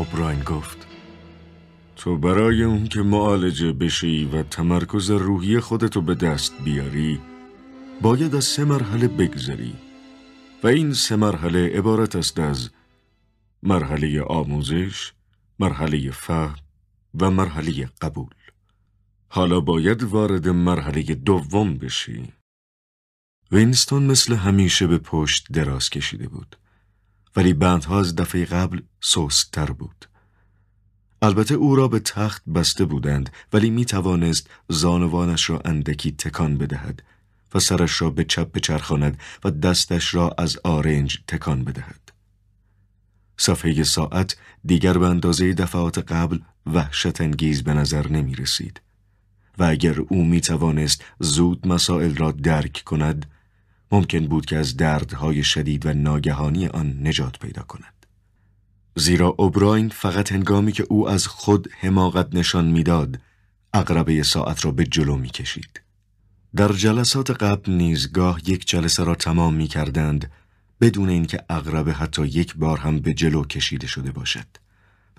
اوبراین گفت تو برای اون که معالجه بشی و تمرکز روحی خودتو به دست بیاری باید از سه مرحله بگذری و این سه مرحله عبارت است از مرحله آموزش، مرحله فهم و مرحله قبول. حالا باید وارد مرحله دوم بشی. وینستون مثل همیشه به پشت دراز کشیده بود. ولی بندها از دفعه قبل سوستتر بود. البته او را به تخت بسته بودند ولی می توانست زانوانش را اندکی تکان بدهد و سرش را به چپ بچرخاند و دستش را از آرنج تکان بدهد. صفحه ساعت دیگر به اندازه دفعات قبل وحشت انگیز به نظر نمی رسید و اگر او می توانست زود مسائل را درک کند ممکن بود که از دردهای شدید و ناگهانی آن نجات پیدا کند. زیرا اوبراین فقط هنگامی که او از خود حماقت نشان می‌داد اقربه ساعت را به جلو می کشید. در جلسات قبل نیز گاه یک جلسه را تمام می کردند بدون اینکه اقربه حتی یک بار هم به جلو کشیده شده باشد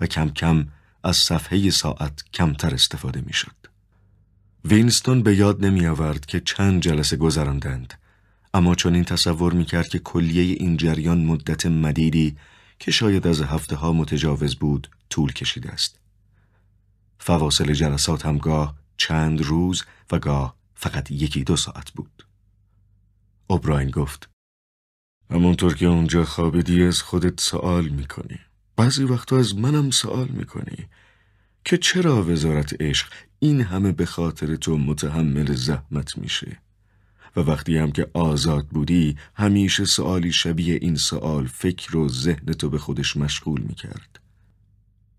و کم کم از صفحه ساعت کمتر استفاده می شد. وینستون به یاد نمی آورد که چند جلسه گذراندند اما چون این تصور می کرد که کلیه این جریان مدت مدیدی که شاید از هفته ها متجاوز بود طول کشیده است. فواصل جلسات هم گاه چند روز و گاه فقط یکی دو ساعت بود. اوبراین گفت همونطور که اونجا خوابیدی از خودت سوال می‌کنی. بعضی وقتا از منم سوال می‌کنی که چرا وزارت عشق این همه به خاطر تو متحمل زحمت میشه و وقتی هم که آزاد بودی همیشه سوالی شبیه این سوال فکر و ذهن تو به خودش مشغول می‌کرد.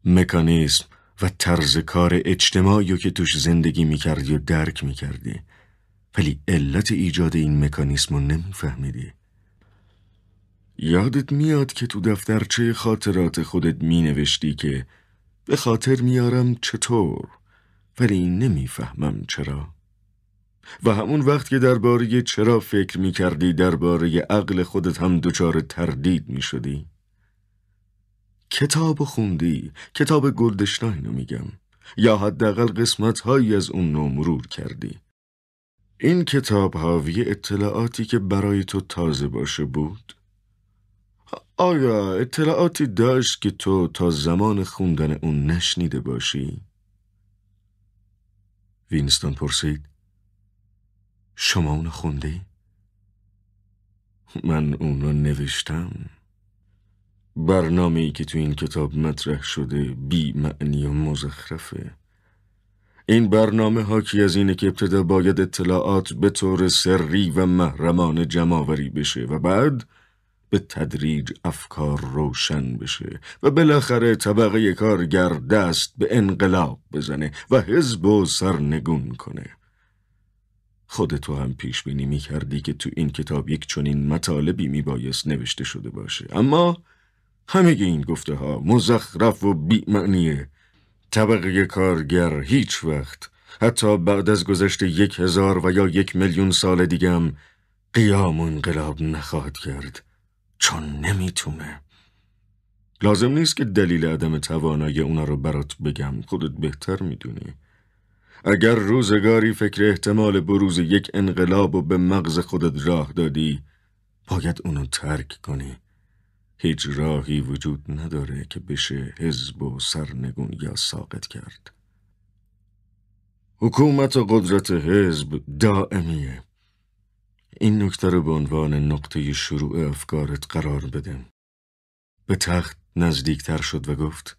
مکانیسم و طرز کار اجتماعی که توش زندگی می‌کردی و درک می‌کردی. ولی علت ایجاد این مکانیسم رو نمیفهمیدی. یادت میاد که تو دفترچه خاطرات خودت می نوشتی که به خاطر میارم چطور؟ ولی نمی‌فهمم چرا. و همون وقت که درباره چرا فکر می کردی درباره عقل خودت هم دچار تردید می شدی کتاب خوندی؟ کتاب گلدشتاین رو میگم. یا حداقل قسمت هایی از اون رو مرور کردی. این کتاب حاوی اطلاعاتی که برای تو تازه باشه بود؟ آیا اطلاعاتی داشت که تو تا زمان خوندن اون نشنیده باشی؟ وینستون پرسید. شما اونو خوندی؟ من اونو نوشتم. برنامه ای که تو این کتاب مطرح شده بی معنی و مزخرفه. این برنامه حاکی از اینه که ابتدا باید اطلاعات به طور سری و محرمانه جمعآوری بشه و بعد به تدریج افکار روشن بشه و بالاخره طبقه کارگر دست به انقلاب بزنه و حزب و سرنگون کنه. خودتو هم پیش بینی می کردی که تو این کتاب یک چنین مطالبی می بایست نوشته شده باشه. اما همه این گفته ها مزخرف و بیمعنیه. طبقه کارگر هیچ وقت حتی بعد از گذشت یک هزار و یا یک میلیون سال دیگم قیام و انقلاب نخواهد کرد. چون نمی‌تونه. لازم نیست که دلیل عدم توانایی اونا رو برات بگم. خودت بهتر می‌دونی. اگر روزگاری فکر احتمال بروز یک انقلاب و به مغز خودت راه دادی باید اونو ترک کنی. هیچ راهی وجود نداره که بشه حزب و سرنگون یا ساقط کرد. حکومت و قدرت حزب دائمیه. این نکته رو به عنوان نقطه شروع افکارت قرار بده به تخت نزدیکتر شد و گفت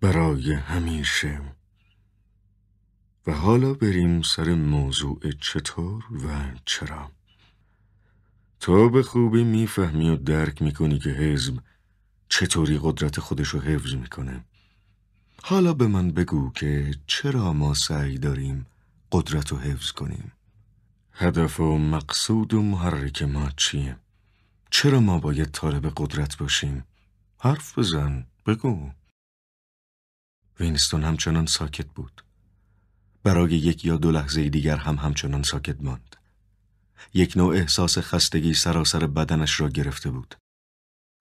برای همیشه. و حالا بریم سر موضوع چطور و چرا. تو به خوبی می‌فهمی و درک می‌کنی که حزب چطوری قدرت خودشو حفظ می‌کنه. حالا به من بگو که چرا ما سعی داریم قدرت رو حفظ کنیم. هدف و مقصود و محرک ما چیه؟ چرا ما باید طالب قدرت باشیم؟ حرف بزن بگو. وینستون همچنان ساکت بود. برای یک یا دو لحظه دیگر هم همچنان ساکت ماند. یک نوع احساس خستگی سراسر بدنش را گرفته بود.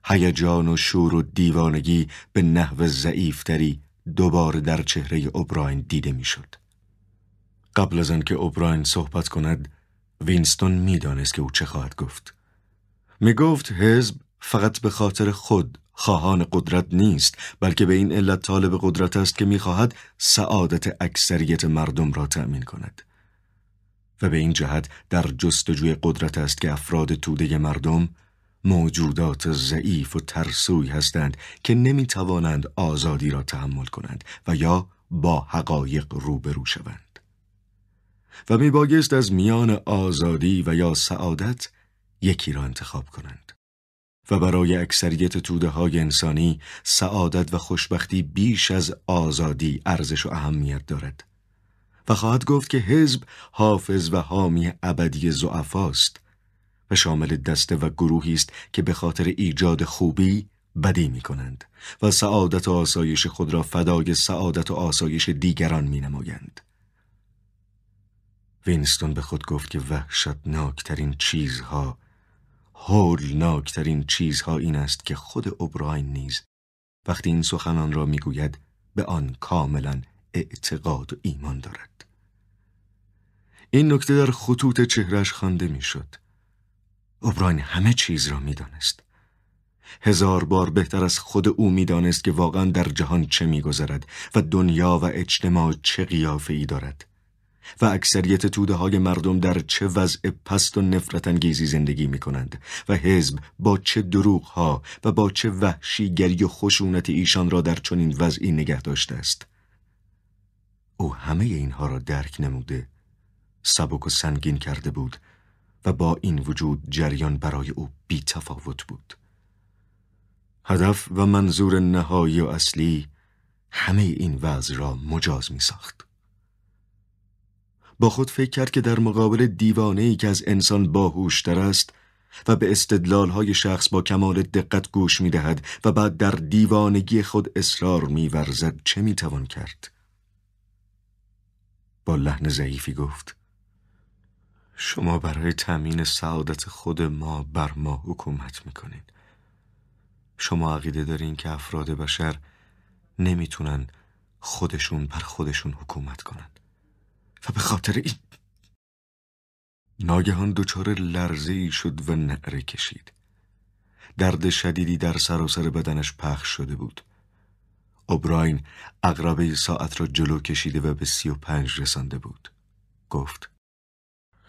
هیجان و شور و دیوانگی به نحو ضعیفتری دوباره در چهره اوبراین دیده می‌شد. قبل از آنکه اوبراین صحبت کند وینستون می‌دانست که او چه خواهد گفت. می گفت حزب فقط به خاطر خود خواهان قدرت نیست بلکه به این علت طالب قدرت است که می‌خواهد سعادت اکثریت مردم را تأمین کند. و به این جهت در جستجوی قدرت است که افراد توده مردم موجودات ضعیف و ترسوی هستند که نمی توانند آزادی را تحمل کنند و یا با حقایق روبرو شوند. و می بایست از میان آزادی و یا سعادت یکی را انتخاب کنند. و برای اکثریت توده های انسانی سعادت و خوشبختی بیش از آزادی ارزش و اهمیت دارد و خواهد گفت که حزب حافظ و حامی ابدی زعفاست و شامل دسته و گروهی است که به خاطر ایجاد خوبی بدی می کنند و سعادت و آسایش خود را فدای سعادت و آسایش دیگران می نمایند. وینستون به خود گفت که وحشتناکترین چیزها هولناکترین چیزها این است که خود اوبراین نیز وقتی این سخنان را می‌گوید به آن کاملا اعتقاد و ایمان دارد. این نکته در خطوط چهرش خوانده می‌شد. اوبراین همه چیز را می‌دانست. هزار بار بهتر از خود او می‌دانست که واقعا در جهان چه میگذرد و دنیا و اجتماع چه قیافه ای دارد. و اکثریت توده های مردم در چه وضع پست و نفرت انگیزی زندگی می کنند و حزب با چه دروغ ها و با چه وحشیگری و خشونت ایشان را در چنین وضعی نگه داشته است؟ او همه اینها را درک نموده سبک و سنگین کرده بود و با این وجود جریان برای او بی تفاوت بود. هدف و منظور نهایی و اصلی همه این وضع را مجاز می ساخت با خود فکر کرد که در مقابل دیوانه ای که از انسان باهوشتر است و به استدلال های شخص با کمال دقت گوش می دهد و بعد در دیوانگی خود اصرار می ورزد چه می توان کرد؟ با لحن ضعیفی گفت شما برای تأمین سعادت خود ما بر ما حکومت می‌کنین شما عقیده دارین که افراد بشر نمی‌تونن خودشون بر خودشون حکومت کنن و به خاطر این ناگهان دچار لرزه ای شد و نعره کشید. درد شدیدی در سراسر بدنش پخش شده بود. اوبراین اقربه ساعت را جلو کشیده و به سی و پنج رسانده بود. گفت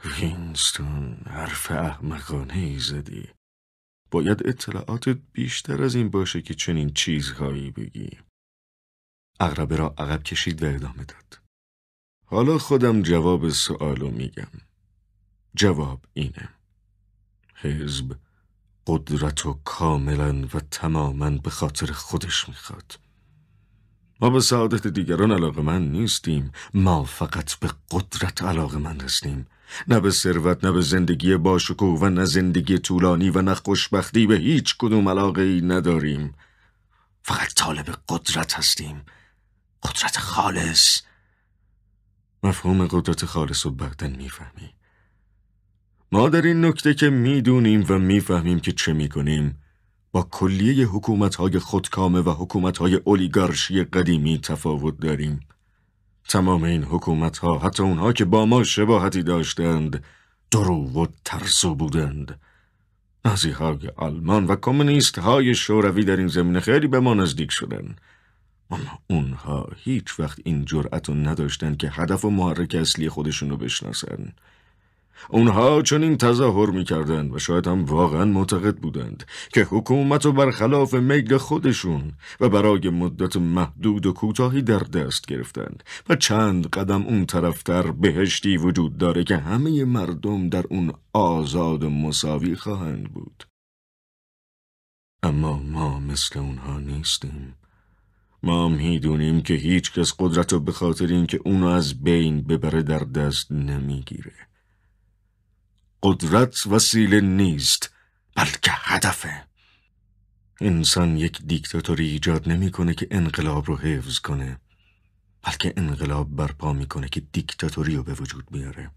وینستون حرف احمقانه ای زدی. باید اطلاعاتت بیشتر از این باشه که چنین چیزهایی بگی. اقربه را عقب کشید و ادامه داد. حالا خودم جواب سوالو میگم. جواب اینه. حزب قدرت و کاملا و تماما به خاطر خودش می‌خواد. ما به سعادت دیگران علاقه من نیستیم. ما فقط به قدرت علاقه من هستیم. نه به ثروت نه به زندگی باشکوه و نه زندگی طولانی و نه خوشبختی. به هیچ کدوم علاقه ای نداریم. فقط طالب قدرت هستیم. قدرت خالص. مفهوم قدرت خالص و بعدا می‌فهمی. ما در این نکته که می‌دونیم و می‌فهمیم که چه می‌کنیم با کلیه حکومت های خودکامه و حکومت های اولیگارشی قدیمی تفاوت داریم. تمام این حکومت ها حتی اونها که با ما شباهتی داشتند درو و ترسو بودند. نازی های آلمان و کمونیست های شوروی در این زمینه خیلی به ما نزدیک شدند اونها هیچ وقت این جرأت رو نداشتن که هدف و محرک اصلی خودشون رو بشناسن. اونها چنین تظاهر می‌کردند و شاید هم واقعا معتقد بودند که حکومت و برخلاف میل خودشون و برای مدت محدود و کوتاهی در دست گرفتند و چند قدم اون طرفتر بهشتی وجود داره که همه مردم در اون آزاد و مساوی خواهند بود. اما ما مثل اونها نیستیم. ما می‌دونیم که هیچ کس قدرت رو به خاطر اینکه اونو از بین ببره در دست نمی‌گیره. قدرت وسیله نیست بلکه هدفه. انسان یک دیکتاتوری ایجاد نمی‌کنه که انقلاب رو حفظ کنه بلکه انقلاب برپا می‌کنه که دیکتاتوری رو به وجود بیاره.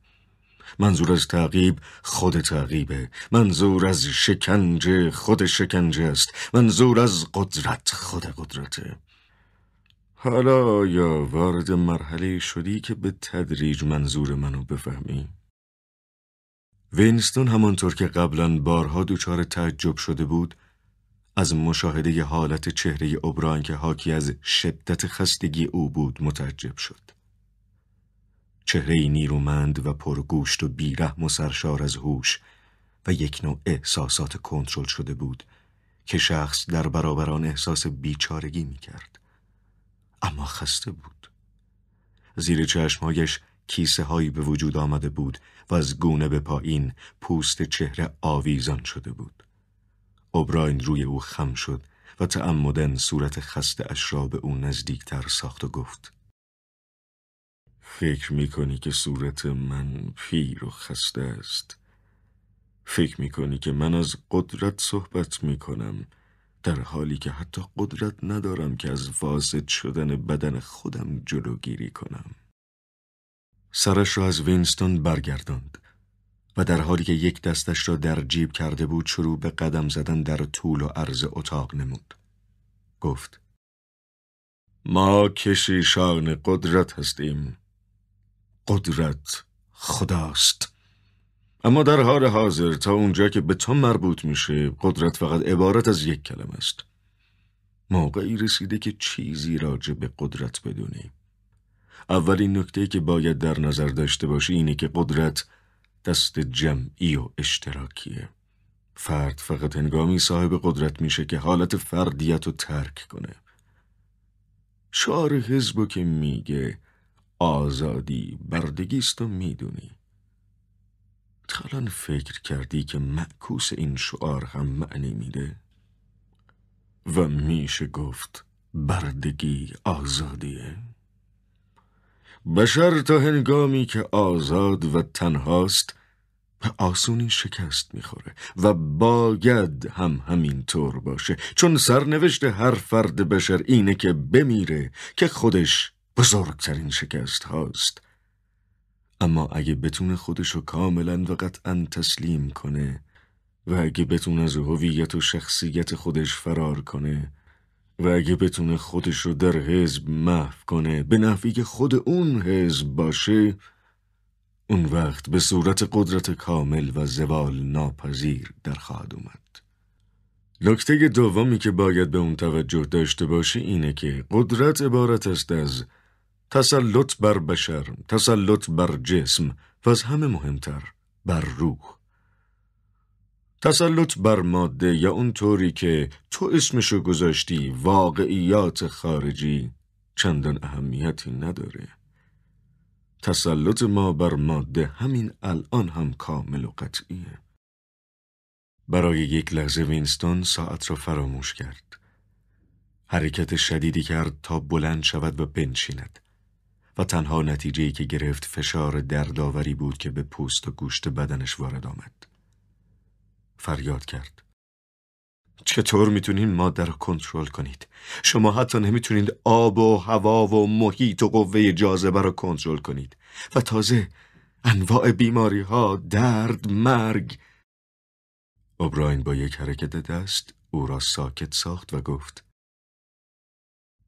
منظور از تعقیب خود تعقیبه. منظور از شکنجه خود شکنجه است. منظور از قدرت خود قدرته. حالا یا وارد مرحله شدی که به تدریج منظور منو بفهمی وینستون همانطور که قبلا بارها دچار تعجب شده بود از مشاهده حالت چهره اوبراین که حاکی از شدت خستگی او بود متعجب شد چهره نیرومند و پرگوشت و بیرحم و سرشار از هوش و یک نوع احساسات کنترل شده بود که شخص در برابر آن احساس بیچارگی می کرد. اما خسته بود. زیر چشمهایش کیسه هایی به وجود آمده بود و از گونه به پایین پوست چهره آویزان شده بود. اوبراین روی او خم شد و تعمدن صورت خسته اش را به او نزدیکتر ساخت و گفت فکر می‌کنی که صورت من پیر و خسته است فکر می‌کنی که من از قدرت صحبت می‌کنم در حالی که حتی قدرت ندارم که از فاسد شدن بدن خودم جلوگیری کنم. سرش را از وینستون برگرداند و در حالی که یک دستش را در جیب کرده بود شروع به قدم زدن در طول و عرض اتاق نمود. گفت ما کشیشان قدرت هستیم. قدرت خداست. اما در حال حاضر تا اونجا که به تو مربوط میشه قدرت فقط عبارت از یک کلمه است. موقعی رسیده که چیزی راجع به قدرت بدونی. اولین نکته که باید در نظر داشته باشی اینه که قدرت دست جمعی و اشتراکیه. فرد فقط هنگامی صاحب قدرت میشه که حالت فردیت رو ترک کنه. شعار حزبو که میگه آزادی بردگیست و می‌دونی. تا فکر کردی که معکوس این شعار هم معنی میده؟ و میشه گفت بردگی آزادیه. بشر تا هنگامی که آزاد و تنهاست به آسونی شکست می‌خوره و باید هم همین طور باشه چون سرنوشت هر فرد بشر اینه که بمیره که خودش بزرگترین شکست هاست. اما اگه بتونه خودشو کاملا و قطعا تسلیم کنه و اگه بتونه از هویت و شخصیت خودش فرار کنه و اگه بتونه خودش رو در حزب محو کنه به نحوی که خود اون حزب باشه اون وقت به صورت قدرت کامل و زوال ناپذیر در خواهد اومد. نکته دومی که باید به اون توجه داشته باشی اینه که قدرت عبارت است از تسلط بر بشر، تسلط بر جسم و از همه مهمتر بر روح. تسلط بر ماده یا اون طوری که تو اسمشو گذاشتی واقعیات خارجی چندان اهمیتی نداره. تسلط ما بر ماده همین الان هم کامل و قطعیه. برای یک لحظه وینستون ساعت را فراموش کرد. حرکت شدیدی کرد تا بلند شود و بنشیند. و تنها نتیجهی که گرفت فشار دردآوری بود که به پوست و گوشت بدنش وارد آمد. فریاد کرد. چطور می‌تونین ماده رو کنترل کنید؟ شما حتی نمی‌تونید آب و هوا و محیط و قوه جاذبه رو کنترل کنید. و تازه انواع بیماری ها، درد، مرگ. اوبراین با یک حرکت دست او را ساکت ساخت و گفت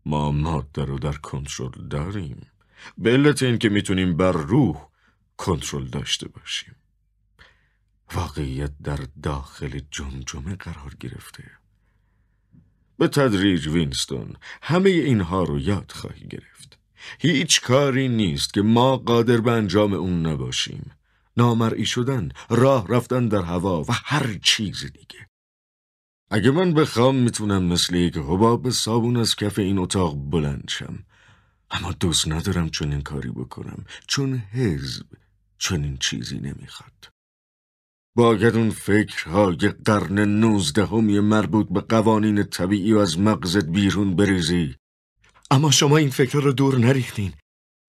ما ماده رو در کنترل داریم. به علت این که می‌تونیم بر روح کنترل داشته باشیم. واقعیت در داخل جمجمه قرار گرفته. به تدریج وینستون همه اینها رو یاد خواهی گرفت. هیچ کاری نیست که ما قادر به انجام اون نباشیم. نامرئی شدن راه رفتن در هوا و هر چیز دیگه. اگه من بخوام می‌تونم مثل یک حباب صابون از کف این اتاق بلند شم. اما دوست ندارم چنین کاری بکنم. چون حزب چنین چیزی نمی‌خواد. باید اون فکرهای قرن نوزدهمی مربوط به قوانین طبیعی و از مغزت بیرون بریزی. اما شما این فکر رو دور نریختین.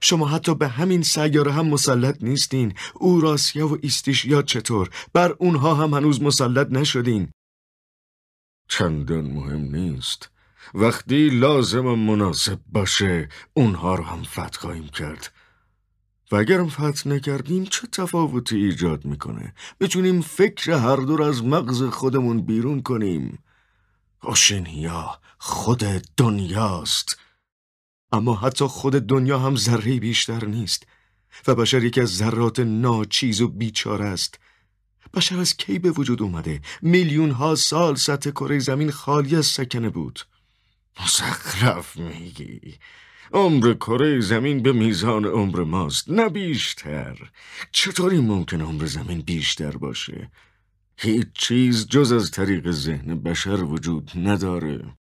شما حتی به همین سیاره هم مسلط نیستین. اوراسیا و ایستیشیا چطور؟ بر اونها هم هنوز مسلط نشدین. چندان مهم نیست. وقتی لازم و مناسب باشه اونها رو هم فتح خواهیم کرد. و اگرم فتح نکردیم چه تفاوتی ایجاد می‌کنه؟ می‌تونیم فکر هر دور از مغز خودمون بیرون کنیم. اوشنیا خود دنیاست. اما حتی خود دنیا هم ذره بیشتر نیست. و بشر یکی از ذرات ناچیز و بیچاره است. بشر از کی به وجود اومده؟ میلیون ها سال سطح کره زمین خالی از سکنه بود. مزخرف میگی. عمر کره زمین به میزان عمر ماست نه بیشتر. چطوری ممکن عمر زمین بیشتر باشه؟ هیچ چیز جز از طریق ذهن بشر وجود نداره.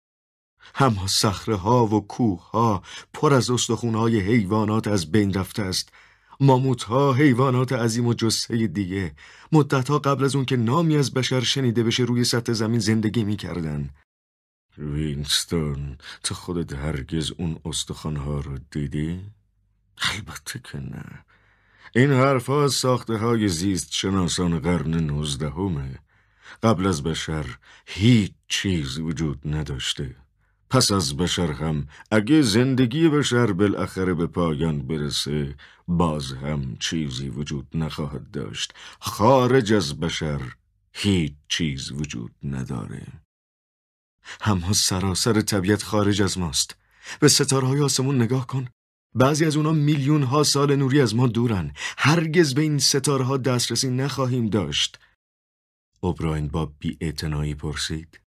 اما صخره ها و کوه ها پر از استخون های حیوانات از بین رفته است. ماموت ها حیوانات عظیم و جسه دیگه. مدت ها قبل از اون که نامی از بشر شنیده بشه روی سطح زمین زندگی می‌کردن. وینستون تو خودت هرگز اون ها رو دیدی؟ البته که نه این حرف ها ساخته های زیست شناسان قرن نوزدهمه قبل از بشر هیچ چیز وجود نداشته پس از بشر هم اگه زندگی بشر بالاخره به پایان برسه باز هم چیزی وجود نخواهد داشت خارج از بشر هیچ چیز وجود نداره همها سراسر طبیعت خارج از ماست. به ستاره های آسمون نگاه کن. بعضی از اونا میلیون ها سال نوری از ما دورن. هرگز به این ستاره دسترسی نخواهیم داشت. اوبراین با بی پرسید.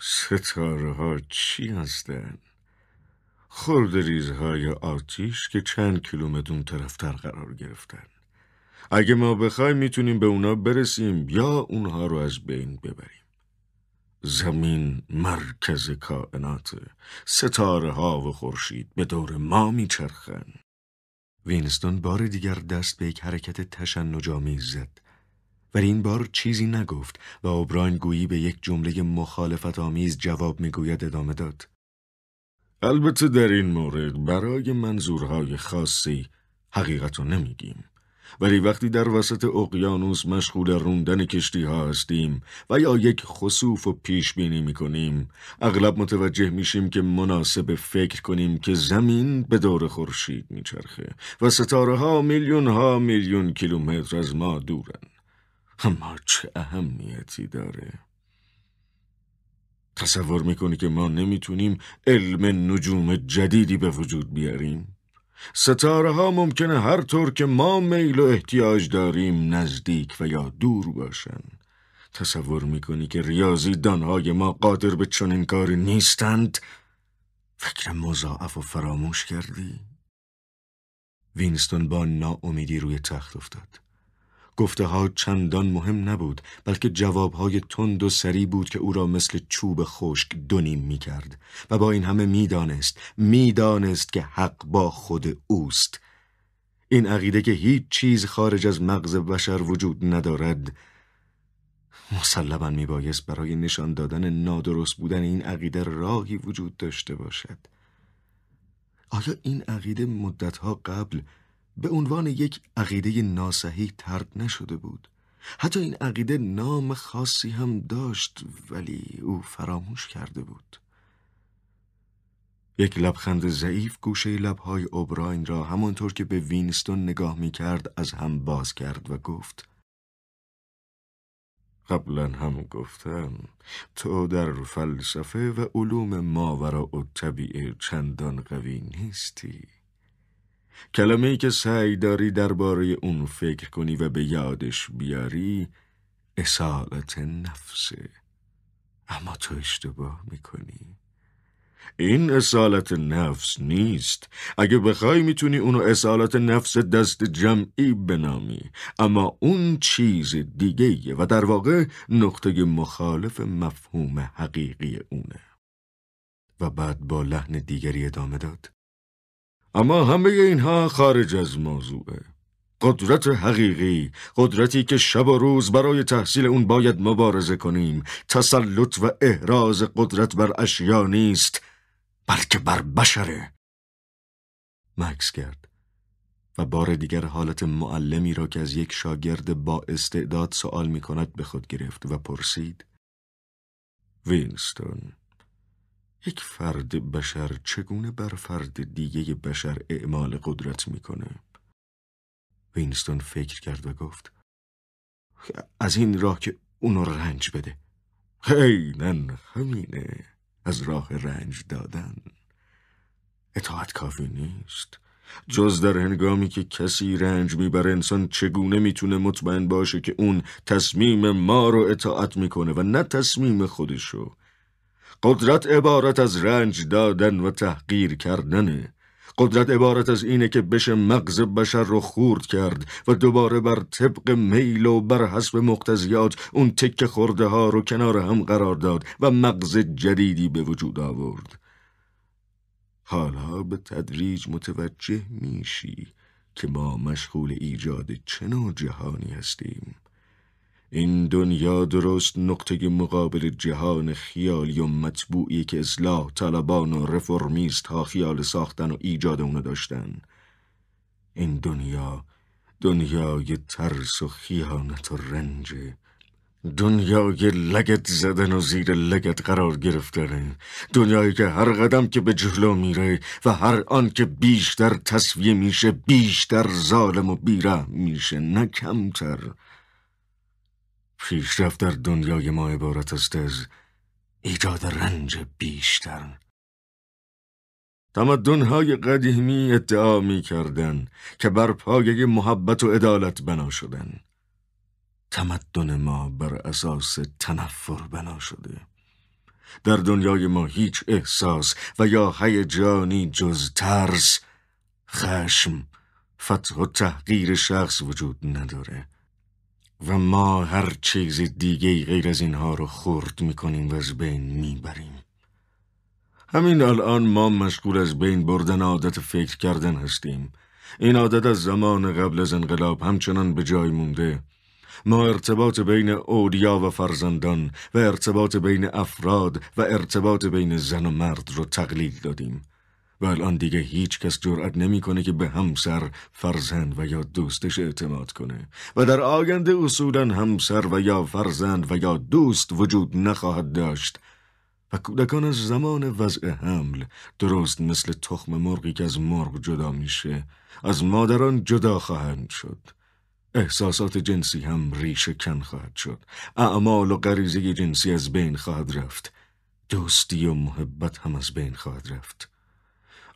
ستاره چی هستن؟ ریزهای آتیش که چند کیلومتر اون طرفتر قرار گرفتن. اگه ما بخوایم می‌تونیم به اونا برسیم یا اونها رو از بین ببریم. زمین مرکز کائنات ستاره ها و خورشید به دور ما میچرخن. وینستون بار دیگر دست به یک حرکت تشنجآمیز زد. ولی این بار چیزی نگفت و اوبراین گویی به یک جمله مخالفت آمیز جواب می‌گوید ادامه داد. البته در این مورد برای منظورهای خاصی حقیقت رو نمیگیم. ولی وقتی در وسط اقیانوس مشغول روندن کشتی ها هستیم و یا یک خصوف و پیش بینی می کنیم اغلب متوجه میشیم که مناسب فکر کنیم که زمین به دور خورشید میچرخه و ستاره ها میلیون ها میلیون کیلومتر از ما دورن. اما چه اهمیتی داره؟ تصور می‌کنی که ما نمی‌تونیم علم نجوم جدیدی به وجود بیاریم؟ ستاره ها ممکنه هر طور که ما میل و احتیاج داریم نزدیک و یا دور باشن. تصور می‌کنی که ریاضی دانهای ما قادر به چنین کاری نیستند؟ فکر مضاعف و فراموش کردی؟ وینستون با ناامیدی روی تخت افتاد. گفته ها چندان مهم نبود بلکه جوابهای تند و سری بود که او را مثل چوب خشک دونیم می کرد و با این همه می‌دانست می‌دانست که حق با خود اوست. این عقیده که هیچ چیز خارج از مغز بشر وجود ندارد مسلما میبایست برای نشان دادن نادرست بودن این عقیده راهی وجود داشته باشد. آیا این عقیده مدتها قبل به عنوان یک عقیده ناسحی ترد نشده بود. حتی این عقیده نام خاصی هم داشت ولی او فراموش کرده بود. یک لبخند ضعیف گوشه لبهای اوبراین را همانطور که به وینستون نگاه می کرد از هم باز کرد و گفت قبلا هم گفتم تو در فلسفه و علوم ماورا و طبیعه چندان قوی نیستی. کلمه ای که سعی داری درباره اون فکر کنی و به یادش بیاری اصالت نفسه. اما تو اشتباه می‌کنی. این اصالت نفس نیست. اگه بخوای می‌تونی اونو اصالت نفس دست جمعی بنامی. اما اون چیز دیگه و در واقع نقطه مخالف مفهوم حقیقی اونه. و بعد با لحن دیگری ادامه داد. اما همه اینها خارج از موضوعه. قدرت حقیقی قدرتی که شب و روز برای تحصیل اون باید مبارزه کنیم. تسلط و احراز قدرت بر اشیا نیست بلکه بر بشره. مکس کرد و بار دیگر حالت معلمی را که از یک شاگرد با استعداد سوال می کند به خود گرفت و پرسید. وینستون. یک فرد بشر چگونه بر فرد دیگه بشر اعمال قدرت می‌کنه؟ وینستون فکر کرد و گفت از این راه که اونو رنج بده. حینا همینه. از راه رنج دادن. اطاعت کافی نیست. جز در هنگامی که کسی رنج می‌بره انسان چگونه می‌تونه مطمئن باشه که اون تصمیم ما رو اطاعت می‌کنه و نه تصمیم خودشو؟ قدرت عبارت از رنج دادن و تحقیر کردنه قدرت عبارت از اینه که بشه مغز بشر رو خورد کرد و دوباره بر طبق میل و بر حسب مقتضیات اون تکه خورده ها رو کنار هم قرار داد و مغز جدیدی به وجود آورد. حالا به تدریج متوجه میشی که ما مشغول ایجاد چه جهانی هستیم. این دنیا درست نقطه مقابل جهان خیالی و مطبوعی که اصلاح طلبان و رفرمیست ها خیال ساختن و ایجاد اونو داشتن. این دنیا دنیای ترس و خیانت و رنجه دنیای لگت زدن و زیر لگت قرار گرفتنه دنیایی که هر قدم که به جلو میره و هر آن که بیشتر تصویه میشه بیشتر ظالم و بیره میشه نه کمتر. پیشرفت در دنیای ما عبارت است از ایجاد رنج بیشتر. تمدنهای قدیمی ادعا می کردن که بر پایه محبت و عدالت بنا شدن. تمدن ما بر اساس تنفر بنا شده. در دنیای ما هیچ احساس و یا هیجانی جز ترس خشم فتح و تحقیر شخص وجود نداره. و ما هر چیز دیگه غیر از اینها رو خورد می‌کنیم و از بین می‌بریم. همین الان ما مشغول از بین بردن عادت فکر کردن هستیم. این عادت از زمان قبل از انقلاب همچنان به جای مونده. ما ارتباط بین اولیا و فرزندان و ارتباط بین افراد و ارتباط بین زن و مرد رو تقلیل دادیم. و الان دیگه هیچ کس جرأت نمی‌کنه که به همسر، فرزند و یا دوستش اعتماد کنه. و در آینده اصولا همسر و یا فرزند و یا دوست وجود نخواهد داشت. و کودکان از زمان وضع حمل درست مثل تخم مرغی که از مرغ جدا میشه از مادران جدا خواهند شد. احساسات جنسی هم ریشه کن خواهد شد. اعمال و غریزه جنسی از بین خواهد رفت. دوستی و محبت هم از بین خواهد رفت.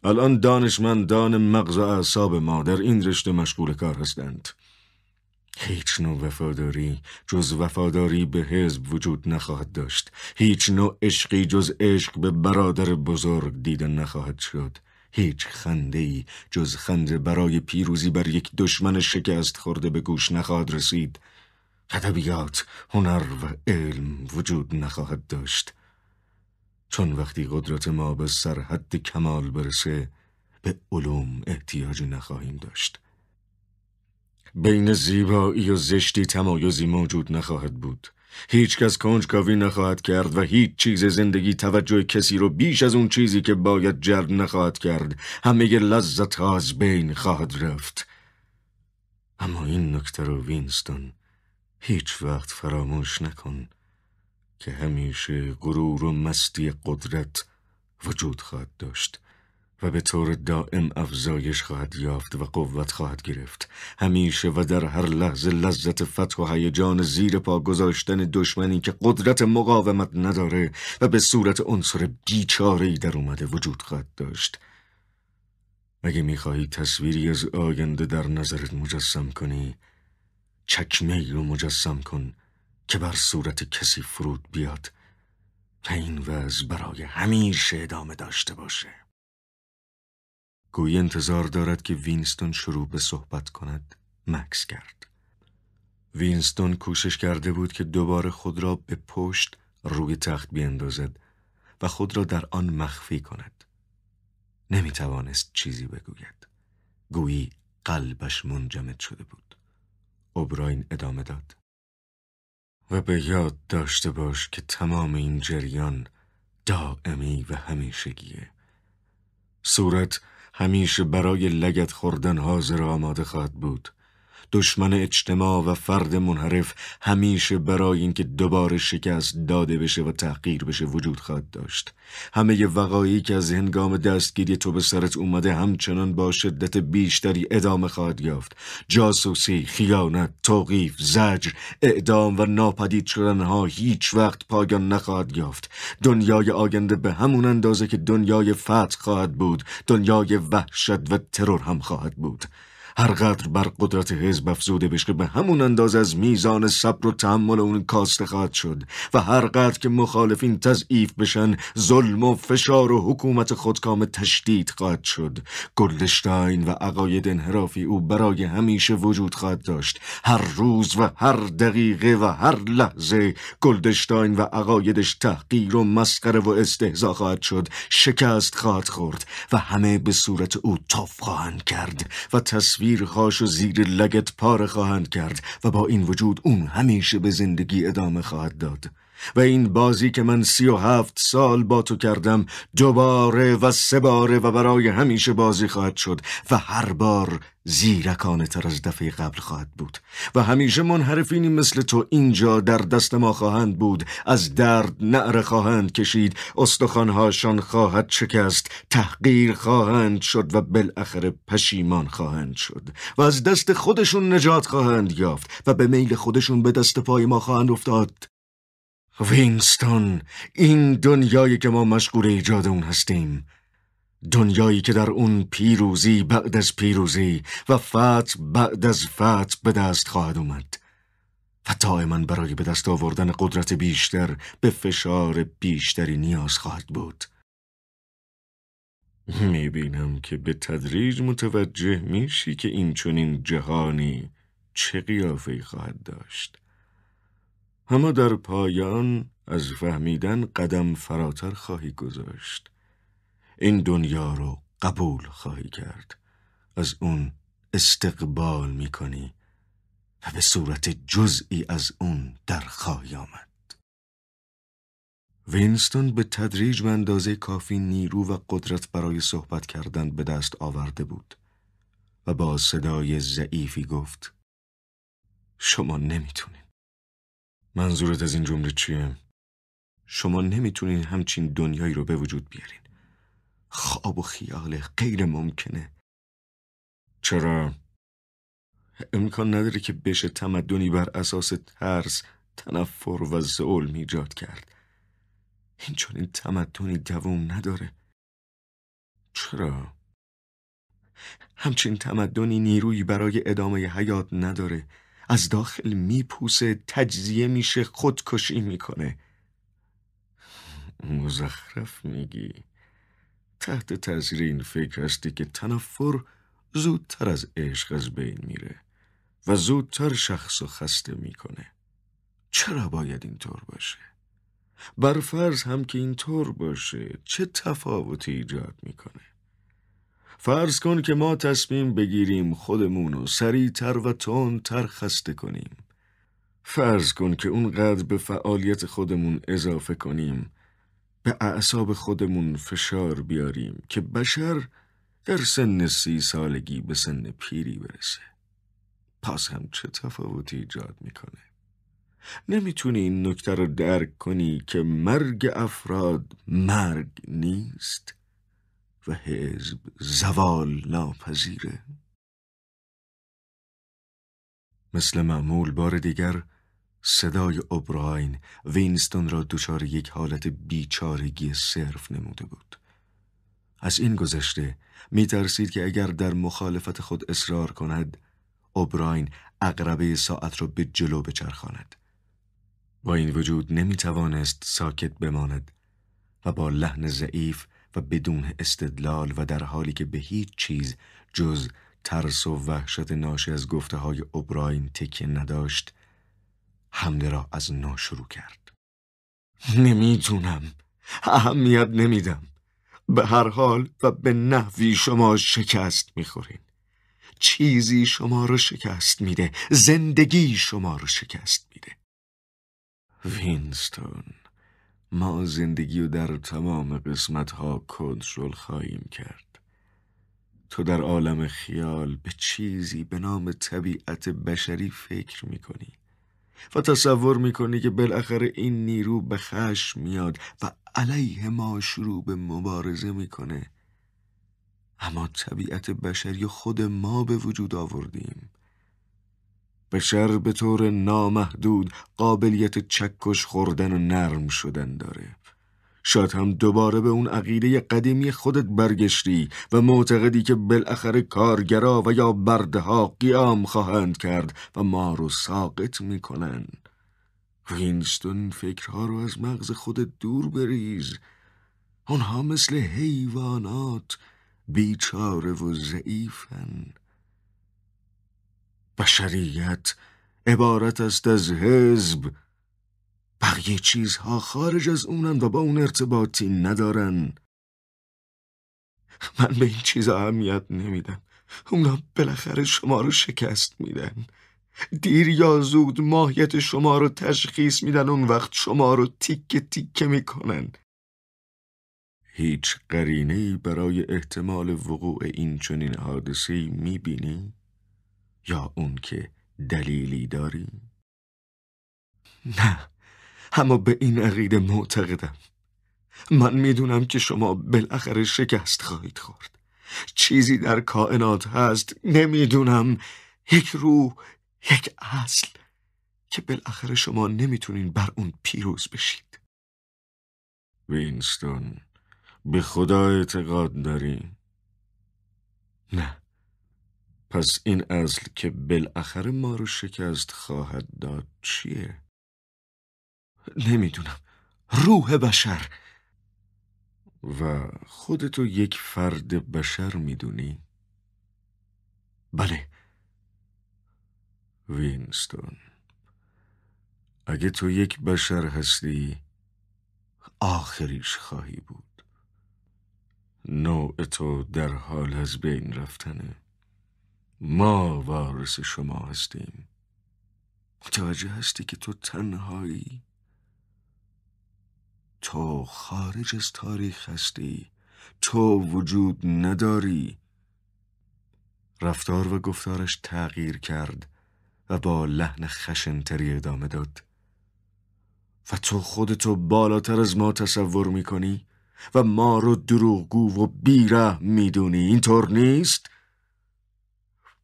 الان دانشمندان مغز و اعصاب ما در این رشته مشغول کار هستند. هیچ نوع وفاداری جز وفاداری به حزب وجود نخواهد داشت. هیچ نوع عشقی جز عشق به برادر بزرگ دیده نخواهد شد. هیچ خنده ای جز خنده برای پیروزی بر یک دشمن شکست خورده به گوش نخواهد رسید. ادبیات هنر و علم وجود نخواهد داشت. چون وقتی قدرت ما به سرحد کمال برسه به علوم احتیاجی نخواهیم داشت. بین زیبایی و زشتی تمایزی موجود نخواهد بود. هیچ کس کنجکاوی نخواهد کرد و هیچ چیز زندگی توجه کسی رو بیش از اون چیزی که باید جلب نخواهد کرد. همه لذت ها از بین خواهد رفت. اما این نکته رو وینستون هیچ وقت فراموش نکن. که همیشه غرور و مستی قدرت وجود خواهد داشت و به طور دائم افزایش خواهد یافت و قوت خواهد گرفت. همیشه و در هر لحظه لذت فتح و هیجان زیر پا گذاشتن دشمنی که قدرت مقاومت نداره و به صورت عنصر بیچاره‌ای در اومده وجود خواهد داشت. اگه می‌خواهی تصویری از آینده در نظرت مجسم کنی چکمه رو مجسم کن. که بر صورت کسی فرود بیاد و این وضع برای همیشه ادامه داشته باشه. گویی انتظار دارد که وینستون شروع به صحبت کند مکس کرد وینستون کوشش کرده بود که دوباره خود را به پشت روی تخت بیندازد و خود را در آن مخفی کند. نمی توانست چیزی بگوید. گویی قلبش منجمد شده بود. اوبراین ادامه داد. و به یاد داشته باش که تمام این جریان دائمی و همیشگیه. صورت همیشه برای لگت خوردن حاضر آماده خواهد بود. دشمن اجتماع و فرد منحرف همیشه برای اینکه دوباره شکست داده بشه و تحقیر بشه وجود خواهد داشت. همه وقایعی که از هنگام دستگیری تو به سرت اومده همچنان با شدت بیشتری ادامه خواهد یافت. جاسوسی، خیانت، توقیف، زجر، اعدام و ناپدید شدنها هیچ وقت پایان نخواهد یافت. دنیای آینده به همون اندازه که دنیای فتح خواهد بود دنیای وحشت و ترور هم خواهد بود. هرقدر بر قدرت حزب افزوده بشه به همون انداز از میزان صبر و تحمل اون کاسته خواهد شد و هرقدر که مخالفین تضعیف بشن ظلم و فشار و حکومت خودکام تشدید خواهد شد. گلدشتاین و عقاید انحرافی او برای همیشه وجود خواهد داشت. هر روز و هر دقیقه و هر لحظه گلدشتاین و عقایدش تحقیر و مسخره و استهزا خواهد شد. شکست خواهد خورد و همه به صورت او توف خواهند کرد و تصویر خاش و زیر لگت پاره خواهند کرد و با این وجود اون همیشه به زندگی ادامه خواهد داد. و این بازی که من سی و هفت سال با تو کردم دوباره و سه باره و برای همیشه بازی خواهد شد و هر بار زیرکانه تر از دفعه قبل خواهد بود. و همیشه منحرفینی مثل تو اینجا در دست ما خواهند بود. از درد نعره خواهند کشید. استخوانهاشان خواهد شکست. تحقیر خواهند شد و بالاخره پشیمان خواهند شد. و از دست خودشون نجات خواهند یافت و به میل خودشون به دست پای ما خواهند افتاد. وینستون این دنیایی که ما مشغول ایجاد اون هستیم. دنیایی که در اون پیروزی بعد از پیروزی و فتح بعد از فتح به دست خواهد اومد. و دائما برای به دست آوردن قدرت بیشتر به فشار بیشتری نیاز خواهد بود. می‌بینم که به تدریج متوجه میشی که این چنین جهانی چه قیافه خواهد داشت. اما در پایان از فهمیدن قدم فراتر خواهی گذاشت. این دنیا رو قبول خواهی کرد. از اون استقبال می‌کنی و به صورت جزئی از اون در خواهی آمد. وینستون به تدریج و اندازه کافی نیرو و قدرت برای صحبت کردن به دست آورده بود و با صدای ضعیفی گفت شما نمی‌تونین منظورت از این جمله چیه؟ شما نمی‌تونین همچین دنیایی رو به وجود بیارین خواب و خیال غیر ممکنه چرا؟ امکان نداره که بشه تمدنی بر اساس ترس تنفر و ظلم ایجاد کرد این چون این تمدنی دوام نداره چرا؟ همچین تمدنی نیرویی برای ادامه حیات نداره از داخل میپوسه تجزیه میشه خودکشی می‌کنه مزخرف میگی تحت تاثیر این فکر هستی که تنفر زودتر از عشق از بین میره و زودتر شخص خسته می‌کنه چرا باید اینطور باشه؟ برفرض هم که اینطور باشه چه تفاوتی ایجاد می‌کنه؟ فرض کن که ما تصمیم بگیریم خودمون رو سریعتر و تر خسته کنیم. فرض کن که اونقدر به فعالیت خودمون اضافه کنیم به اعصاب خودمون فشار بیاریم که بشر در سن سی سالگی به سن پیری برسه. پس هم چه تفاوتی ایجاد می‌کنه؟ نمی‌تونی این نکته رو درک کنی که مرگ افراد مرگ نیست. و حزب زوال ناپذیره. مثل معمول بار دیگر صدای اوبراین وینستون را دچار یک حالت بیچارگی صرف نموده بود. از این گذشته می ترسید که اگر در مخالفت خود اصرار کند اوبراین اقربه ساعت را به جلو بچرخاند. با این وجود نمی توانست ساکت بماند و با لحن ضعیف و بدون استدلال و در حالی که به هیچ چیز جز ترس و وحشت ناشی از گفته های اوبراین تکیه نداشت حمله را از نو شروع کرد. نمی‌دونم اهمیت نمیدم. به هر حال و به نحوی شما شکست می‌خورین. چیزی شما رو شکست میده. زندگی شما رو شکست میده. وینستون. ما زندگی رو در تمام قسمت ها کنترل خواهیم کرد. تو در عالم خیال به چیزی به نام طبیعت بشری فکر می‌کنی و تصور می‌کنی که بالاخره این نیرو به خشم میاد و علیه ما شروع به مبارزه می‌کنه. اما طبیعت بشری خود ما به وجود آوردیم. بشر به طور نامحدود قابلیت چکش خوردن و نرم شدن داره. شاید هم دوباره به اون عقیده قدیمی خودت برگشتی و معتقدی که بالاخره کارگرا و یا بردها قیام خواهند کرد و ما رو ساقط می‌کنن. وینستون فکرها رو از مغز خودت دور بریز. اونها مثل حیوانات بیچاره و ضعیفن. بشریت عبارت است از حزب. بقیه چیزها خارج از اونن و با اون ارتباطی ندارن. من به این چیزا اهمیت نمیدم. اونا بالاخره شما رو شکست میدن. دیر یا زود ماهیت شما رو تشخیص میدن اون وقت شما رو تیکه تیکه می‌کنن. هیچ قرینه برای احتمال وقوع این چنین حادثه می‌بینی؟ یا اون که دلیلی داری؟ نه اما به این عقیده معتقدم. من می‌دونم که شما بالاخره شکست خواهید خورد. چیزی در کائنات هست نمی‌دونم. یک روح یک اصل که بالاخره شما نمی‌تونین بر اون پیروز بشید. وینستون به خدا اعتقاد داری؟ نه. پس این اصل که بالاخره ما رو شکست خواهد داد چیه؟ نمی‌دونم. روح بشر. و خودتو یک فرد بشر می‌دونی؟ بله. وینستون. اگه تو یک بشر هستی آخریش خواهی بود. نوع تو در حال از بین رفتنه. ما وارث شما هستیم. متوجه هستی که تو تنهایی؟ تو خارج از تاریخ هستی. تو وجود نداری. رفتار و گفتارش تغییر کرد و با لحن خشنتری ادامه داد. و تو خودتو بالاتر از ما تصور می‌کنی؟ و ما رو دروغگو و بیره می‌دونی؟ اینطور نیست؟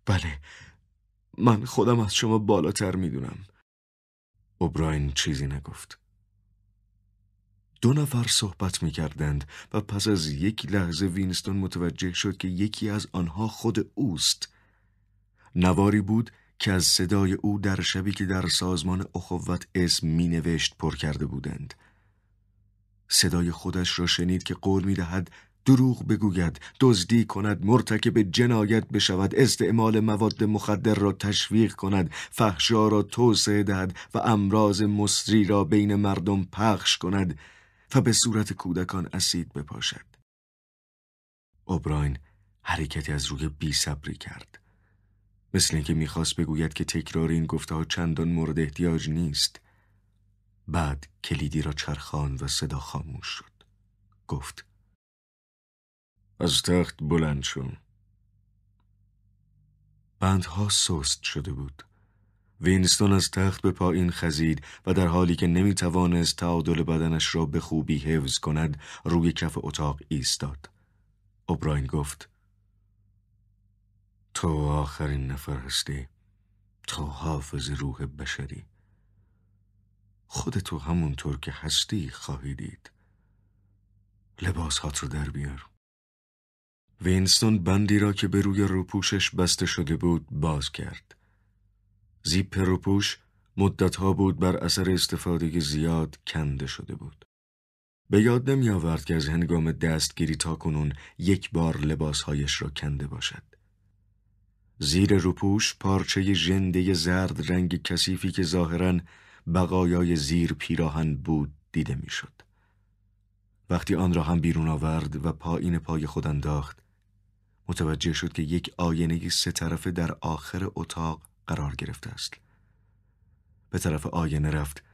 بله. من خودم از شما بالاتر می‌دونم. اوبراین چیزی نگفت. دو نفر صحبت می کردند و پس از یک لحظه وینستون متوجه شد که یکی از آنها خود اوست. نواری بود که از صدای او در شبی که در سازمان اخوت اسم می نوشت پر کرده بودند. صدای خودش را شنید که قول می دهد دروغ بگوید دزدی کند مرتکب جنایت بشود استعمال مواد مخدر را تشویق کند فحشا را توسعه دهد و امراض مصری را بین مردم پخش کند و به صورت کودکان اسید بپاشد. اوبراین حرکتی از روی بی صبری کرد. مثل اینکه می‌خواست بگوید که تکرار این گفته ها چندان مورد احتیاج نیست. بعد کلیدی را چرخان و صدا خاموش شد. گفت از تخت بلند شو. بندها سست شده بود. وینستون از تخت به پایین خزید و در حالی که نمی توانست تعادل بدنش را به خوبی حفظ کند روی کف اتاق ایستاد. اوبراین گفت تو آخرین نفر هستی. تو حافظ روح بشری. خودتو همونطور که هستی خواهی دید. لباس هات رو در بیار. وینستون بندی را که به روی روپوشش بسته شده بود باز کرد. زیپ روپوش مدتها بود بر اثر استفاده زیاد کنده شده بود. به یاد نمی آورد که از هنگام دستگیری تا کنون یک بار لباسهایش را کنده باشد. زیر روپوش پارچه ژنده زرد رنگ کثیفی که ظاهرا بقایای زیر پیراهن بود دیده می‌شد. وقتی آن را هم بیرون آورد و پایین پای خود انداخت متوجه شد که یک آینه سه طرفه در آخر اتاق قرار گرفته است. به طرف آینه رفت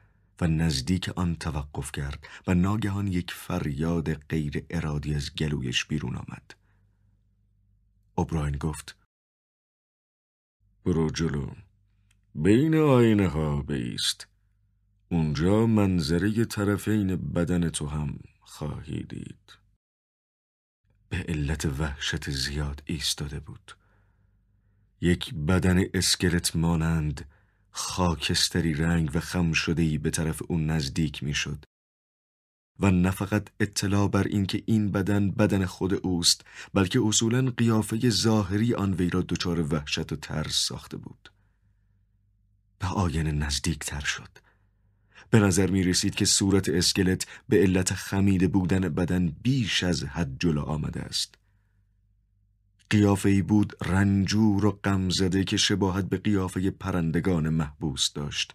و نزدیک آن توقف کرد و ناگهان یک فریاد غیر ارادی از گلویش بیرون آمد. اوبراین گفت برو جلو. بین آینه ها بیست. اونجا منظره طرفین بدن تو هم خواهی دید. به علت وحشت زیاد ایستاده بود. یک بدن اسکلت مانند خاکستری رنگ و خم شده ای به طرف اون نزدیک می‌شد. و نه فقط اطلاع بر اینکه این بدن بدن خود اوست بلکه اصولا قیافه ظاهری آن وی را دچار وحشت و ترس ساخته بود. به آینه نزدیک تر شد. به نظر می رسید که صورت اسکلت به علت خمیده بودن بدن بیش از حد جلو آمده است قیافه ای بود رنجور و غمزده که شباهت به قیافه پرندگان محبوس داشت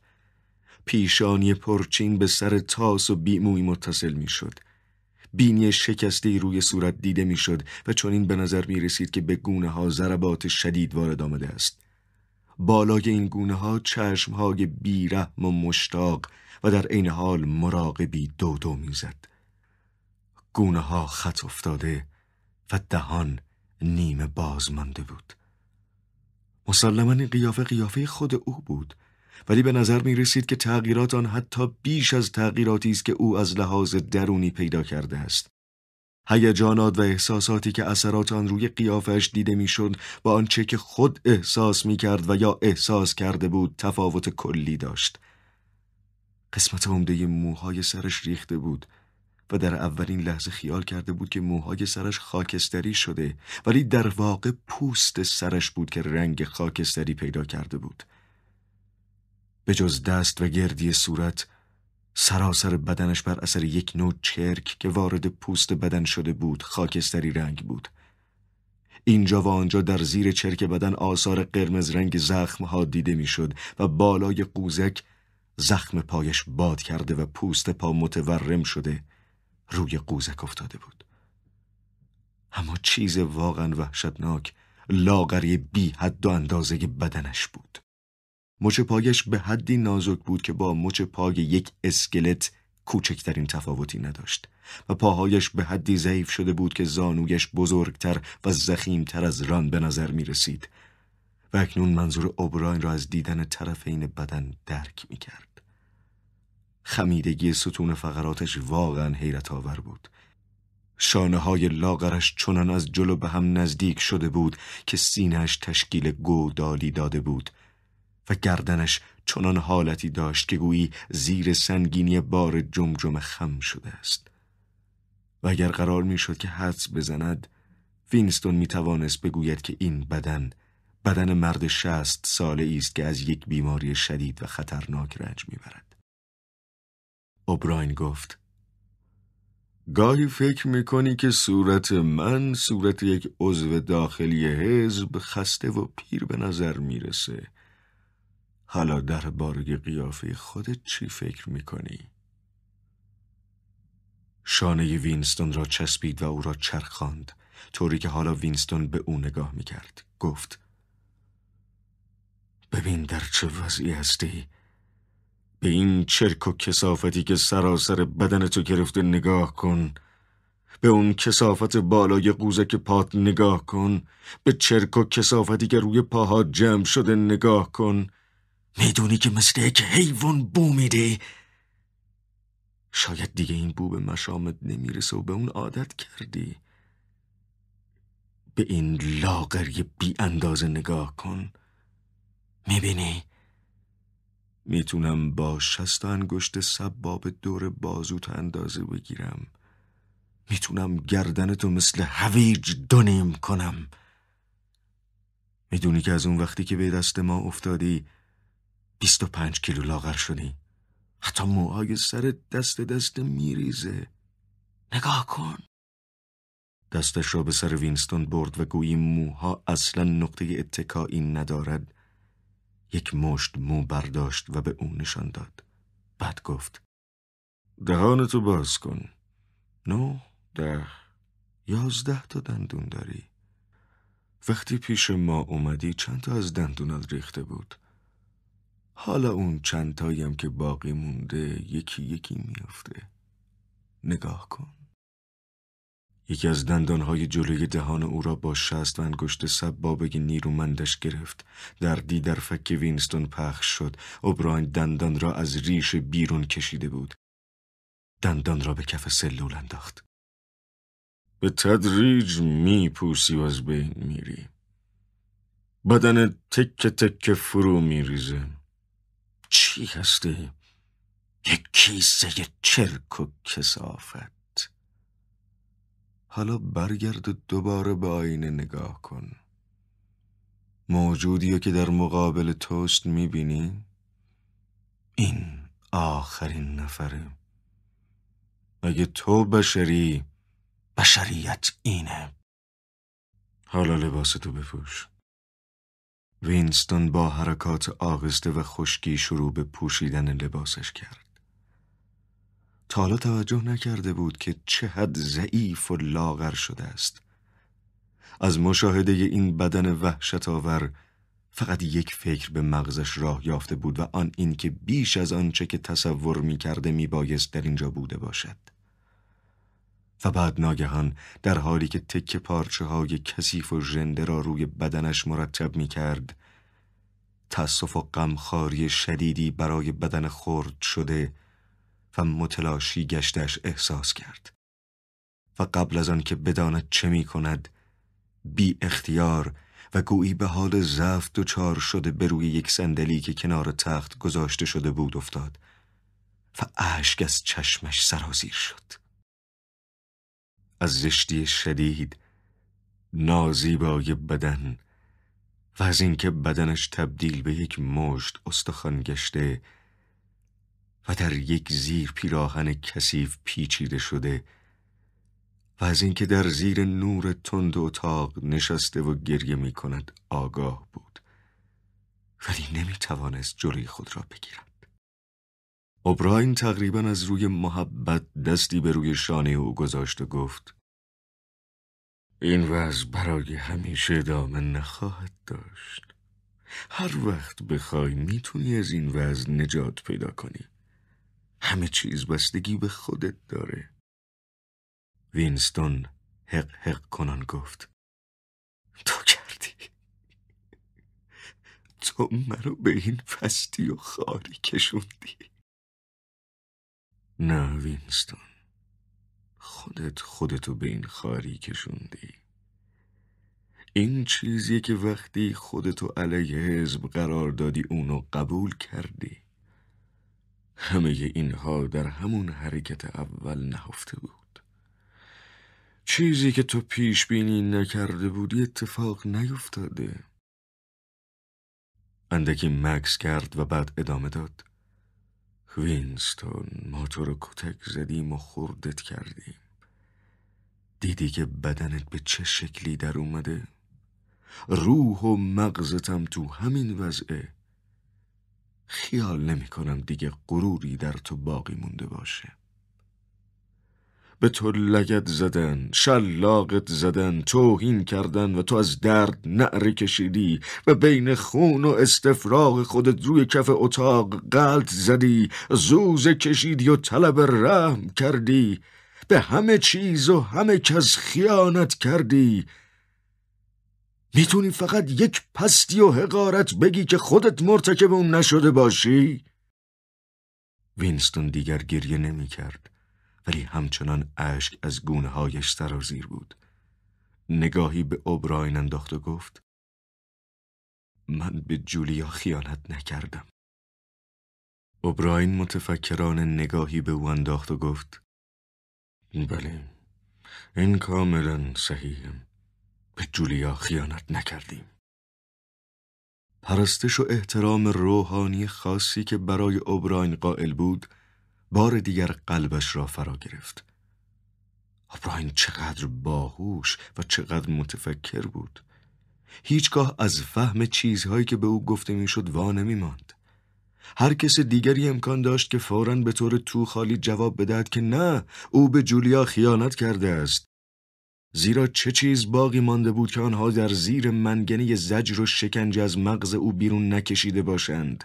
پیشانی پرچین به سر تاس و بیموی متصل می شد. بینی شکسته روی صورت دیده می‌شد و چنین به نظر می رسید که به گونه ها ضربات شدید وارد آمده است. بالای این گونه ها چشم های بیرحم و مشتاق و در عین حال مراقبی دو دو می‌زد. گونه ها خط افتاده و دهان نیمه باز مانده بود. مسلما این قیافه قیافه خود او بود ولی به نظر می رسید که تغییرات آن حتی بیش از تغییراتی است که او از لحاظ درونی پیدا کرده است. هیجانات و احساساتی که اثرات آن روی قیافش دیده می‌شد با آنچه که خود احساس می کرد و یا احساس کرده بود تفاوت کلی داشت. قسمت عمده موهای سرش ریخته بود و در اولین لحظه خیال کرده بود که موهای سرش خاکستری شده ولی در واقع پوست سرش بود که رنگ خاکستری پیدا کرده بود. به جز دست و گردی صورت سراسر بدنش بر اثر یک نوع چرک که وارد پوست بدن شده بود خاکستری رنگ بود اینجا و آنجا در زیر چرک بدن آثار قرمز رنگ زخم ها دیده می‌شد و بالای قوزک زخم پایش باد کرده و پوست پا متورم شده روی قوزک افتاده بود. اما چیز واقعا وحشتناک لاغری بی حد و اندازه بدنش بود. مچ پایش به حدی نازک بود که با مچ پای یک اسکلت کوچکترین تفاوتی نداشت و پاهایش به حدی ضعیف شده بود که زانویش بزرگتر و زخیمتر از ران به نظر می رسید و اکنون منظور اوبراین را از دیدن طرفین بدن درک می کرد. خمیدگی ستون فقراتش واقعا حیرت آور بود. شانه های لاغرش چنان از جلو به هم نزدیک شده بود که سینهش تشکیل گودالی داده بود و گردنش چنان حالتی داشت که گویی زیر سنگینی بار جمجم خم شده است و اگر قرار می‌شد که حدس بزند وینستون می توانست بگوید که این بدن بدن مرد شست ساله است که از یک بیماری شدید و خطرناک رنج می‌برد. اوبراین گفت گاهی فکر می‌کنی که صورت من صورت یک عضو داخلی حزب خسته و پیر به نظر می‌رسه حالا در بارگ قیافه خودت چی فکر می‌کنی؟ شانه وینستون را چسبید و او را چرخاند طوری که حالا وینستون به او نگاه می‌کرد گفت ببین در چه وضعی هستی. به این چرک و کسافتی که سراسر بدن تو گرفته نگاه کن. به اون کسافت بالای قوزک پات نگاه کن. به چرک و کسافتی که روی پاها جمع شده نگاه کن. می‌دونی که مثل یک حیوان بو میده. شاید دیگه این بو به مشامت نمی‌رسه و به اون عادت کردی. به این لاغری بی اندازه نگاه کن. می‌بینی؟ می‌تونم با شست انگشت سباب دور بازوت اندازه بگیرم. می‌تونم گردنتو مثل هویج دونیم کنم. می‌دونی که از اون وقتی که به دست ما افتادی بیست و پنج کیلو لاغر شدی. حتی موهای سر دست دست میریزه. نگاه کن. دستش را به سر وینستون برد و گویی موها اصلا نقطه اتکایی ندارد. یک مشت مو برداشت و به او نشان داد. بعد گفت دهانتو باز کن. نو ده یازده تا دندون داری. وقتی پیش ما اومدی چند تا از دندونات ریخته بود؟ حالا اون چند تاییم که باقی مونده یکی یکی میافته. نگاه کن. یکی از دندانهای جلوی دهان او را با شست و انگشت سبابه نیرومندش گرفت. دردی در فک وینستون پخش شد. اوبراین دندان را از ریش بیرون کشیده بود. دندان را به کف سلول انداخت. به تدریج میپوسی و از بین میری. بدن تک تک فرو میریزه. چی هستی؟ یک کیسه چرک و کسافت. حالا برگرد دوباره به آینه نگاه کن. موجودی که در مقابل توست می‌بینی؟ این آخرین نفره. اگه تو بشری؟ بشریت اینه. حالا لباس تو بپوش. وینستون با حرکات آغسته و خشکی شروع به پوشیدن لباسش کرد. تا توجه نکرده بود که چه حد ضعیف و لاغر شده است. از مشاهده این بدن وحشت آور فقط یک فکر به مغزش راه یافته بود و آن این که بیش از آنچه که تصور می کرده می بایست در اینجا بوده باشد. و بعد ناگهان در حالی که تک پارچه های کثیف و ژنده را روی بدنش مرتب می کرد تأسف و غمخواری شدیدی برای بدن خرد شده و متلاشی گشتش احساس کرد. و قبل از آن که بداند چه می کند بی اختیار و گویی به حال ضعف دچار شده به روی یک صندلی که کنار تخت گذاشته شده بود افتاد و اشک از چشمش سرازیر شد. از زشتی شدید نازیبای بدن و از اینکه بدنش تبدیل به یک مشت استخوان گشته و در یک زیر پیراهن کثیف پیچیده شده و از اینکه در زیر نور تند اتاق نشسته و گریه می کند آگاه بود. ولی نمی توانست جلوی خود را بگیرد. اوبراین تقریبا از روی محبت دستی به روی شانه او گذاشت و گفت این وضع برای همیشه ادامه نخواهد داشت. هر وقت بخوای می‌تونی از این وضع نجات پیدا کنی. همه چیز بستگی به خودت داره. وینستون حق حق کنان گفت. تو کردی. تو منو به این فستی و خاری کشوندی. نه وینستون. خودت خودتو به این خاری کشوندی. این چیزی که وقتی خودتو علیه حزب قرار دادی اونو قبول کردی. همه اینها در همون حرکت اول نهفته بود. چیزی که تو پیش بینی نکرده بودی اتفاق نیفتاده. اندکی مکس کرد و بعد ادامه داد. وینستون ما تو رو کتک زدیم و خوردت کردیم. دیدی که بدنت به چه شکلی در اومده؟ روح و مغزتم تو همین وضعه. خیال نمی کنم دیگه غروری در تو باقی مونده باشه. به تو لگت زدن شلاقت زدن توهین کردن و تو از درد نعره کشیدی و بین خون و استفراغ خودت روی کف اتاق قلط زدی زوز کشیدی و طلب رحم کردی به همه چیز و همه کس خیانت کردی. می‌تونی فقط یک پستی و حقارت بگی که خودت مرتکب اون نشده باشی؟ وینستون دیگر گریه نمی کرد ولی همچنان اشک از گونه هایش سرازیر بود. نگاهی به اوبراین انداخت و گفت من به جولیا خیانت نکردم. اوبراین متفکران نگاهی به او انداخت و گفت بله این کاملا صحیحه. به جولیا خیانت نکردیم. پرستش و احترام روحانی خاصی که برای اوبراین قائل بود بار دیگر قلبش را فرا گرفت. اوبراین چقدر باهوش و چقدر متفکر بود. هیچگاه از فهم چیزهایی که به او گفته می‌شد وا نمی ماند. هر کس دیگری امکان داشت که فوراً به طور تو خالی جواب بدهد که نه او به جولیا خیانت کرده است زیرا چه چیز باقی مانده بود که آنها در زیر منگنه زجر و شکنجه از مغز او بیرون نکشیده باشند؟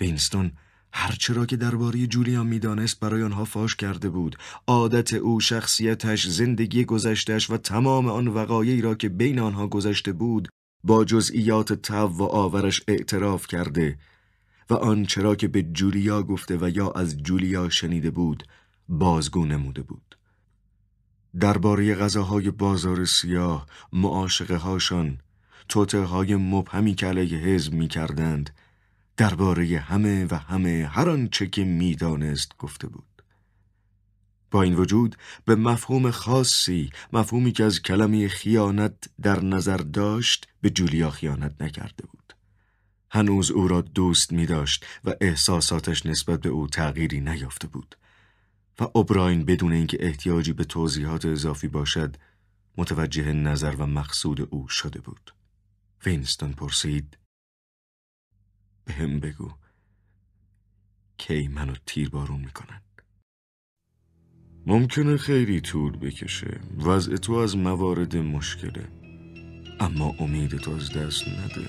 وینستون هرچه را که درباره جولیا می‌دانست برای آنها فاش کرده بود. عادت او شخصیتش زندگی گذشتش و تمام آن وقایعی را که بین آنها گذشته بود با جزئیات تو و آورش اعتراف کرده و آن چرا که به جولیا گفته و یا از جولیا شنیده بود بازگو نموده بود. درباره غذاهای بازار سیاه معاشقه هاشان توته های مبهمی که علیه حزب می کردند درباره همه و همه هر آنچه که می‌دانست گفته بود. با این وجود به مفهوم خاصی مفهومی که از کلمه خیانت در نظر داشت به جولیا خیانت نکرده بود. هنوز او را دوست می داشت و احساساتش نسبت به او تغییری نیافته بود. و اوبراین بدون اینکه احتیاجی به توضیحات اضافی باشد متوجه نظر و مقصود او شده بود. وینستون پرسید به هم بگو کی منو تیربارون می‌کنن؟ ممکنه خیلی طول بکشه وضع تو از موارد مشکله اما امید تو از دست نده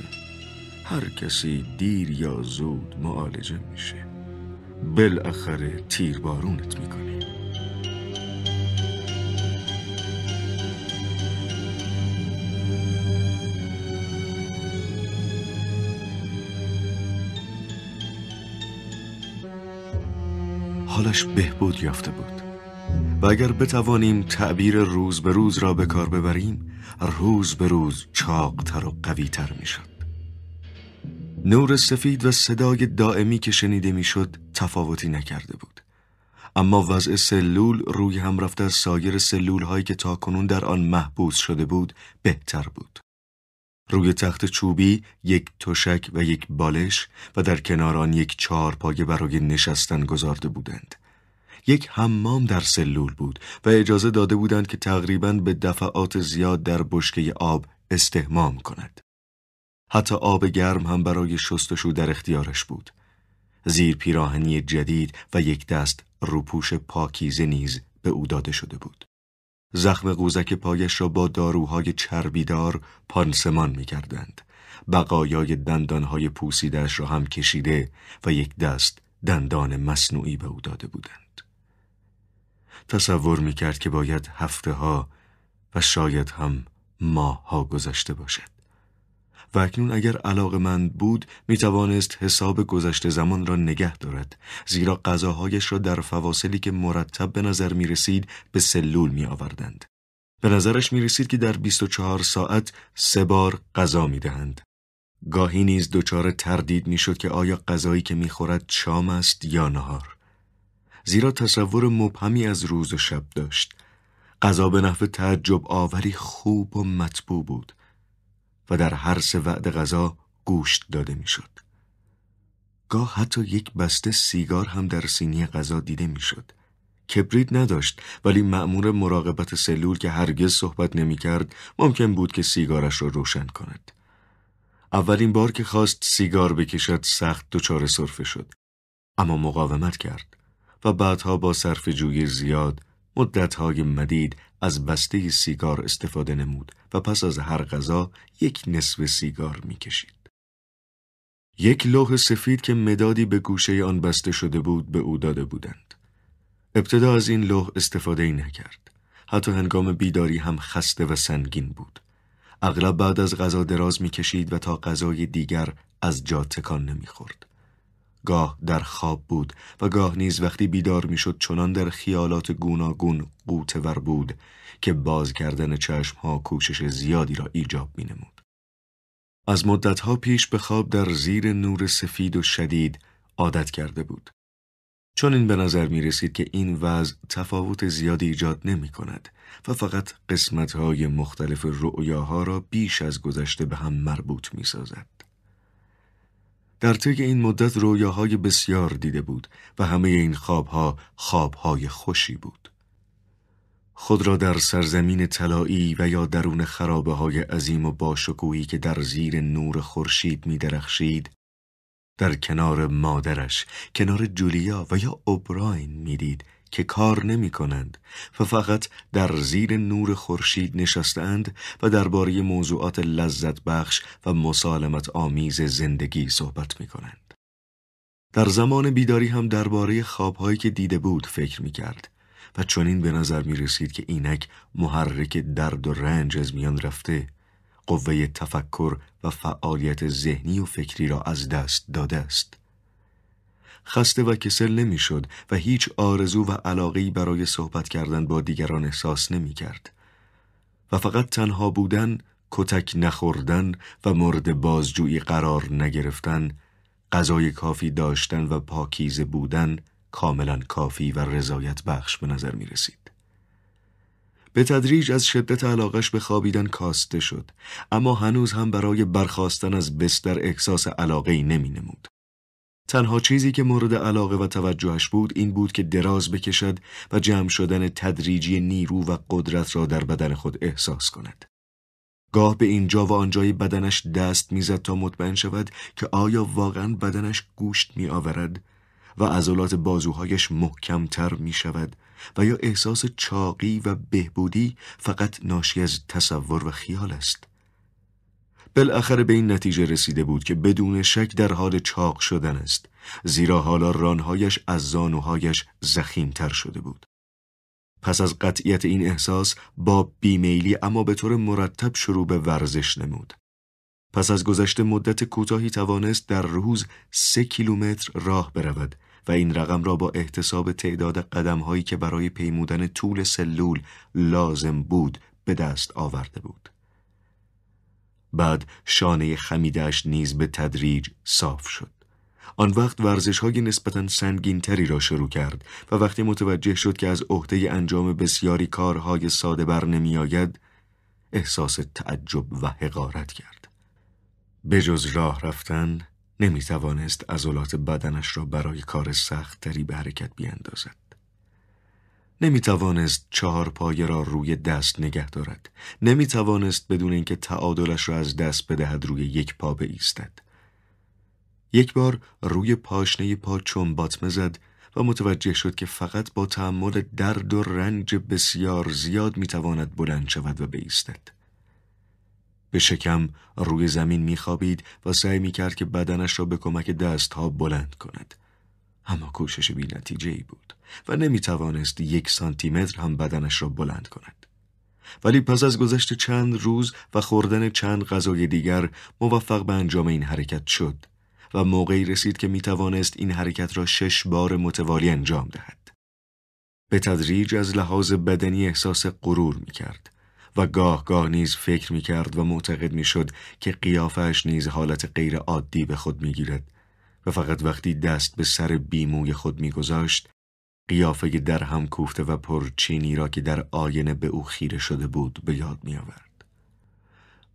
هر کسی دیر یا زود معالجه میشه. بالاخره تیربارونت می‌کنی. حالش بهبود یافته بود. و اگر بتوانیم تعبیر روز به روز را به کار ببریم روز به روز چاقتر و قویتر می‌شد. نور سفید و صدای دائمی که شنیده می‌شد تفاوتی نکرده بود اما وضع سلول روی هم رفته از سایر سلول هایی که تاکنون در آن محبوس شده بود بهتر بود روی تخت چوبی یک تشک و یک بالش و در کنار آن یک چهار پایه برای نشستن گذارده بودند. یک حمام در سلول بود و اجازه داده بودند که تقریبا به دفعات زیاد در بشکه آب استهمام کند. حتی آب گرم هم برای شستشو در اختیارش بود. زیر پیراهنی جدید و یک دست روپوش پاکیزه نیز به او داده شده بود. زخم قوزک پایش را با داروهای چربیدار پانسمان می کردند. بقایای دندانهای پوسیدش را هم کشیده و یک دست دندان مصنوعی به او داده بودند. تصور می کرد که باید هفته ها و شاید هم ماه ها گذشته باشد. و اکنون اگر علاقه من بود می توانست حساب گذشته زمان را نگه دارد زیرا غذاهایش را در فواصلی که مرتب به نظر می رسید به سلول می آوردند. به نظرش می رسید که در 24 ساعت سه بار غذا می دهند. گاهی نیز دچار تردید می شد که آیا غذایی که می خورد شام است یا نهار. زیرا تصور مبهمی از روز و شب داشت. غذا به نحو تعجب آوری خوب و مطبوع بود. و در هر سه وعده غذا گوشت داده می‌شد. گاه حتی یک بسته سیگار هم در سینی غذا دیده می‌شد. کبریت نداشت ولی مأمور مراقبت سلول که هرگز صحبت نمی کرد ممکن بود که سیگارش را روشن کند. اولین بار که خواست سیگار بکشد سخت دچار صرفه شد. اما مقاومت کرد و بعدها با صرف جوی زیاد مدتهای مدید از بسته سیگار استفاده نمود و پس از هر غذا یک نصف سیگار می‌کشید. یک لوح سفید که مدادی به گوشه آن بسته شده بود به او داده بودند. ابتدا از این لوح استفاده ای نکرد. حتی هنگام بیداری هم خسته و سنگین بود. اغلب بعد از غذا دراز می‌کشید و تا غذای دیگر از جا تکان نمی‌خورد. گاه در خواب بود و گاه نیز وقتی بیدار می‌شد چنان در خیالات گوناگون قوتور بود که باز کردن چشمها کوشش زیادی را ایجاب می نمود. از مدتها پیش به خواب در زیر نور سفید و شدید عادت کرده بود. چون این به نظر می رسید که این وضع تفاوت زیادی ایجاد نمی کند و فقط قسمتهای مختلف رؤیاها را بیش از گذشته به هم مربوط می سازد. در طی این مدت رویاهای بسیار دیده بود و همه این خوابها خوابهای خوشی بود. خود را در سرزمین طلایی و یا درون خرابه های عظیم و باشکوهی که در زیر نور خورشید می درخشید در کنار مادرش، کنار جولیا و یا اوبراین می‌دید که کار نمی کنند و فقط در زیر نور خورشید نشستند و درباره موضوعات لذت بخش و مسالمت آمیز زندگی صحبت می کنند. در زمان بیداری هم درباره خوابهایی که دیده بود فکر می کرد و چنین به نظر می رسید که اینک محرک درد و رنج از میان رفته قوه تفکر و فعالیت ذهنی و فکری را از دست داده است خسته و کسل نمی‌شد و هیچ آرزو و علاقی برای صحبت کردن با دیگران احساس نمی کرد و فقط تنها بودن، کتک نخوردن و مورد بازجویی قرار نگرفتن، غذای کافی داشتن و پاکیزه بودن کاملا کافی و رضایت بخش به نظر می رسید. به تدریج از شدت علاقش به خوابیدن کاسته شد اما هنوز هم برای برخواستن از بستر احساس علاقه نمی نمود. تنها چیزی که مورد علاقه و توجهش بود این بود که دراز بکشد و جمع شدن تدریجی نیرو و قدرت را در بدن خود احساس کند. گاه به اینجا و آنجای بدنش دست می‌زد تا مطمئن شود که آیا واقعا بدنش گوشت می آورد و عضلات بازوهایش محکمتر می شود و یا احساس چاقی و بهبودی فقط ناشی از تصور و خیال است. بالاخره به این نتیجه رسیده بود که بدون شک در حال چاق شدن است زیرا حالا رانهایش از زانوهایش زخیمتر شده بود پس از قطعیت این احساس با بیمیلی اما به طور مرتب شروع به ورزش نمود پس از گذشت مدت کوتاهی توانست در روز سه کیلومتر راه برود و این رقم را با احتساب تعداد قدمهایی که برای پیمودن طول سلول لازم بود به دست آورده بود. بعد شانه خمیدهش نیز به تدریج صاف شد. آن وقت ورزش های نسبتا سنگین تری را شروع کرد و وقتی متوجه شد که از عهده انجام بسیاری کارهای ساده بر نمی آید احساس تعجب و حقارت کرد. به جز راه رفتن نمی توانست عضلات بدنش را برای کار سخت تری به حرکت بیاندازد. نمی توانست چهار پایه را روی دست نگه دارد. نمی توانست بدون اینکه تعادلش را از دست بدهد روی یک پا بایستد. یک بار روی پاشنه پا چنباتمه زد و متوجه شد که فقط با تحمل درد و رنج بسیار زیاد می تواند بلند شود و بایستد. به شکم روی زمین میخوابید و سعی می‌کرد که بدنش را به کمک دستها بلند کند. اما کوشش بی نتیجه ای بود و نمی توانست یک سانتیمتر هم بدنش را بلند کند. ولی پس از گذشت چند روز و خوردن چند غذای دیگر موفق به انجام این حرکت شد و موقعی رسید که می توانست این حرکت را شش بار متوالی انجام دهد. به تدریج از لحاظ بدنی احساس غرور می کرد و گاه گاه نیز فکر می کرد و معتقد می شد که قیافش نیز حالت غیر عادی به خود می گیرد و فقط وقتی دست به سر بیموی خود می گذاشت قیافه در هم کوفته و پرچینی را که در آینه به او خیره شده بود به یاد می آورد.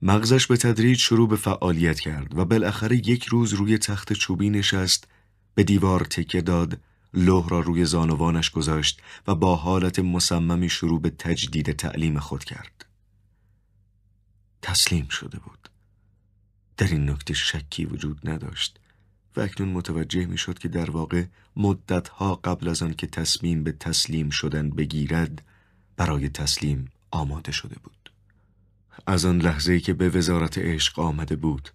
مغزش به تدریج شروع به فعالیت کرد و بالاخره یک روز روی تخت چوبی نشست به دیوار تکه داد لوح را روی زانوانش گذاشت و با حالت مصممی شروع به تجدید تعلیم خود کرد. تسلیم شده بود. در این نکته شکی وجود نداشت و اکنون متوجه می شد که در واقع مدتها قبل از آن که تصمیم به تسلیم شدن بگیرد برای تسلیم آماده شده بود. از آن لحظه که به وزارت عشق آمده بود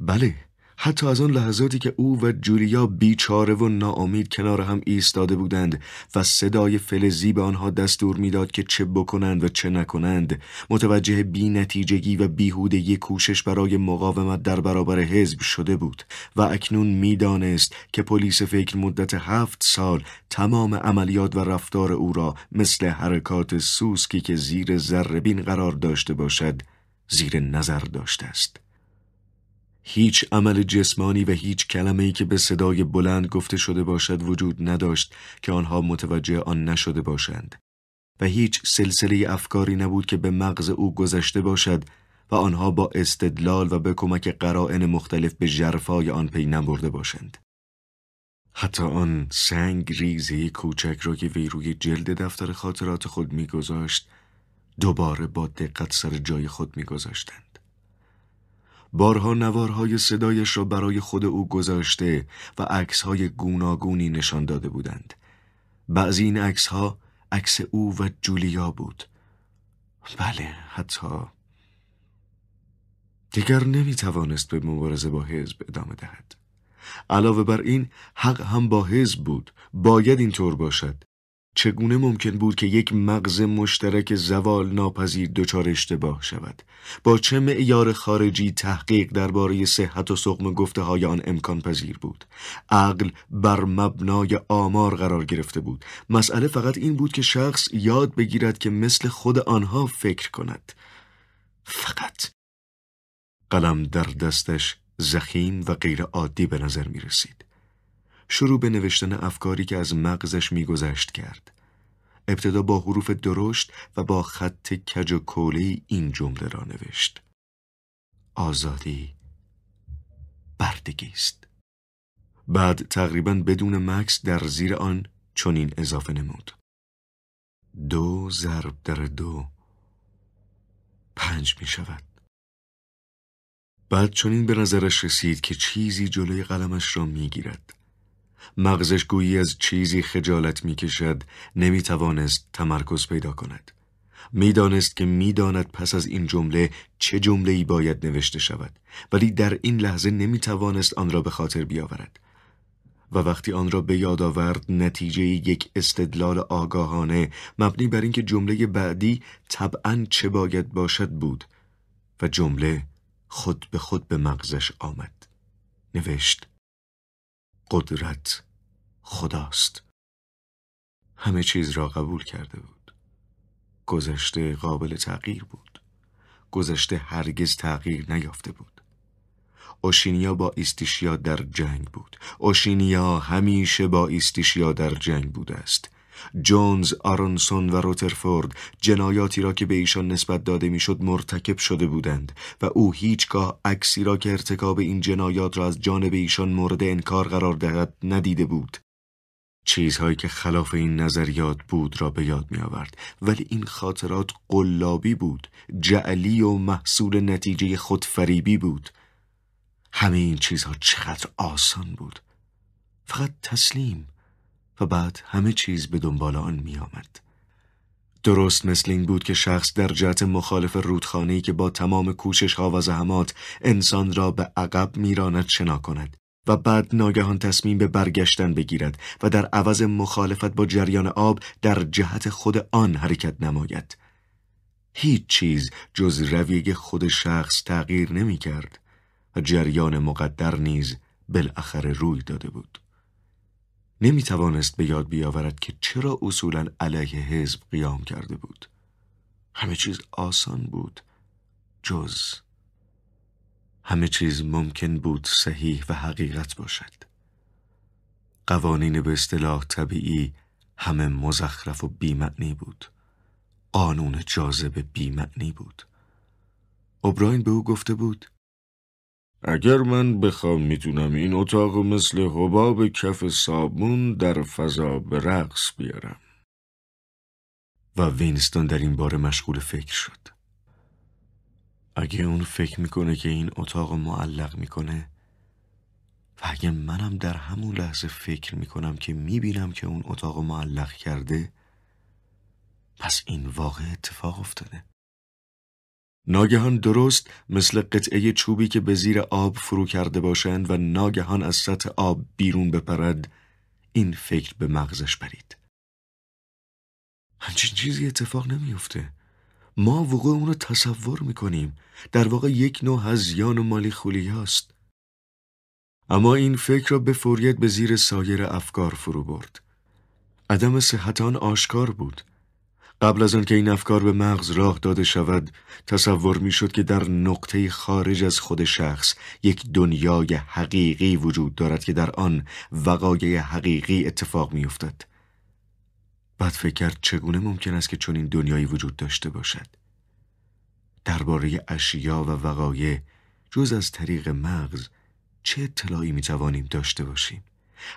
بله حتی از آن لحظاتی که او و جولیا بیچاره و ناامید کنار هم ایستاده بودند و صدای فلزی به آنها دستور می‌داد که چه بکنند و چه نکنند متوجه بی نتیجگی و بیهودگی کوشش برای مقاومت در برابر حزب شده بود و اکنون می‌دانست که پلیس فکر مدت هفت سال تمام عملیات و رفتار او را مثل حرکات سوسکی که زیر ذربین قرار داشته باشد زیر نظر داشته است. هیچ عمل جسمانی و هیچ کلمه ای که به صدای بلند گفته شده باشد وجود نداشت که آنها متوجه آن نشده باشند و هیچ سلسله افکاری نبود که به مغز او گذشته باشد و آنها با استدلال و به کمک قرائن مختلف به جرفای آن پی نبرده باشند. حتی آن سنگ ریزه کوچک را که وی روی جلد دفتر خاطرات خود میگذاشت دوباره با دقت سر جای خود میگذاشتند. بارها نوارهای صدایش را برای خود او گذاشته و عکسهای گوناگونی نشان داده بودند. بعضی این عکسها عکس او و جولیا بود. بله حتی دیگر نمی توانست به مبارزه با حزب ادامه دهد. علاوه بر این حق هم با حزب بود باید اینطور باشد چگونه ممکن بود که یک مغز مشترک زوال ناپذیر دچار اشتباه شود؟ با چه معیار خارجی تحقیق درباره صحت و سقم گفته های آن امکان پذیر بود؟ عقل بر مبنای آمار قرار گرفته بود. مسئله فقط این بود که شخص یاد بگیرد که مثل خود آنها فکر کند. فقط. قلم در دستش زخیم و غیر عادی به نظر می رسید شروع به نوشتن افکاری که از مغزش میگذشت کرد. ابتدا با حروف درشت و با خط کج و کولی این جمله را نوشت. آزادی بردگی است. بعد تقریبا بدون مکس در زیر آن چنین اضافه نمود. دو ضرب در دو پنج می شود. بعد چنین به نظرش رسید که چیزی جلوی قلمش را می گیرد. مغزش گویی از چیزی خجالت می‌کشد نمی‌توانست تمرکز پیدا کند. می‌دانست که می‌داند پس از این جمله چه جمله ای باید نوشته شود ولی در این لحظه نمی‌توانست آن را به خاطر بیاورد. و وقتی آن را به یاد آورد نتیجه یک استدلال آگاهانه مبنی بر اینکه جمله بعدی طبعا چه باید باشد بود و جمله خود به خود به مغزش آمد. نوشت قدرت خداست. همه چیز را قبول کرده بود. گذشته قابل تغییر بود. گذشته هرگز تغییر نیافته بود. اوشینیا با ایستیشیا در جنگ بود. اوشینیا همیشه با ایستیشیا در جنگ بوده است. جونز، آرونسون و روترفورد جنایاتی را که به ایشان نسبت داده می‌شد مرتکب شده بودند و او هیچگاه عکسی را که ارتکاب این جنایات را از جانب ایشان مورد انکار قرار دهد ندیده بود. چیزهایی که خلاف این نظریات بود را به یاد می آورد ولی این خاطرات قلابی بود جعلی و محصول نتیجه خودفریبی بود. همه این چیزها چقدر آسان بود. فقط تسلیم و بعد همه چیز به دنبال آن می آمد. درست مثل این بود که شخص در جهت مخالف رودخانه‌ای که با تمام کوشش ها و زحمات انسان را به عقب میراند شنا کند و بعد ناگهان تصمیم به برگشتن بگیرد و در عوض مخالفت با جریان آب در جهت خود آن حرکت نماید. هیچ چیز جز رویه خود شخص تغییر نمی کرد و جریان مقدر نیز بالاخره روی داده بود. نمی توانست به یاد بیاورد که چرا اصولا علیه حزب قیام کرده بود. همه چیز آسان بود جز همه چیز ممکن بود صحیح و حقیقت باشد. قوانین به اصطلاح طبیعی همه مزخرف و بیمعنی بود. قانون جاذبه بیمعنی بود. اوبراین به او گفته بود اگر من بخوام می‌تونم این اتاق مثل حباب کف صابون در فضا به رقص بیارم. و وینستون در این باره مشغول فکر شد. اگه اون فکر می‌کنه که این اتاق معلق می‌کنه و اگه منم در همون لحظه فکر می‌کنم که می‌بینم که اون اتاق معلق کرده پس این واقع اتفاق افتاده. ناگهان درست مثل قطعه چوبی که به زیر آب فرو کرده باشند و ناگهان از سطح آب بیرون بپرد این فکر به مغزش برید همچین چیزی اتفاق نمیفته ما وقوع اون رو تصور می‌کنیم. در واقع یک نوع هزیان و مالی خولیاست اما این فکر را به فوریت به زیر سایر افکار فرو برد. عدم صحت آن آشکار بود. قبل از آن که این افکار به مغز راه داده شود تصور می شد که در نقطه خارج از خود شخص یک دنیای حقیقی وجود دارد که در آن وقایع حقیقی اتفاق می افتد. بعد فکر کرد چگونه ممکن است که چنین دنیایی وجود داشته باشد درباره اشیا و وقایع جز از طریق مغز چه اطلاعی می توانیم داشته باشیم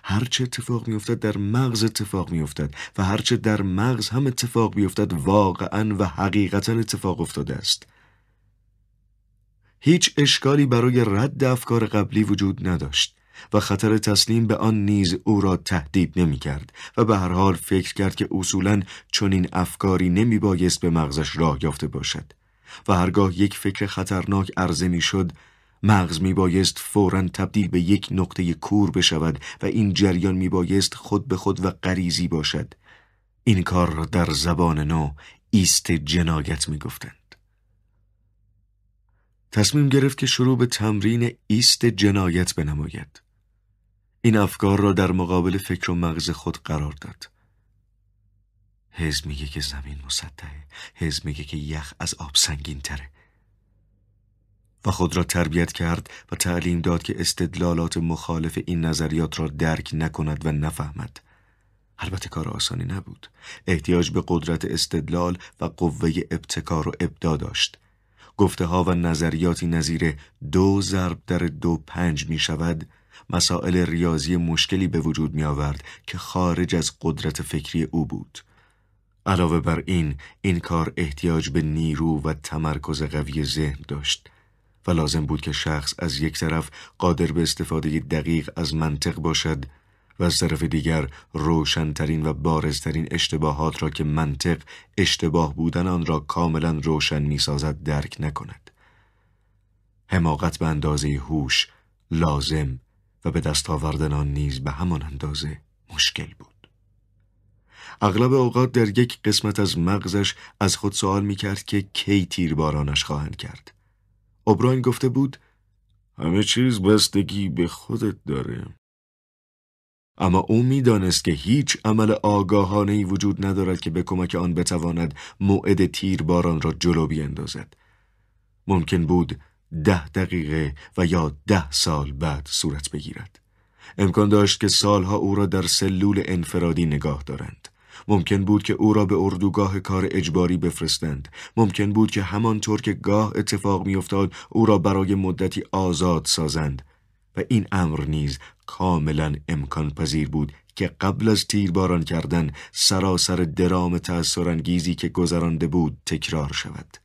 هرچه اتفاق میافتد در مغز اتفاق میافتد و هرچه در مغز هم اتفاق بیفتد واقعا و حقیقتا اتفاق افتاده است. هیچ اشکالی برای رد افکار قبلی وجود نداشت و خطر تسلیم به آن نیز او را تهدید نمی کرد و به هر حال فکر کرد که اصولا چنین افکاری نمی بایست به مغزش راه یافته باشد و هرگاه یک فکر خطرناک عرضه می شد مغز می بایست فورا تبدیل به یک نقطه کور بشود و این جریان می بایست خود به خود و غریزی باشد این کار را در زبان نو ایست جنایت می گفتند. تصمیم گرفت که شروع به تمرین ایست جنایت بنماید. این افکار را در مقابل فکر و مغز خود قرار داد. حزب میگه که زمین مسطحه حزب میگه که یخ از آب سنگین تره و خود را تربیت کرد و تعلیم داد که استدلالات مخالف این نظریات را درک نکند و نفهمد. البته کار آسانی نبود. احتیاج به قدرت استدلال و قوه ابتکار و ابدا داشت. گفته ها و نظریاتی نظیر دو ضرب در دو پنج می شود مسائل ریاضی مشکلی به وجود می آورد که خارج از قدرت فکری او بود. علاوه بر این این کار احتیاج به نیرو و تمرکز قوی ذهن داشت. و لازم بود که شخص از یک طرف قادر به استفاده دقیق از منطق باشد و از طرف دیگر روشنترین و بارزترین اشتباهات را که منطق اشتباه بودن آن را کاملا روشن می‌سازد درک نکند. حماقت به اندازه هوش لازم و به دست آوردن آن نیز به همان اندازه مشکل بود. اغلب اوقات در یک قسمت از مغزش از خود سوال می کرد که کی تیربارانش خواهند کرد. اوبراین گفته بود همه چیز بستگی به خودت داره. اما او می‌دانست که هیچ عمل آگاهانه ای وجود ندارد که به کمک آن بتواند موعد تیرباران را جلو بیندازد. ممکن بود ده دقیقه و یا ده سال بعد صورت بگیرد. امکان داشت که سالها او را در سلول انفرادی نگاه دارند. ممکن بود که او را به اردوگاه کار اجباری بفرستند. ممکن بود که همانطور که گاه اتفاق میافتاد او را برای مدتی آزاد سازند. و این امر نیز کاملا امکان پذیر بود که قبل از تیرباران کردن سراسر درام تأثیرانگیزی که گذرانده بود تکرار شود.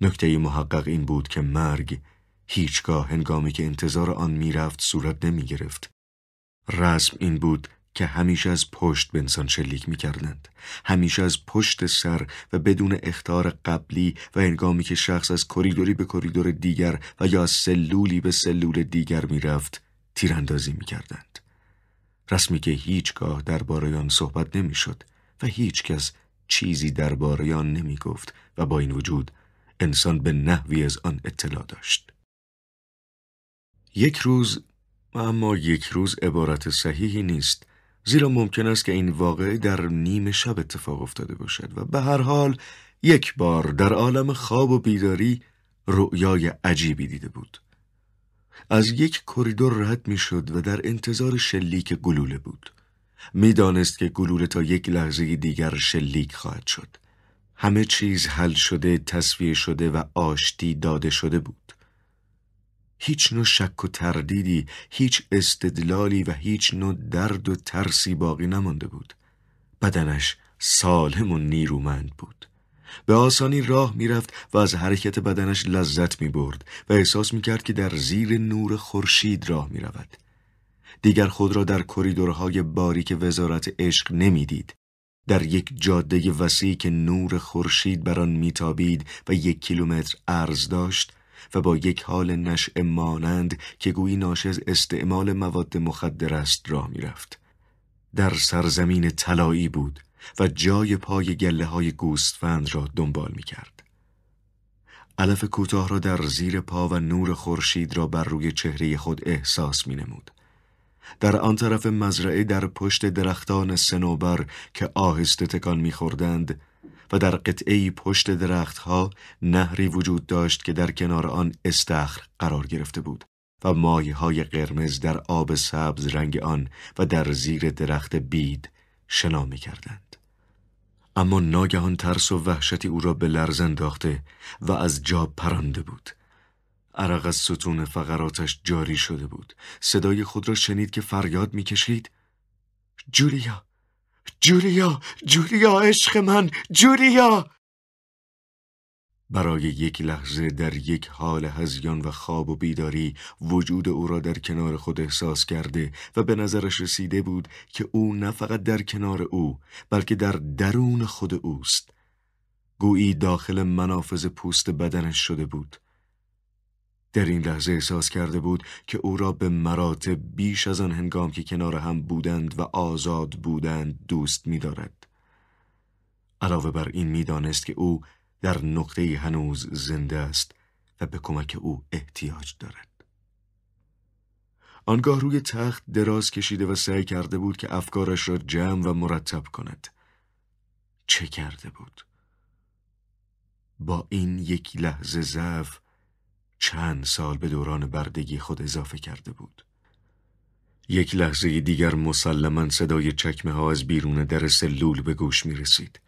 نکته محقق این بود که مرگ هیچگاه هنگامی که انتظار آن می‌رفت صورت نمی گرفت. رسم این بود که همیشه از پشت به انسان شلیک می کردند. همیشه از پشت سر و بدون اختار قبلی و هنگامی که شخص از کریدوری به کریدور دیگر و یا از سلولی به سلول دیگر می رفت تیراندازی می کردند. رسمی که هیچگاه درباره آن صحبت نمی شد و هیچ کس چیزی درباره آن نمی گفت و با این وجود انسان به نحوی از آن اطلاع داشت. یک روز اما یک روز عبارت صحیحی نیست زیرا ممکن است که این واقعه در نیم شب اتفاق افتاده باشد و به هر حال یک بار در عالم خواب و بیداری رؤیای عجیبی دیده بود. از یک کریدور رد می شد و در انتظار شلیک گلوله بود. می‌دانست که گلوله تا یک لحظه دیگر شلیک خواهد شد. همه چیز حل شده تصفیه شده و آشتی داده شده بود. هیچ نوع شک و تردیدی هیچ استدلالی و هیچ نوع درد و ترسی باقی نمانده بود بدنش سالم و نیرومند بود به آسانی راه می‌رفت و از حرکت بدنش لذت می برد و احساس می کرد که در زیر نور خورشید راه می رود. دیگر خود را در کریدورهای باریک وزارت عشق نمی‌دید. در یک جاده وسیع که نور خورشید بر آن میتابید و یک کیلومتر عرض داشت و با یک حال نشع مانند که گویی ناشی از استعمال مواد مخدر است راه می‌رفت. در سرزمین طلایی بود و جای پای گله های گوستفند را دنبال می کرد. علف کوتاه را در زیر پا و نور خورشید را بر روی چهره خود احساس می نمود. در آن طرف مزرعه در پشت درختان سنوبر که آهسته تکان میخوردند و در قطعه پشت درختها نهری وجود داشت که در کنار آن استخر قرار گرفته بود و مایه های قرمز در آب سبز رنگ آن و در زیر درخت بید شنا می کردند. اما ناگهان ترس و وحشتی او را به لرز انداخته و از جا پرانده بود. عرق از ستون فقراتش جاری شده بود. صدای خود را شنید که فریاد می‌کشید. جولیا جولیا جولیا عشق من جولیا برای یک لحظه در یک حال هزیان و خواب و بیداری وجود او را در کنار خود احساس کرده و به نظرش رسیده بود که او نه فقط در کنار او بلکه در درون خود اوست. گویی داخل منافذ پوست بدنش شده بود. در این لحظه احساس کرده بود که او را به مراتب بیش از آن هنگام که کنار هم بودند و آزاد بودند دوست می‌دارد. علاوه بر این می‌دانست که او در نقطه هنوز زنده است و به کمک او احتیاج دارد. آنگاه روی تخت دراز کشیده و سعی کرده بود که افکارش را جمع و مرتب کند. چه کرده بود؟ با این یک لحظه ضعف چند سال به دوران بردگی خود اضافه کرده بود. یک لحظه دیگر مسلما صدای چکمه ها از بیرون در سلول به گوش می رسید.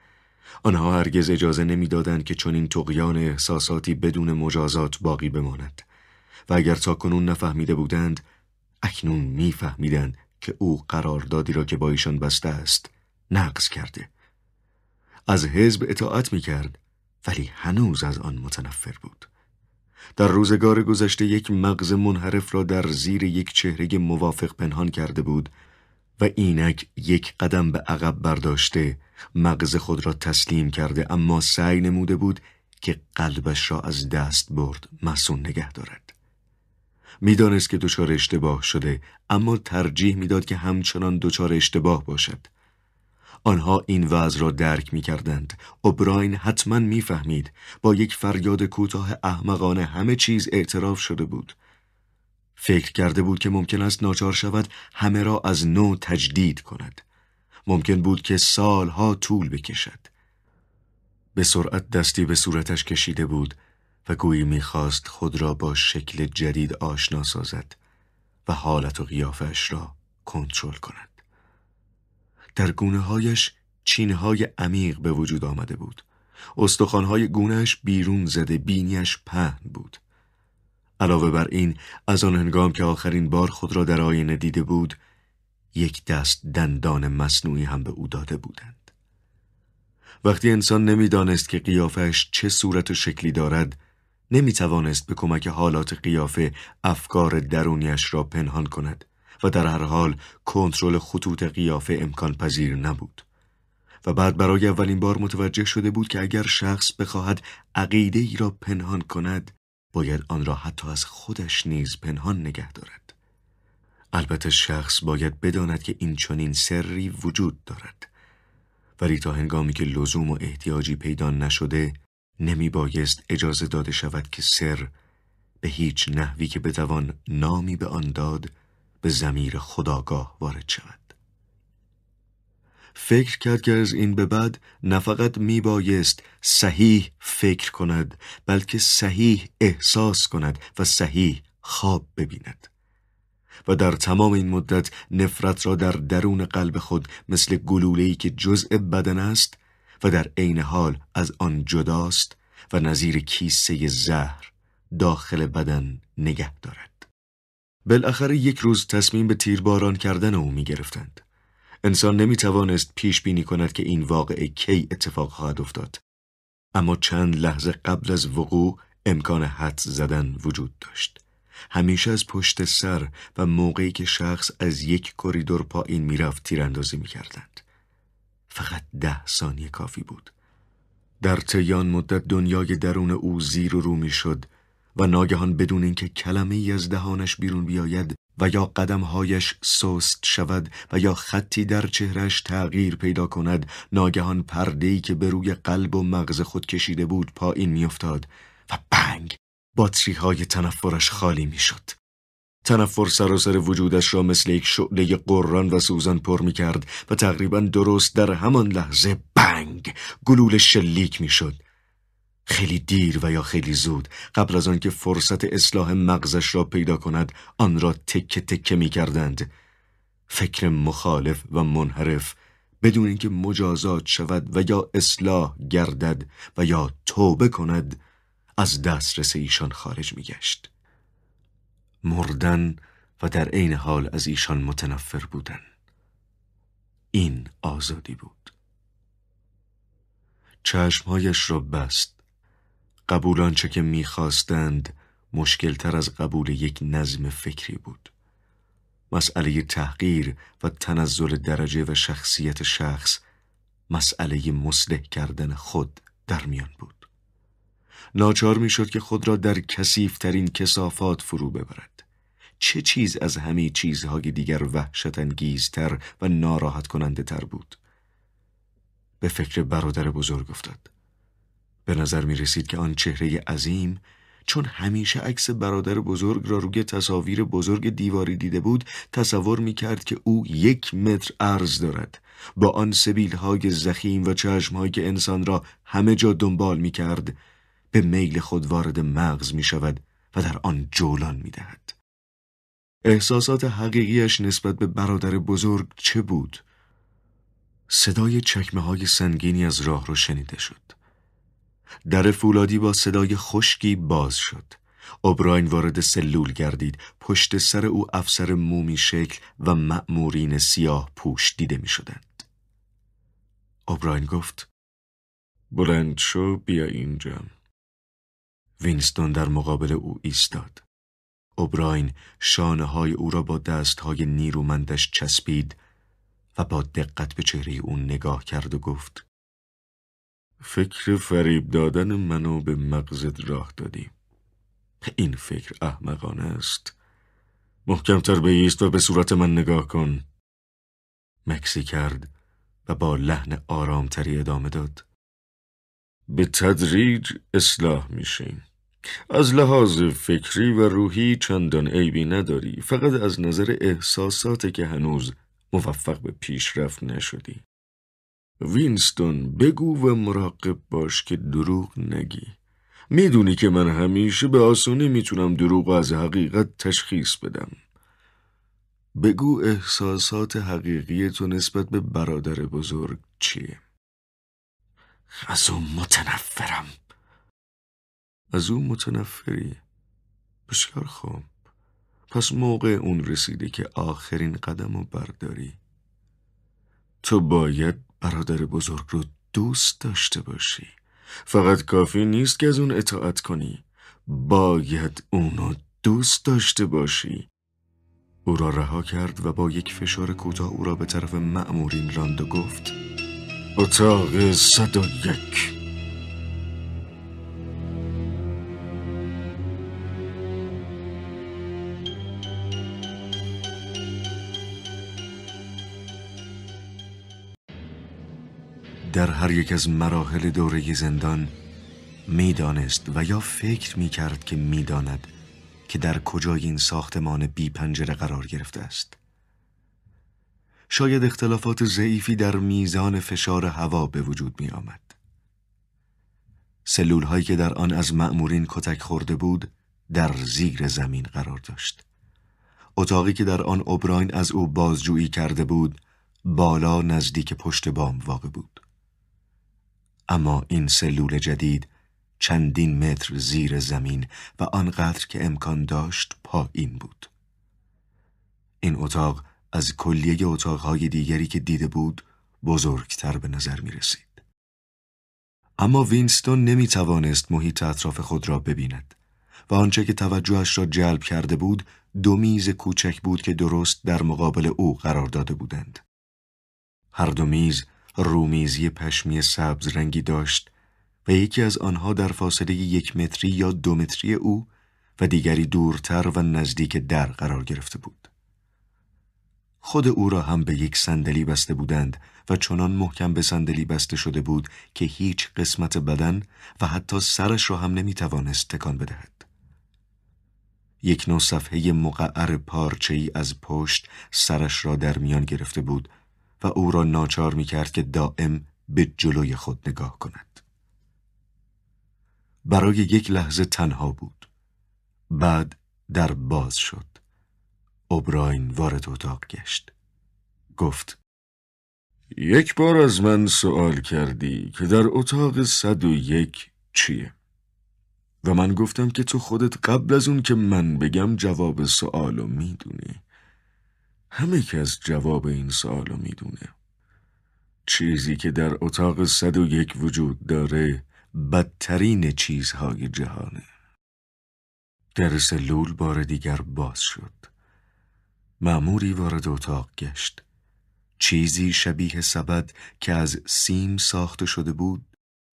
آنها هرگز اجازه نمی‌دادند که چنین تقیان احساساتی بدون مجازات باقی بماند و اگر تا کنون نفهمیده بودند اکنون میفهمیدند که او قراردادی را که با ایشان بسته است نقض کرده از حزب اطاعت می کرد ولی هنوز از آن متنفر بود در روزگار گذشته یک مغز منحرف را در زیر یک چهره موافق پنهان کرده بود و اینک یک قدم به عقب برداشته مغز خود را تسلیم کرده اما سعی نموده بود که قلبش را از دست برد مسون نگه دارد. می‌دانست که دچار اشتباه شده اما ترجیح می‌داد که همچنان دچار اشتباه باشد. آنها این وضع را درک می کردند. اوبراین حتما می‌فهمید با یک فریاد کوتاه احمقانه همه چیز اعتراف شده بود. فکر کرده بود که ممکن است ناچار شود همه را از نو تجدید کند. ممکن بود که سالها طول بکشد. به سرعت دستی به صورتش کشیده بود و گویی می‌خواست خود را با شکل جدید آشنا سازد و حالت و قیافش را کنترل کند. در گونه هایش چینه های عمیق به وجود آمده بود. استخوانهای گونهش بیرون زده بینیش پهن بود. علاوه بر این از آن هنگام که آخرین بار خود را در آینه دیده بود یک دست دندان مصنوعی هم به او داده بودند. وقتی انسان نمی‌دانست که قیافش چه صورت و شکلی دارد نمی توانست به کمک حالات قیافه افکار درونیش را پنهان کند و در هر حال کنترل خطوط قیافه امکان پذیر نبود. و بعد برای اولین بار متوجه شده بود که اگر شخص بخواهد عقیده ای را پنهان کند باید آن را حتی از خودش نیز پنهان نگه دارد. البته شخص باید بداند که این چنین سری وجود دارد. ولی تا هنگامی که لزوم و احتیاجی پیدا نشده نمی بایست اجازه داده شود که سر به هیچ نحوی که بتوان نامی به آن داد به زمیر خداگاه وارد شود فکر کرد که از این به بعد نه فقط می بایست صحیح فکر کند بلکه صحیح احساس کند و صحیح خواب ببیند و در تمام این مدت نفرت را در درون قلب خود مثل گلوله‌ای که جزء بدن است و در عین حال از آن جداست و نظیر کیسه زهر داخل بدن نگه دارد. بالاخره یک روز تصمیم به تیرباران کردن او می گرفتند. انسان نمی توانست پیش بینی کند که این واقعه کی اتفاق خواهد افتاد. اما چند لحظه قبل از وقوع امکان حد زدن وجود داشت. همیشه از پشت سر و موقعی که شخص از یک کریدور پایین می‌رفت تیراندازی می‌کردند. فقط ده ثانیه کافی بود. در طیان مدت دنیای درون او زیر و رو می‌شد و ناگهان بدون اینکه کلمه ای از دهانش بیرون بیاید و یا قدمهایش سست شود و یا خطی در چهرش تغییر پیدا کند ناگهان پردهی که به روی قلب و مغز خود کشیده بود پایین میافتاد و بنگ باتری های تنفرش خالی می‌شد. تنفر سراسر وجودش را مثل یک شعله قران و سوزن پر می کرد و تقریبا درست در همان لحظه بنگ گلول شلیک می شد. خیلی دیر و یا خیلی زود قبل از آنکه فرصت اصلاح مغزش را پیدا کند آن را تکه تکه می کردند. فکر مخالف و منحرف بدون اینکه مجازات شود و یا اصلاح گردد و یا توبه کند از دسترس ایشان خارج می گشت. مردن و در عین حال از ایشان متنفر بودن این آزادی بود چشمهایش را بست قبول آنچه که می‌خواستند مشکلتر از قبول یک نظم فکری بود. مسئله تحقیر و تنزل درجه و شخصیت شخص مسئله مصلح کردن خود در میان بود. ناچار می‌شد که خود را در کسیفترین کسافات فرو ببرد. چه چیز از همه چیزهای دیگر وحشت انگیزتر و ناراحت کننده تر بود؟ به فکر برادر بزرگ افتاد. به نظر می رسید که آن چهره عظیم چون همیشه عکس برادر بزرگ را روی تصاویر بزرگ دیواری دیده بود تصور می کرد که او یک متر عرض دارد با آن سبیل های زخیم و چشم که انسان را همه جا دنبال می کرد به میل خود وارد مغز می شود و در آن جولان می دهد. احساسات حقیقیش نسبت به برادر بزرگ چه بود؟ صدای چکمه های سنگینی از راه رو شنیده شد. در فولادی با صدای خشکی باز شد. اوبراین وارد سلول گردید. پشت سر او افسر مومی شکل و مأمورین سیاه پوش دیده می شدند. اوبراین گفت بلند شو بیا اینجا. وینستون در مقابل او ایستاد. اوبراین شانه های او را با دست های نیرومندش چسبید و با دقت به چهره او نگاه کرد و گفت فکر فریب دادن منو به مغزت راه دادی. این فکر احمقانه است. محکمتر بیست و به صورت من نگاه کن. مکسی کرد و با لحن آرامتری ادامه داد. به تدریج اصلاح میشیم از لحاظ فکری و روحی چندان عیبی نداری. فقط از نظر احساسات که هنوز موفق به پیشرفت نشدی. وینستون بگو و مراقب باش که دروغ نگی. می‌دونی که من همیشه به آسونی می‌تونم دروغ از حقیقت تشخیص بدم. بگو احساسات حقیقی تو نسبت به برادر بزرگ چیه؟ از اون متنفرم. از اون متنفری؟ بسیار خوب. پس موقع اون رسیده که آخرین قدم رو برداری. تو باید برادر بزرگ رو دوست داشته باشی. فقط کافی نیست که از اون اطاعت کنی. باید اونو دوست داشته باشی. او را رها کرد و با یک فشار کوتاه او را به طرف مأمورین راند و گفت اتاق صد یک. در هر یک از مراحل دوره زندان می‌دانست و یا فکر می کرد که می‌داند که در کجای این ساختمان بی پنجره قرار گرفته است. شاید اختلافات ضعیفی در میزان فشار هوا به وجود می آمد. سلول هایی که در آن از مأمورین کتک خورده بود در زیر زمین قرار داشت. اتاقی که در آن اوبراین از او بازجویی کرده بود بالا نزدیک پشت بام واقع بود. اما این سلول جدید چندین متر زیر زمین و آنقدر که امکان داشت پایین بود. این اتاق از کلیه اتاقهای دیگری که دیده بود بزرگتر به نظر می رسید. اما وینستون نمی توانست محیط اطراف خود را ببیند و آنچه که توجهش را جلب کرده بود دو میز کوچک بود که درست در مقابل او قرار داده بودند. هر دو میز رومیزی پشمی سبز رنگی داشت و یکی از آنها در فاصله یک متری یا دو متری او و دیگری دورتر و نزدیک در قرار گرفته بود. خود او را هم به یک صندلی بسته بودند و چنان محکم به صندلی بسته شده بود که هیچ قسمت بدن و حتی سرش را هم نمی توانست تکان بدهد. یک نوع صفحه مقعر پارچه‌ای از پشت سرش را در میان گرفته بود و او را ناچار می کرد که دائم به جلوی خود نگاه کند. برای یک لحظه تنها بود. بعد در باز شد. اوبراین وارد اتاق گشت. گفت یک بار از من سوال کردی که در اتاق صد یک چیه؟ و من گفتم که تو خودت قبل از اون که من بگم جواب سوالو می‌دونی. همه کس جواب این سوالو می‌دونه. چیزی که در اتاق صد و یک وجود داره بدترین چیزهای جهانه. در سلول بار دیگر باز شد. معموری وارد اتاق گشت. چیزی شبیه سبد که از سیم ساخته شده بود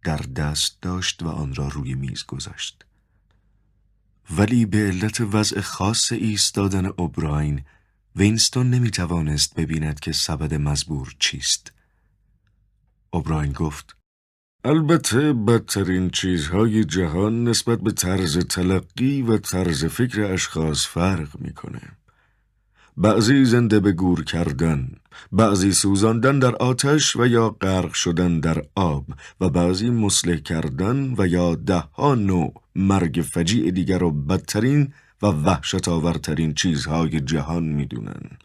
در دست داشت و آن را روی میز گذاشت. ولی به علت وضع خاص ایستادن اوبراین وینستون نمی توانست ببیند که سبد مزبور چیست. اوبراین گفت البته بدترین چیزهای جهان نسبت به طرز تلقی و طرز فکر اشخاص فرق می‌کنه. بعضی زنده به گور کردن، بعضی سوزاندن در آتش و یا غرق شدن در آب و بعضی مسلح کردن و یا ده ها نوع مرگ فجیع دیگر رو بدترین و وحشت آورترین چیزهای جهان می‌دونن.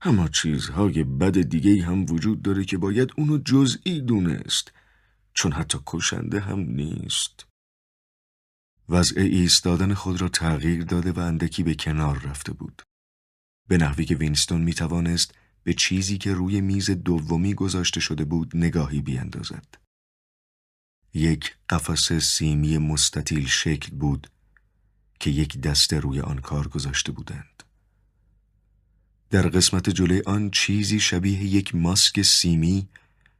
اما چیزهای بد دیگه هم وجود داره که باید اونو جزئی دونست چون حتی کشنده هم نیست. وضع ایستادن خود را تغییر داده و اندکی به کنار رفته بود. به نحوی که وینستون می توانست به چیزی که روی میز دومی گذاشته شده بود نگاهی بیاندازد. یک قفس سیمی مستطیل شکل بود که یک دسته روی آن کار گذاشته بودند. در قسمت جلوی آن چیزی شبیه یک ماسک سیمی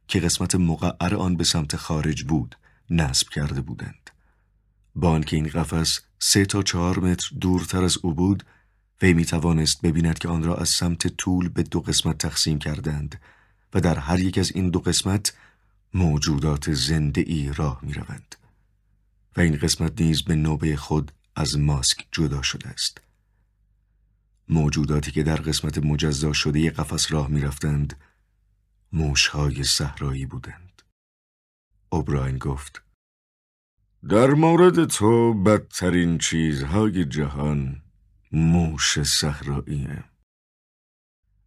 که قسمت مقعر آن به سمت خارج بود نصب کرده بودند. با آنکه این قفس سه تا چهار متر دورتر از او بود وی می توانست ببیند که آن را از سمت طول به دو قسمت تقسیم کردند و در هر یک از این دو قسمت موجودات زنده ای راه می روند. و این قسمت نیز به نوبه خود از ماسک جدا شده است. موجوداتی که در قسمت مجزا شده قفس راه می رفتند موشهای صحرایی بودند. اوبراین گفت در مورد تو بدترین چیزهای جهان موش صحراییه.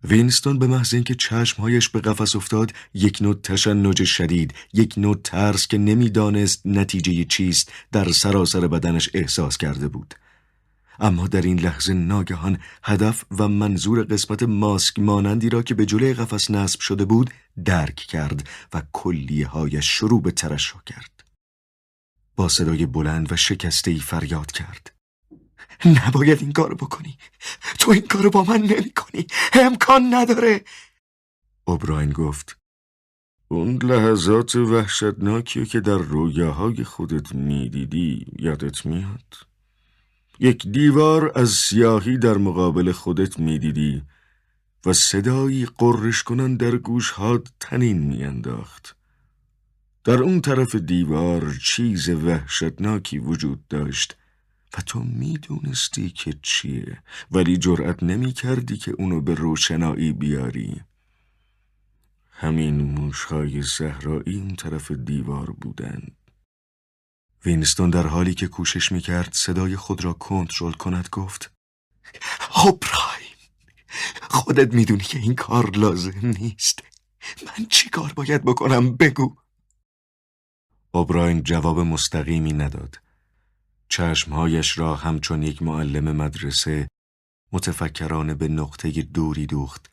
وینستون به محض اینکه چشمهایش به قفس افتاد یک نوع تشنج شدید یک نوع ترس که نمی‌دانست نتیجه چیست در سراسر بدنش احساس کرده بود. اما در این لحظه ناگهان هدف و منظور قسمت ماسک مانندی را که به جلوی قفس نصب شده بود درک کرد و کلیه هایش شروع به ترشح کرد. با صدای بلند و شکسته ای فریاد کرد. نباید این کارو بکنی. تو این کارو با من نمی کنی امکان نداره. اوبراین گفت اون لحظات وحشتناکی که در رویاهای خودت می‌دیدی یادت میاد؟ یک دیوار از سیاهی در مقابل خودت می‌دیدی و صدایی قررش کنن در گوشهات تنین میانداخت. در اون طرف دیوار چیز وحشتناکی وجود داشت. و تو می‌دونستی که چیه ولی جرأت نمی کردی که اونو به روشنایی بیاری. همین موشهای صحرایی اون طرف دیوار بودن. وینستون در حالی که کوشش می‌کرد صدای خود را کنترل کند گفت اوبراین خودت می‌دونی که این کار لازم نیست. من چی کار باید بکنم؟ بگو. اوبراین جواب مستقیمی نداد. چشمهایش را همچون یک معلم مدرسه متفکرانه به نقطه دوری دوخت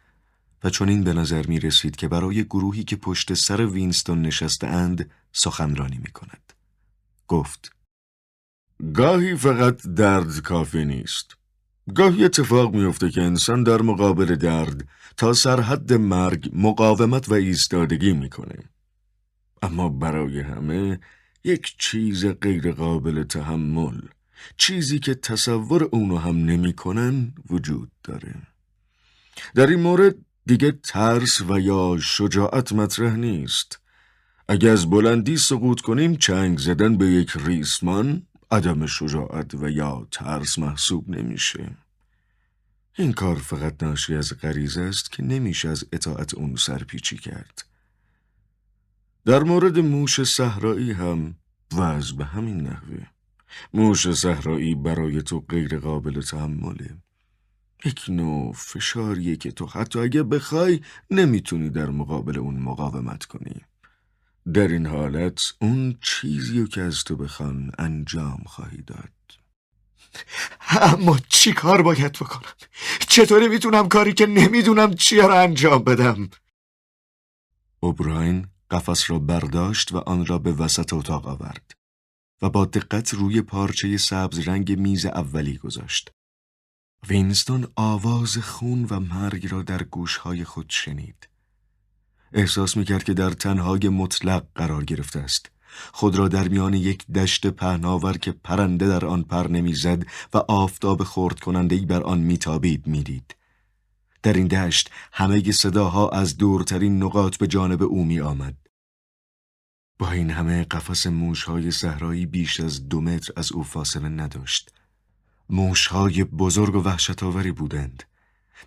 و چون این به نظر می رسید که برای گروهی که پشت سر وینستون نشسته اند سخنرانی می کند. گفت گاهی فقط درد کافی نیست. گاهی اتفاق میافته که انسان در مقابل درد تا سرحد مرگ مقاومت و ایستادگی می‌کنه. اما برای همه یک چیز غیر قابل تحمل چیزی که تصور اونو هم نمی‌کنن وجود داره. در این مورد دیگه ترس و یا شجاعت مطرح نیست. اگه از بلندی سقوط کنیم چنگ زدن به یک ریسمان عدم شجاعت و یا ترس محسوب نمیشه. این کار فقط ناشی از غریزه است که نمیشه از اطاعت اون سرپیچی کرد. در مورد موش صحرایی هم وضع به همین نحوه موش صحرایی برای تو غیر قابل تحمله یک نوع فشاریه که تو حتی اگه بخوای نمی‌تونی در مقابل اون مقاومت کنی در این حالت اون چیزی که از تو بخوان انجام خواهی داد اما چی کار باید بکنم؟ چطوری می‌تونم کاری که نمی‌دونم چیه رو انجام بدم؟ اوبراین قفس را برداشت و آن را به وسط اتاق آورد و با دقت روی پارچه سبز رنگ میز اولی گذاشت. وینستون آواز خون و مرگ را در گوشهای خود شنید. احساس می‌کرد که در تنهای مطلق قرار گرفته است خود را در میان یک دشت پهناور که پرنده در آن پر نمی‌زد و آفتاب خورد کننده ای بر آن میتابید می‌دید. در این دشت همه صداها از دورترین نقاط به جانب او می آمد. با این همه قفس موشهای صحرایی بیش از دو متر از او فاصله نداشت. موشهای بزرگ و وحشتآوری بودند.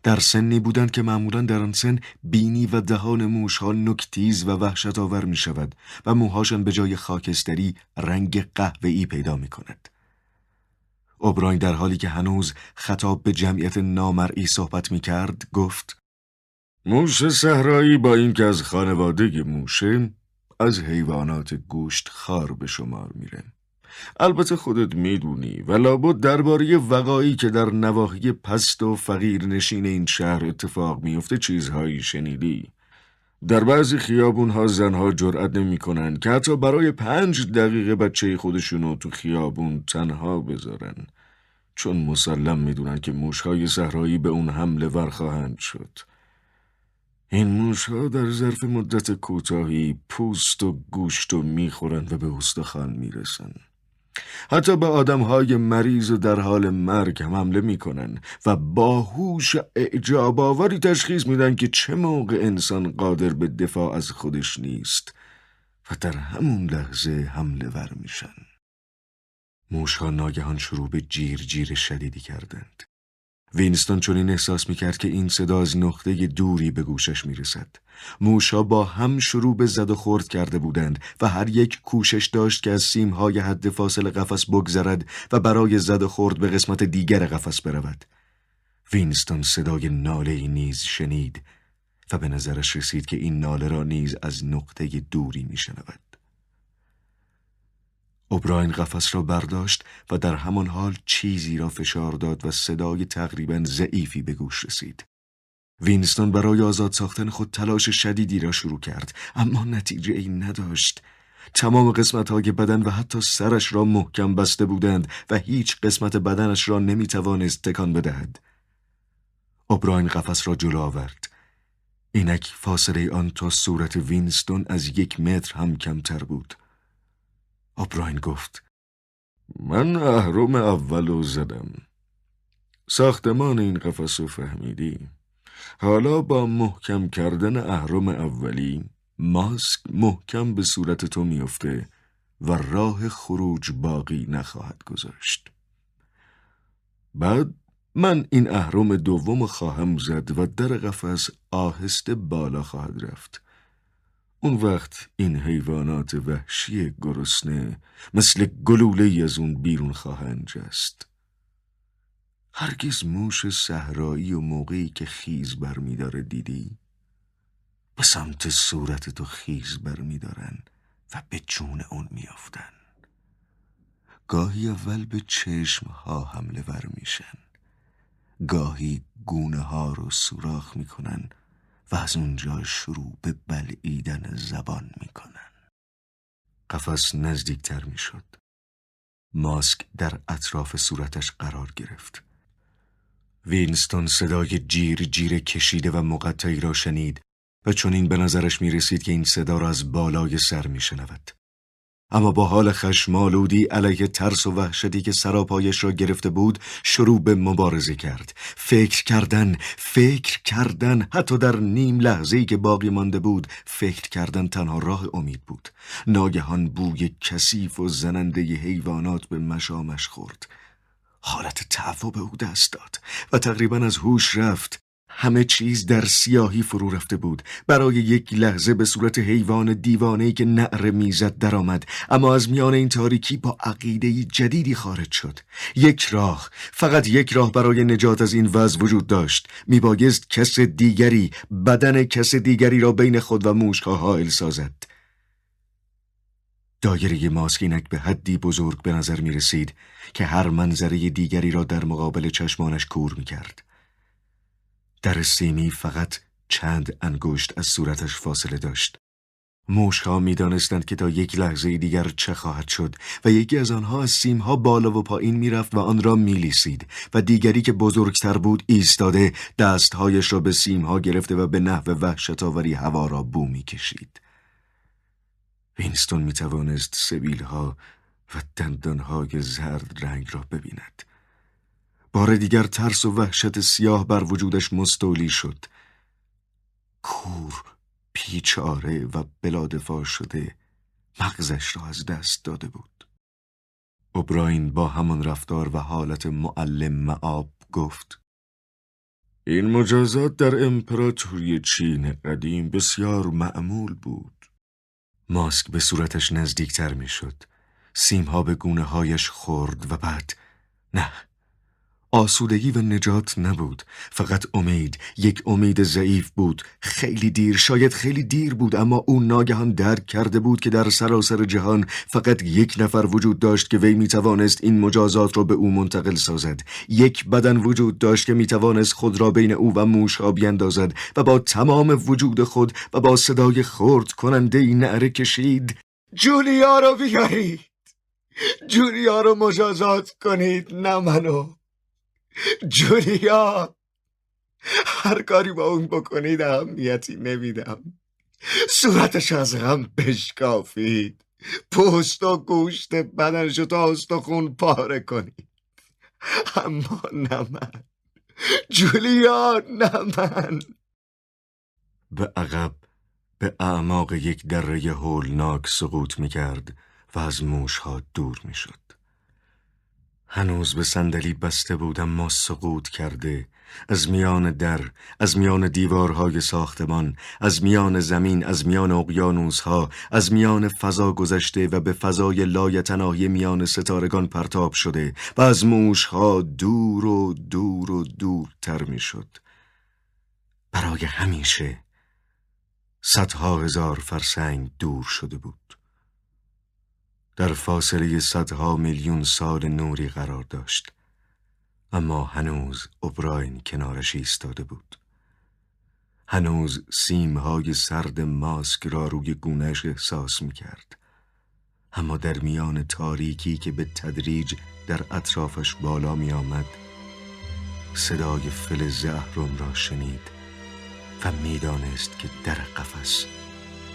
در سنی بودند که معمولا در آن سن بینی و دهان موشها نکتیز و وحشت آور می شود و موهاشان به جای خاکستری رنگ قهوه‌ای پیدا می کند. اوبراین در حالی که هنوز خطاب به جمعیت نامرئی صحبت می کرد گفت موش صحرایی با اینکه از خانواده موشه از حیوانات گوشت خار به شمار میره. البته خودت می‌دونی و لابد درباره وقایی که در نواحی پست و فقیر نشین این شهر اتفاق میفته چیزهایی شنیدی در بعضی خیابون ها زنها جرأت نمی‌کنن که حتی برای پنج دقیقه بچه خودشونو تو خیابون تنها بذارن چون مسلم می‌دونن که موشهای صحرایی به اون حمله ور خواهند شد. این موشها در ظرف مدت کوتاهی پوست و گوشت و می‌خورند و به استخوان می‌رسن. حتی به های مریض و در حال مرگ هم حمله می‌کنن و با هوش اعجاب آوری تشخیص میدن که چه موقع انسان قادر به دفاع از خودش نیست و در همون لحظه حمله ور میشن موشها ناگهان شروع به جیر جیر شدیدی کردند وینستون چنین احساس می‌کرد که این صدا از نقطه دوری به گوشش می‌رسد. موشا با هم شروع به زد و خورد کرده بودند و هر یک کوشش داشت که از سیمهای حد فاصل قفس بگذرد و برای زد و خورد به قسمت دیگر قفس برود. وینستون صدای ناله نیز شنید و به نظرش رسید که این ناله را نیز از نقطه دوری میشنود. اوبراین قفس را برداشت و در همان حال چیزی را فشار داد و صدای تقریبا ضعیفی به گوش رسید. وینستون برای آزاد ساختن خود تلاش شدیدی را شروع کرد اما نتیجه این نداشت. تمام قسمت های بدن و حتی سرش را محکم بسته بودند و هیچ قسمت بدنش را نمی توانست تکان بدهد. اوبراین قفس را جلو آورد. اینک فاصله آن تا صورت وینستون از یک متر هم کمتر بود. آبراین گفت من اهرم اولو زدم ساختمان این قفس رو فهمیدی حالا با محکم کردن اهرم اولی ماسک محکم به صورت تو میفته و راه خروج باقی نخواهد گذاشت. بعد من این اهرم دوم خواهم زد و در قفس آهسته بالا خواهد رفت. اون وقت این حیوانات وحشی گرسنه مثل گلوله از اون بیرون خواهند جست. هرگز موش صحرایی و موقعی که خیز برمیداره دیدی؟ به سمت صورت تو خیز برمیدارن و به جون اون میافتن گاهی اول به چشم ها حمله ور میشن گاهی گونه ها رو سوراخ می‌کنن و از اونجا شروع به بلعیدن زبان می‌کنن قفس نزدیکتر می‌شد ماسک در اطراف صورتش قرار گرفت. وینستون صدای جیر جیر کشیده و مقطعی را شنید و چون این به نظرش می رسید که این صدا را از بالای سر می شنود. اما با حال خشمالودی علیه ترس و وحشتی که سراپایش را گرفته بود شروع به مبارزه کرد. فکر کردن فکر کردن حتی در نیم لحظه که باقی مانده بود فکر کردن تنها راه امید بود. ناگهان بوی کثیف و زننده حیوانات به مشامش خورد. حالت تعو به او دست داد و تقریبا از هوش رفت. همه چیز در سیاهی فرو رفته بود. برای یک لحظه به صورت حیوان دیوانه که نعره می‌زد درآمد. اما از میان این تاریکی با عقیده جدیدی خارج شد. یک راه فقط یک راه برای نجات از این وضع وجود داشت. میبایست کس دیگری بدن کس دیگری را بین خود و موشها حائل سازد. دایره ماسکینک به حدی بزرگ به نظر می رسید که هر منظره دیگری را در مقابل چشمانش کور می کرد. در سیمی فقط چند انگشت از صورتش فاصله داشت موشها می دانستند که تا یک لحظه دیگر چه خواهد شد و یکی از آنها از سیمها بالا و پایین می رفت و آن را می لیسید و دیگری که بزرگتر بود ایستاده دستهایش را به سیمها گرفته و به نحو وحشتاوری هوا را بو می کشید. وینستون می توانست سبیلها و دندانهای زرد رنگ را ببیند. بار دیگر ترس و وحشت سیاه بر وجودش مستولی شد. کور پیچاره و بلادفاع شده مغزش را از دست داده بود اوبراین با همان رفتار و حالت معلم معاب گفت این مجازات در امپراتوری چین قدیم بسیار معمول بود ماسک به صورتش نزدیکتر می‌شد. سیمها به گونه هایش خورد و بعد نه. آسودگی و نجات نبود. فقط امید یک امید ضعیف بود. خیلی دیر شاید خیلی دیر بود اما او ناگهان درک کرده بود که در سراسر جهان فقط یک نفر وجود داشت که وی می‌توانست این مجازات را به او منتقل سازد. یک بدن وجود داشت که می‌توانست خود را بین او و موشها بیندازد و با تمام وجود خود و با صدای خورد کننده نعره کشید جولیا رو بیارید! جولیا رو مجازات کنید نه منو! جولیا هر کاری با اون بکنید اهمیتی نمیدم. صورتش از هم بشکافید. پوست و گوشت بدنش تا خون پاره کنید. اما نه من. جولیا نه من. به عقب به اعماق یک دره هولناک سقوط می کرد و از موشها دور می شد. هنوز به صندلی بسته بودم ما سقوط کرده. از میان در از میان دیوارهای ساختمان از میان زمین از میان اقیانوسها از میان فضا گذشته و به فضای لایتناهی میان ستارگان پرتاب شده و از موشها دور و دور و دورتر می‌شد. برای همیشه صدها هزار فرسنگ دور شده بود. در فاصله صدها میلیون سال نوری قرار داشت. اما هنوز اوبراین کنارش ایستاده بود. هنوز سیمهای سرد ماسک را روی گونهش احساس می کرد اما در میان تاریکی که به تدریج در اطرافش بالا می آمد صدای فل زهرم را شنید و می‌دانست که در قفس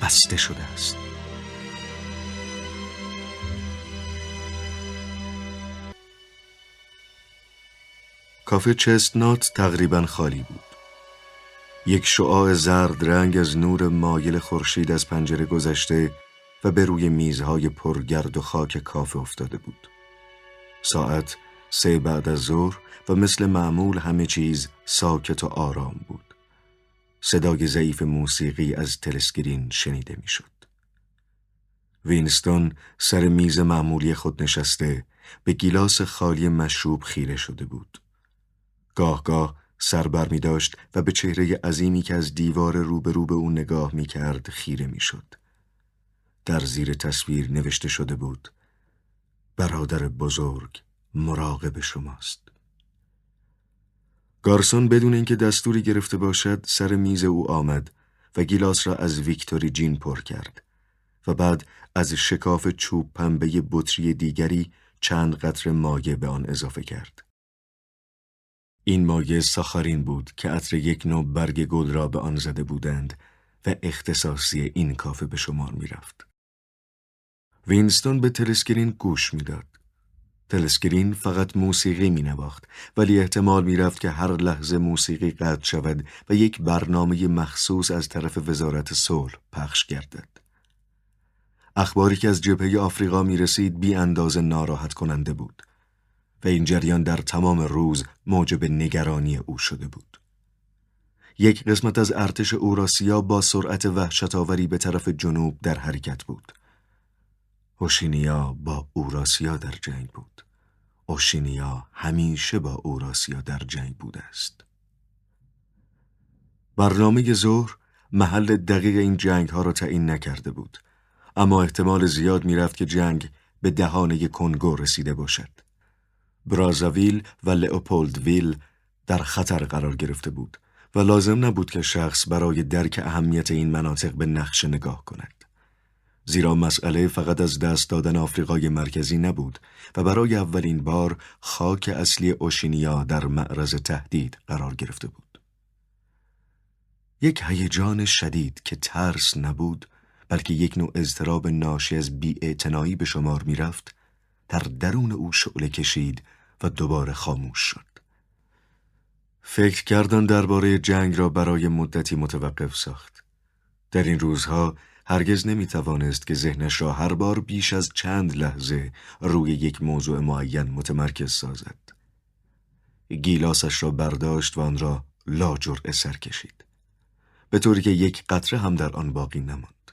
بسته شده است. کافه چستنات تقریبا خالی بود. یک شعاع زرد رنگ از نور مایل خورشید از پنجره گذشته و به روی میزهای پرگرد و خاک کافه افتاده بود. ساعت سه بعد از ظهر و مثل معمول همه چیز ساکت و آرام بود. صدای ضعیف موسیقی از تلسکرین شنیده می‌شد. وینستون سر میز معمولی خود نشسته به گیلاس خالی مشروب خیره شده بود. گاه گاه سر بر می داشت و به چهره عظیمی که از دیوار روبرو به او نگاه می کرد خیره می شد. در زیر تصویر نوشته شده بود برادر بزرگ مراقب شماست. گارسون بدون اینکه دستوری گرفته باشد سر میز او آمد و گیلاس را از ویکتوری جین پر کرد و بعد از شکاف چوب پنبه بطری دیگری چند قطر مایه به آن اضافه کرد. این مایه ساخارین بود که عطر یک نوع برگ گل را به آن زده بودند و اختصاصی این کافه به شمار می رفت. وینستون به تلسکرین گوش می‌داد. تلسکرین فقط موسیقی می نواخت ولی احتمال می رفت که هر لحظه موسیقی قطع شود و یک برنامه مخصوص از طرف وزارت صلح پخش گردد. اخباری که از جبهه آفریقا می رسید بی اندازه ناراحت کننده بود. و این جریان در تمام روز موجب نگرانی او شده بود. یک قسمت از ارتش اوراسیا با سرعت وحشتاوری به طرف جنوب در حرکت بود. اوشینیا با اوراسیا در جنگ بود. اوشینیا همیشه با اوراسیا در جنگ بوده است. برنامه ظهر محل دقیق این جنگ ها را تعیین نکرده بود. اما احتمال زیاد می‌رفت که جنگ به دهانه کنگو رسیده باشد. برازاویل و لئوپولدویل در خطر قرار گرفته بود و لازم نبود که شخص برای درک اهمیت این مناطق به نقشه نگاه کند. زیرا مسئله فقط از دست دادن آفریقای مرکزی نبود و برای اولین بار خاک اصلی اوشینیا در معرض تهدید قرار گرفته بود. یک هیجان شدید که ترس نبود بلکه یک نوع اضطراب ناشی از بیاعتنایی به شمار می‌رفت در درون او شعله کشید و دوباره خاموش شد. فکر کردن درباره جنگ را برای مدتی متوقف ساخت. در این روزها هرگز نمی توانست که ذهنش را هر بار بیش از چند لحظه روی یک موضوع معین متمرکز سازد. گیلاسش را برداشت و آن را لاجر سر کشید. به طوری که یک قطره هم در آن باقی نماند.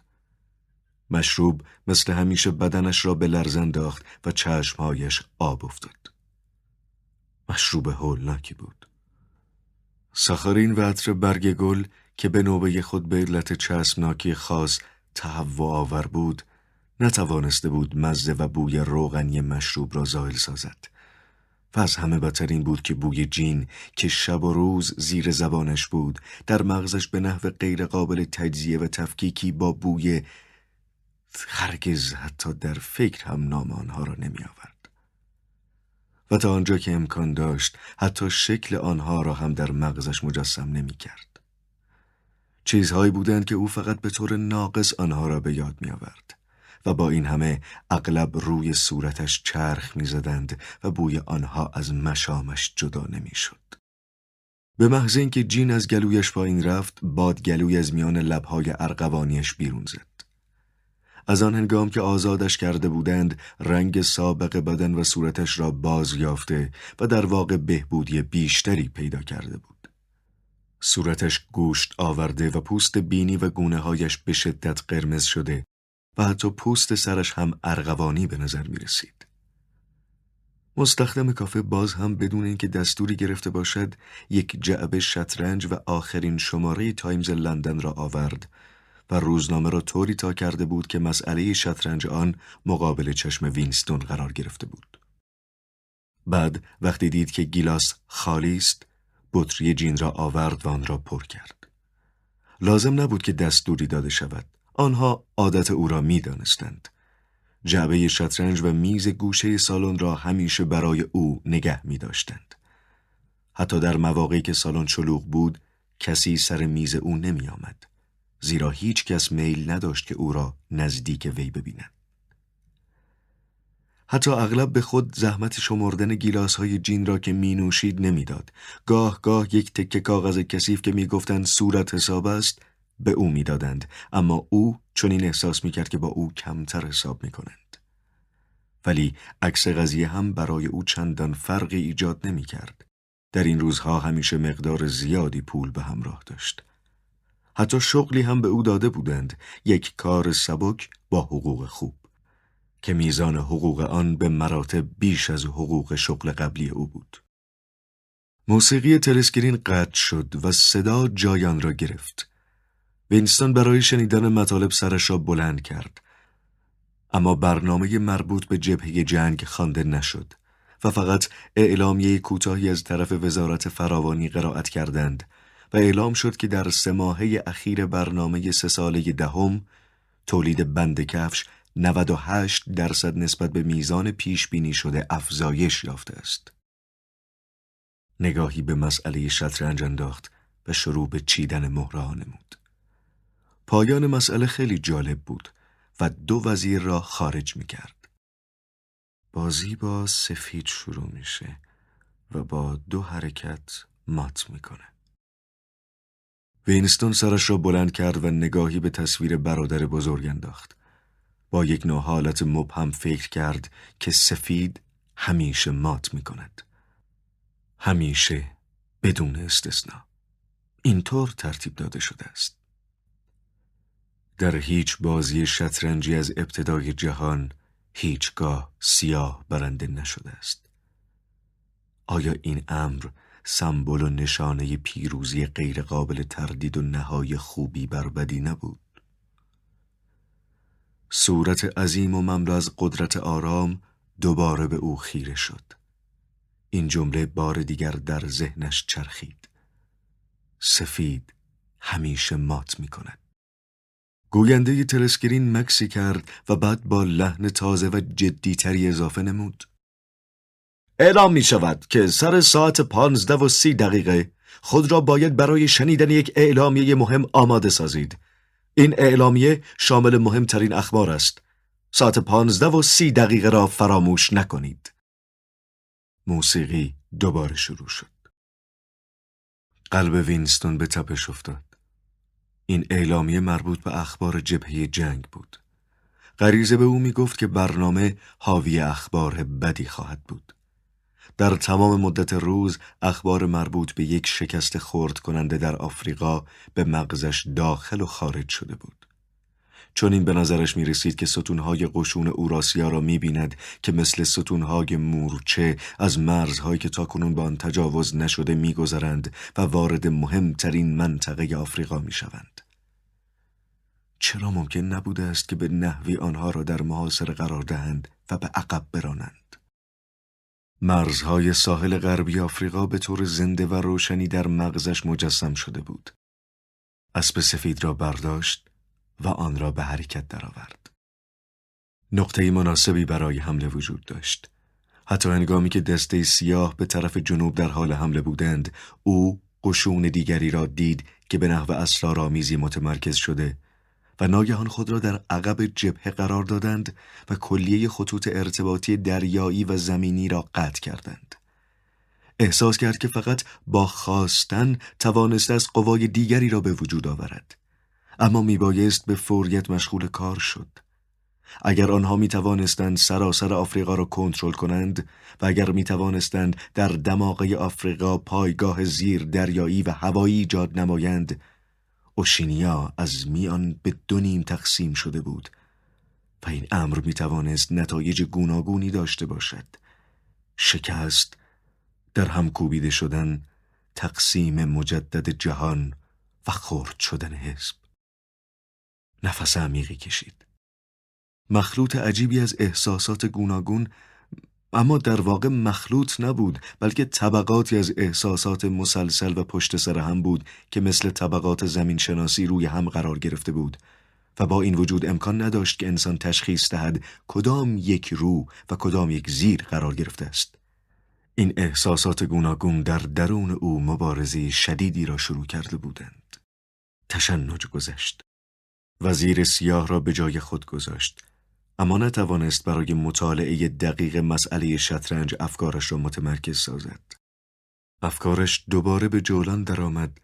مشروب مثل همیشه بدنش را به لرز انداخت و چشمهایش آب افتاد. مشروب هولناکی بود. سخارین و عطر برگ گل که به نوبه خود به علت چسبناکی خاص تهوع آور بود نتوانسته بود مزه و بوی روغنی مشروب را زائل سازد و از همه بدتر بود که بوی جین که شب و روز زیر زبانش بود در مغزش به نحو غیر قابل تجزیه و تفکیکی با بوی هرگز حتی در فکر هم نام آنها را نمی آورد. و تا آنجا که امکان داشت حتی شکل آنها را هم در مغزش مجسم نمی کرد. چیزهایی بودند که او فقط به طور ناقص آنها را به یاد می آورد. و با این همه اغلب روی صورتش چرخ می‌زدند و بوی آنها از مشامش جدا نمی‌شد. به محض اینکه جین از گلویش پایین رفت باد گلوی از میان لبهای ارغوانیش بیرون زد از آن هنگام که آزادش کرده بودند رنگ سابق بدن و صورتش را باز یافته و در واقع بهبودی بیشتری پیدا کرده بود صورتش گوشت آورده و پوست بینی و گونه هایش به شدت قرمز شده و حتی پوست سرش هم ارغوانی به نظر می رسید. مستخدم کافه باز هم بدون اینکه دستوری گرفته باشد یک جعبه شطرنج و آخرین شماره تایمز لندن را آورد و روزنامه را طوری تا کرده بود که مسئله شطرنج آن مقابل چشم وینستون قرار گرفته بود. بعد وقتی دید که گیلاس خالی است بطری جین را آورد و آن را پر کرد. لازم نبود که دستوری داده شود. آنها عادت او را می دانستند. جعبه شطرنج و میز گوشه سالن را همیشه برای او نگه می داشتند. حتی در مواقعی که سالن شلوغ بود کسی سر میز او نمی آمد. زیرا هیچ کس میل نداشت که او را نزدیک وی ببیند. حتی اغلب به خود زحمت شمردن گیلاس های جین را که می نوشید نمی‌داد. گاه گاه یک تکه کاغذ کثیف که می‌گفتند صورت حساب است به او می‌دادند اما او چنین احساس می‌کرد که با او کمتر حساب می‌کنند. ولی عکس قضیه هم برای او چندان فرقی ایجاد نمی‌کرد. در این روزها همیشه مقدار زیادی پول به همراه داشت. حتی شغلی هم به او داده بودند یک کار سبک با حقوق خوب. که میزان حقوق آن به مراتب بیش از حقوق شغل قبلی او بود. موسیقی تلسکرین قطع شد و صدا جایان را گرفت. وینستون برای شنیدن مطالب سرش را بلند کرد. اما برنامه مربوط به جبهه جنگ خوانده نشد و فقط اعلامیه کوتاهی از طرف وزارت فراوانی قرائت کردند و اعلام شد که در سه اخیر برنامه سه ساله دهم تولید بند کفش 98 درصد نسبت به میزان پیش بینی شده افزایش یافته است. نگاهی به مسئله شطرنج انداخت و شروع به چیدن مهره نمود. پایان مسئله خیلی جالب بود و دو وزیر را خارج می کرد. بازی با سفید شروع میشه و با دو حرکت مات می‌کنه. وینستون سرش را بلند کرد و نگاهی به تصویر برادر بزرگ انداخت. با یک نوع حالت مبهم فکر کرد که سفید همیشه مات می کند. همیشه بدون استثنا. اینطور ترتیب داده شده است. در هیچ بازی شطرنجی از ابتدای جهان هیچگاه سیاه برنده نشده است. آیا این امر سمبل و نشانه پیروزی غیرقابل تردید و نهای خوبی بر بدی نبود؟ صورت عظیم و مملو از قدرت آرام دوباره به او خیره شد. این جمله بار دیگر در ذهنش چرخید. سفید همیشه مات می کند. گوینده تلسکرین مکسی کرد و بعد با لحن تازه و جدیتری اضافه نمود. اعلام می شود که سر ساعت پانزده و سی دقیقه خود را باید برای شنیدن یک اعلامیه مهم آماده سازید. این اعلامیه شامل مهمترین اخبار است. ساعت پانزده و سی دقیقه را فراموش نکنید. موسیقی دوباره شروع شد. قلب وینستون به تپش افتاد. این اعلامیه مربوط به اخبار جبهه جنگ بود. غریزه به او می گفت که برنامه حاوی اخبار بدی خواهد بود. در تمام مدت روز اخبار مربوط به یک شکست خورد کننده در آفریقا به مغزش داخل و خارج شده بود. چون این به نظرش می رسید که ستونهای قشون اوراسیا را می بیند که مثل ستونهای مورچه از مرزهایی که تاکنون به آن تجاوز نشده می گذرند و وارد مهمترین منطقه آفریقا می شوند. چرا ممکن نبوده است که به نحوی آنها را در محاصره قرار دهند و به عقب برانند؟ مرزهای ساحل غربی آفریقا به طور زنده و روشنی در مغزش مجسم شده بود. اسب سفید را برداشت و آن را به حرکت درآورد. نقطه مناسبی برای حمله وجود داشت. حتی هنگامی که دسته سیاه به طرف جنوب در حال حمله بودند، او قشون دیگری را دید که به نحو اسرارآمیزی متمرکز شده و ناگهان خود را در عقب جبهه قرار دادند و کلیه خطوط ارتباطی دریایی و زمینی را قطع کردند. احساس کرد که فقط با خواستن توانسته از قوای دیگری را به وجود آورد. اما میبایست به فوریت مشغول کار شد. اگر آنها می توانستند سراسر آفریقا را کنترل کنند و اگر می توانستند در دماغه آفریقا پایگاه زیر دریایی و هوایی ایجاد نمایند اوشینیا از میان به دو نیم تقسیم شده بود و این امر می توانست نتایج گوناگونی داشته باشد. شکست در هم کوبیده شدن تقسیم مجدد جهان و خرد شدن حزب. نفس عمیقی کشید. مخلوط عجیبی از احساسات گوناگون اما در واقع مخلوط نبود بلکه طبقاتی از احساسات مسلسل و پشت سر هم بود که مثل طبقات زمین شناسی روی هم قرار گرفته بود و با این وجود امکان نداشت که انسان تشخیص دهد کدام یک رو و کدام یک زیر قرار گرفته است. این احساسات گوناگون در درون او مبارزه شدیدی را شروع کرده بودند. تشنج گذشت. وزیر سیاه را به جای خود گذاشت. اما نتوانست برای مطالعه دقیق مسئله شطرنج افکارش را متمرکز سازد. افکارش دوباره به جولان درآمد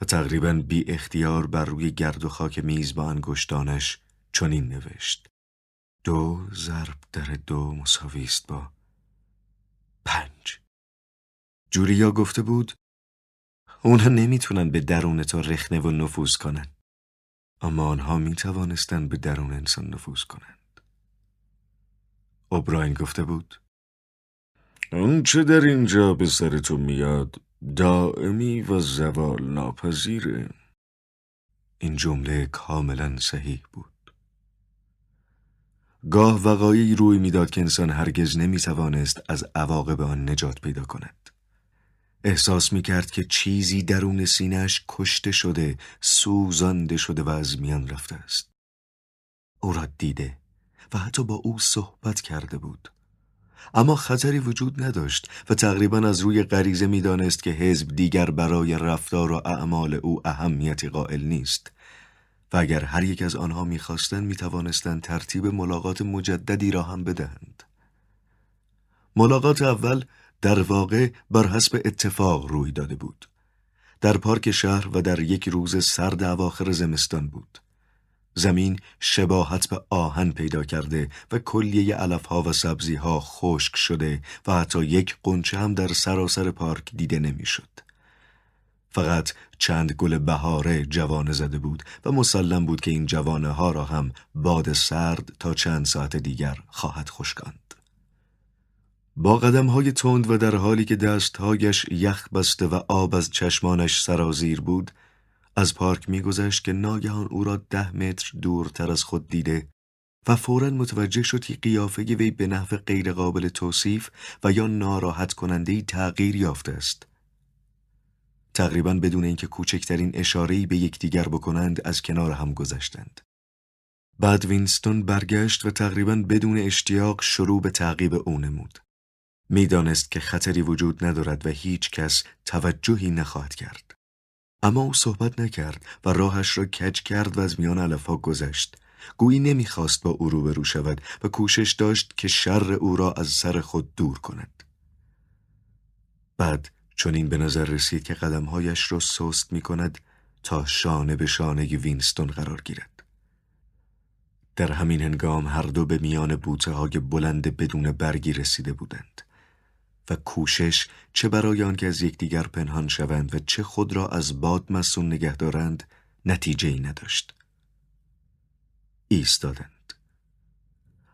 و تقریبا بی اختیار بر روی گرد و خاک میز با انگشتانش چنین نوشت. دو ضرب در دو مساوی است با پنج. جوریا گفته بود اونها نمی‌تونن به درون تو رخنه و نفوذ کنن. اما آنها می توانستند به درون انسان نفوذ کنند. اوبراین گفته بود. چه در اینجا به سر تو میاد دائمی و زوال ناپذیره. این جمله کاملا صحیح بود. گاه وقایعی روی می‌داد که انسان هرگز نمی‌توانست از عواقب آن نجات پیدا کند. احساس می کرد که چیزی درون سینهش کشته شده سوزانده شده و از میان رفته است. او را دیده. و حتی با او صحبت کرده بود. اما خطری وجود نداشت و تقریبا از روی غریزه می‌دانست که حزب دیگر برای رفتار و اعمال او اهمیتی قائل نیست. و اگر هر یک از آنها می‌خواستند می‌توانستند ترتیب ملاقات مجددی را هم بدهند. ملاقات اول در واقع بر حسب اتفاق روی داده بود. در پارک شهر و در یک روز سرد اواخر زمستان بود. زمین شباهت به آهن پیدا کرده و کلیه علفها و سبزیها خشک شده و حتی یک قنچه هم در سراسر پارک دیده نمی‌شد. فقط چند گل بهاره جوانه زده بود و مسلم بود که این جوانه ها را هم باد سرد تا چند ساعت دیگر خواهد خشکاند. با قدم های تند و در حالی که دستهایش یخ بسته و آب از چشمانش سرازیر بود، از پارک میگذشت که ناگهان او را ده متر دورتر از خود دیده و فورا متوجه شد که قیافه وی به نحو غیرقابل توصیف و یا ناراحت کننده تغییر یافته است. تقریبا بدون اینکه کوچکترین اشاره‌ای به یکدیگر بکنند از کنار هم گذشتند. بعد وینستون برگشت و تقریبا بدون اشتیاق شروع به تعقیب او نمود. می‌دانست که خطری وجود ندارد و هیچ کس توجهی نخواهد کرد. اما او صحبت نکرد و راهش را کج کرد و از میان علفها گذشت. گویی نمی‌خواست با او روبرو شود و کوشش داشت که شر او را از سر خود دور کند. بعد چون این به نظر رسید که قدمهایش را سست می کند تا شانه به شانه وینستون قرار گیرد. در همین هنگام هر دو به میان بوته های بلند بدون برگی رسیده بودند. و کوشش چه برای آنکه از یکدیگر پنهان شوند و چه خود را از باد مسون نگه دارند نتیجه ای نداشت. ایستادند.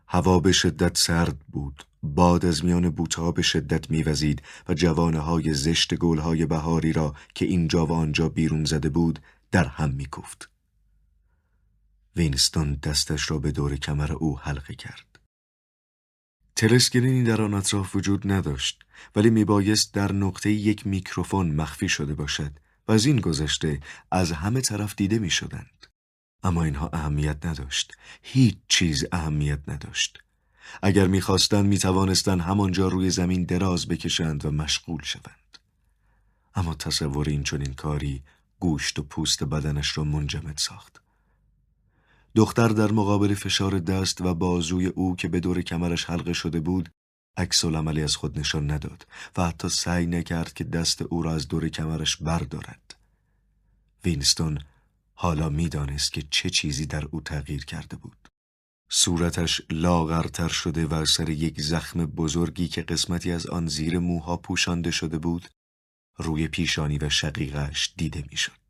هوا به شدت سرد بود. باد از میان بوتها به شدت میوزید و جوانه های زشت گل های بهاری را که اینجا و آنجا بیرون زده بود در هم میکوفت. وینستون دستش را به دور کمر او حلقه کرد. تلسکرینی در آن اطراف وجود نداشت ولی میبایست در نقطه یک میکروفون مخفی شده باشد و از این گذشته از همه طرف دیده می شدند. اما اینها اهمیت نداشت. هیچ چیز اهمیت نداشت. اگر می‌خواستند می‌توانستند همانجا روی زمین دراز بکشند و مشغول شوند. اما تصور این چنین کاری گوشت و پوست بدنش را منجمد ساخت. دختر در مقابل فشار دست و بازوی او که به دور کمرش حلقه شده بود عکس عملی از خود نشان نداد و حتی سعی نکرد که دست او را از دور کمرش بردارد. وینستون حالا می‌دانست که چه چیزی در او تغییر کرده بود. صورتش لاغرتر شده و سر یک زخم بزرگی که قسمتی از آن زیر موها پوشانده شده بود روی پیشانی و شقیقش دیده می‌شد.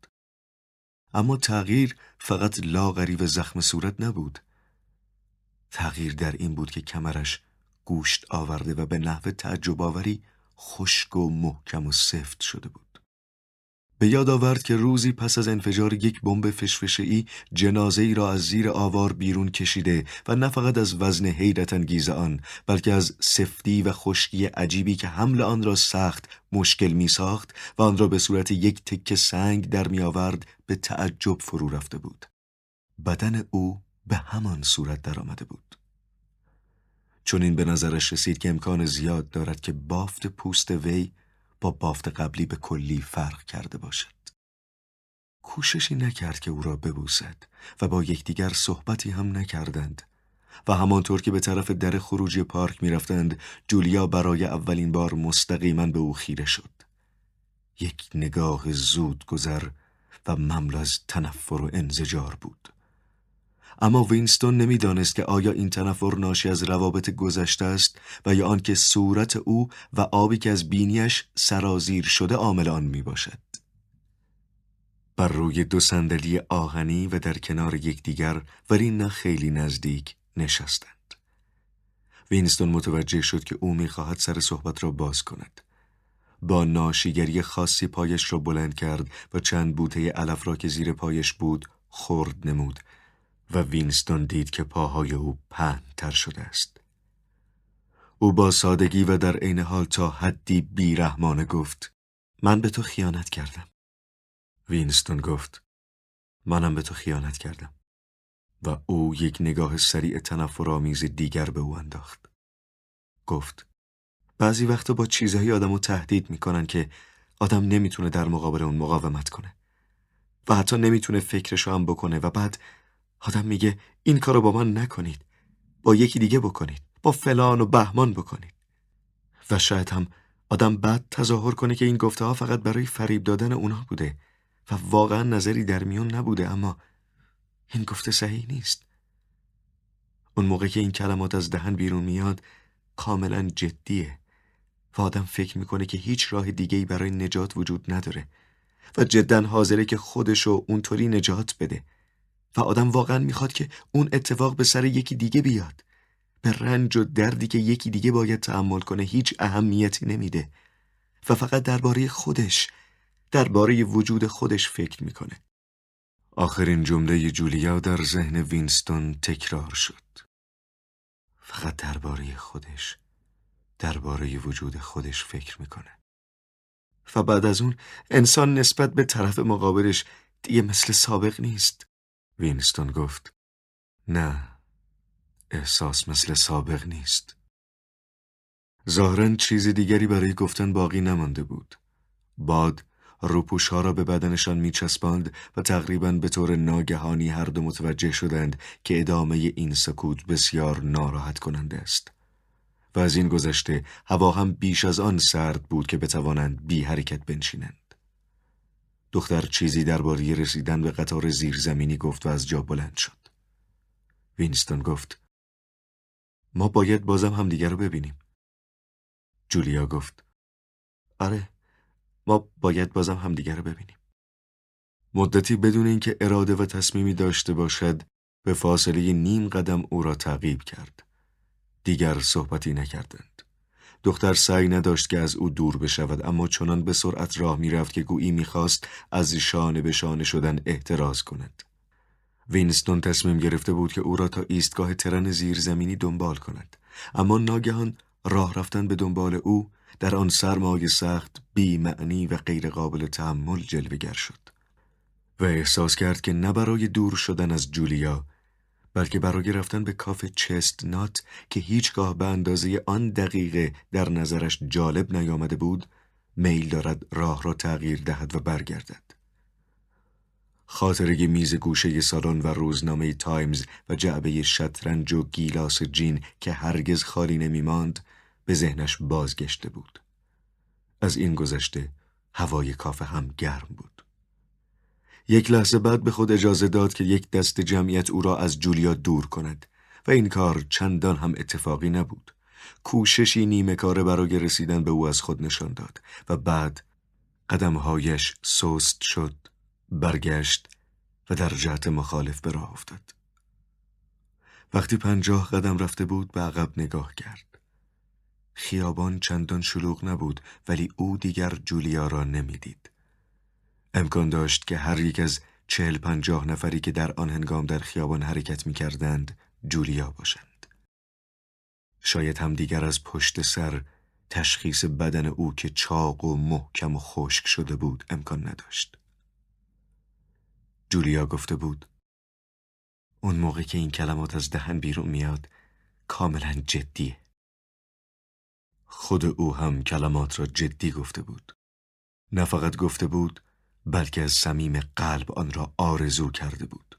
اما تغییر فقط لاغری و زخم صورت نبود. تغییر در این بود که کمرش گوشت آورده و به نحو تعجب آوری خشک و محکم و سفت شده بود. به یاد آورد که روزی پس از انفجار یک بمب فشفشهای جنازه ای را از زیر آوار بیرون کشیده و نه فقط از وزن حیرت انگیز آن بلکه از سفتی و خشکی عجیبی که حمل آن را سخت مشکل می ساخت و آن را به صورت یک تکه سنگ در می آورد به تعجب فرو رفته بود. بدن او به همان صورت درآمده بود. چون این به نظرش رسید که امکان زیاد دارد که بافت پوست وی با بافت قبلی به کلی فرق کرده باشد. کوششی نکرد که او را ببوسد و با یکدیگر صحبتی هم نکردند و همانطور که به طرف در خروجی پارک می‌رفتند جولیا برای اولین بار مستقیما به او خیره شد. یک نگاه زود گذر و مملو از تنفر و انزجار بود. اما وینستون نمی‌دانست که آیا این تنفر ناشی از روابط گذشته است و یا آنکه صورت او و آبی که از بینیش سرازیر شده عامل آن می باشد. بر روی دو صندلی آهنی و در کنار یکدیگر ولی نه خیلی نزدیک نشستند. وینستون متوجه شد که او می‌خواهد سر صحبت را باز کند. با ناشیگری خاصی پایش را بلند کرد و چند بوته علف را که زیر پایش بود خرد نمود و وینستون دید که پاهای او تر شده است. او با سادگی و در عین حال تا حدی بیرحمانه گفت من به تو خیانت کردم. وینستون گفت منم به تو خیانت کردم و او یک نگاه سریع تنفرآمیز دیگر به او انداخت. گفت بعضی وقتا با چیزهایی آدم رو تهدید می‌کنن که آدم نمی‌تونه در مقابل اون مقاومت کنه و حتی نمی‌تونه فکرشو هم بکنه و بعد آدم میگه این کارو با من نکنید. با یکی دیگه بکنید. با فلان و بهمان بکنید. و شاید هم آدم بعد تظاهر کنه که این گفته ها فقط برای فریب دادن اونها بوده و واقعا نظری در میون نبوده اما این گفته صحیح نیست. اون موقع که این کلمات از دهن بیرون میاد کاملا جدیه و آدم فکر می‌کنه که هیچ راه دیگهی برای نجات وجود نداره و جدا حاضره که خودشو اونطوری نجات بده. و آدم واقعا می‌خواد که اون اتفاق به سر یکی دیگه بیاد. به رنج و دردی که یکی دیگه باید تحمل کنه هیچ اهمیتی نمیده. و فقط درباره خودش درباره وجود خودش فکر می‌کنه. آخرین جمله جولیا در ذهن وینستون تکرار شد. فقط درباره خودش درباره وجود خودش فکر می‌کنه. و بعد از اون انسان نسبت به طرف مقابلش دیگه مثل سابق نیست. وینستون گفت نه احساس مثل سابق نیست. ظاهرا چیز دیگری برای گفتن باقی نمانده بود. باد روپوش ها را به بدنشان میچسباند و تقریبا به طور ناگهانی هر دو متوجه شدند که ادامه این سکوت بسیار ناراحت کننده است. و از این گذشته هوا هم بیش از آن سرد بود که بتوانند بی حرکت بنشینند. دختر چیزی درباره رسیدن به قطار زیرزمینی گفت و از جا بلند شد. وینستون گفت ما باید بازم همدیگر رو ببینیم. جولیا گفت آره ما باید بازم همدیگر رو ببینیم. مدتی بدون اینکه اراده و تصمیمی داشته باشد به فاصله نیم قدم او را تعقیب کرد. دیگر صحبتی نکردند. دختر سعی نداشت که از او دور بشود اما چنان به سرعت راه می‌رفت که گویی می‌خواست از شانه به شانه شدن احتراز کند. وینستون تصمیم گرفته بود که او را تا ایستگاه ترن زیرزمینی دنبال کند. اما ناگهان راه رفتن به دنبال او در آن سرمای سخت بی معنی و غیر قابل تحمل جلوگر شد. و احساس کرد که نه برای دور شدن از جولیا بلکه برای رفتن به کافه چست نات که هیچگاه به اندازه آن دقیقه در نظرش جالب نیامده بود میل دارد راه را تغییر دهد و برگردد. خاطره میز گوشه سالن و روزنامه تایمز و جعبه شطرنج و گیلاس جین که هرگز خالی نمیماند به ذهنش بازگشته بود. از این گذشته هوای کافه هم گرم بود. یک لحظه بعد به خود اجازه داد که یک دسته جمعیت او را از جولیا دور کند و این کار چندان هم اتفاقی نبود. کوششی نیمه کاره برای رسیدن به او از خود نشان داد و بعد قدمهایش سست شد برگشت و در جهت مخالف به راه افتاد. وقتی پنجاه قدم رفته بود به عقب نگاه کرد. خیابان چندان شلوغ نبود ولی او دیگر جولیا را نمی‌دید. امکان داشت که هر یک از چهل پنجاه نفری که در آن هنگام در خیابان حرکت می کردند جولیا باشند. شاید هم دیگر از پشت سر تشخیص بدن او که چاق و محکم و خشک شده بود امکان نداشت. جولیا گفته بود اون موقع که این کلمات از دهن بیرون میاد کاملا جدیه. خود او هم کلمات را جدی گفته بود. نه فقط گفته بود بلکه از صمیم قلب آن را آرزو کرده بود.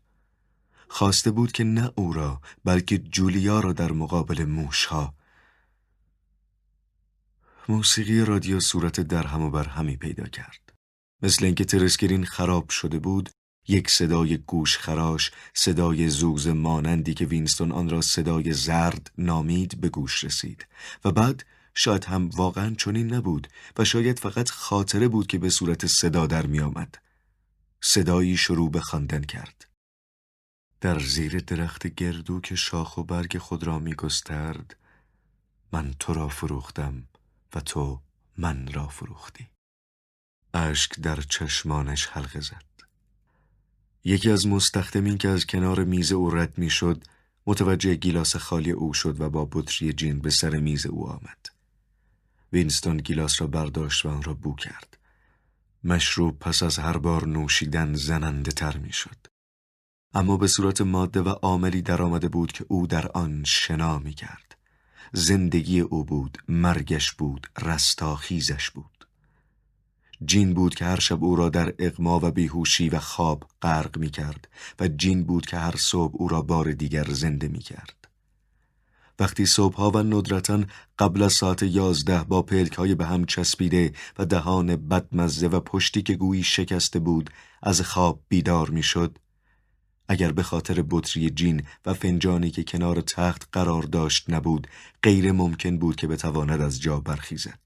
خواسته بود که نه او را بلکه جولیا را در مقابل موشها موسیقی رادیو صورت درهم و برهمی پیدا کرد. مثل اینکه ترسکرین خراب شده بود یک صدای گوش خراش صدای زوز مانندی که وینستون آن را صدای زرد نامید به گوش رسید و بعد شاید هم واقعا چنین نبود و شاید فقط خاطره بود که به صورت صدا در می آمد. صدایی شروع به خواندن کرد. در زیر درخت گردو که شاخ و برگ خود را می گسترد من تو را فروختم و تو من را فروختی. اشک در چشمانش حلقه زد. یکی از مستخدمین که از کنار میز او رد می شد متوجه گیلاس خالی او شد و با بطری جین به سر میز او آمد. وینستون گیلاس را برداشت و آن را بو کرد. مشروب پس از هر بار نوشیدن زننده تر می شد. اما به صورت ماده و عاملی آمده بود که او در آن شنا می کرد. زندگی او بود، مرگش بود، رستاخیزش بود. جین بود که هر شب او را در اقما و بیهوشی و خواب غرق می کرد و جین بود که هر صبح او را بار دیگر زنده می کرد. وقتی صبحها و ندرتن قبل از ساعت یازده با پلک های به هم چسبیده و دهان بدمزه و پشتی که گویی شکسته بود از خواب بیدار می‌شد اگر به خاطر بطری جین و فنجانی که کنار تخت قرار داشت نبود غیر ممکن بود که بتواند از جا برخیزد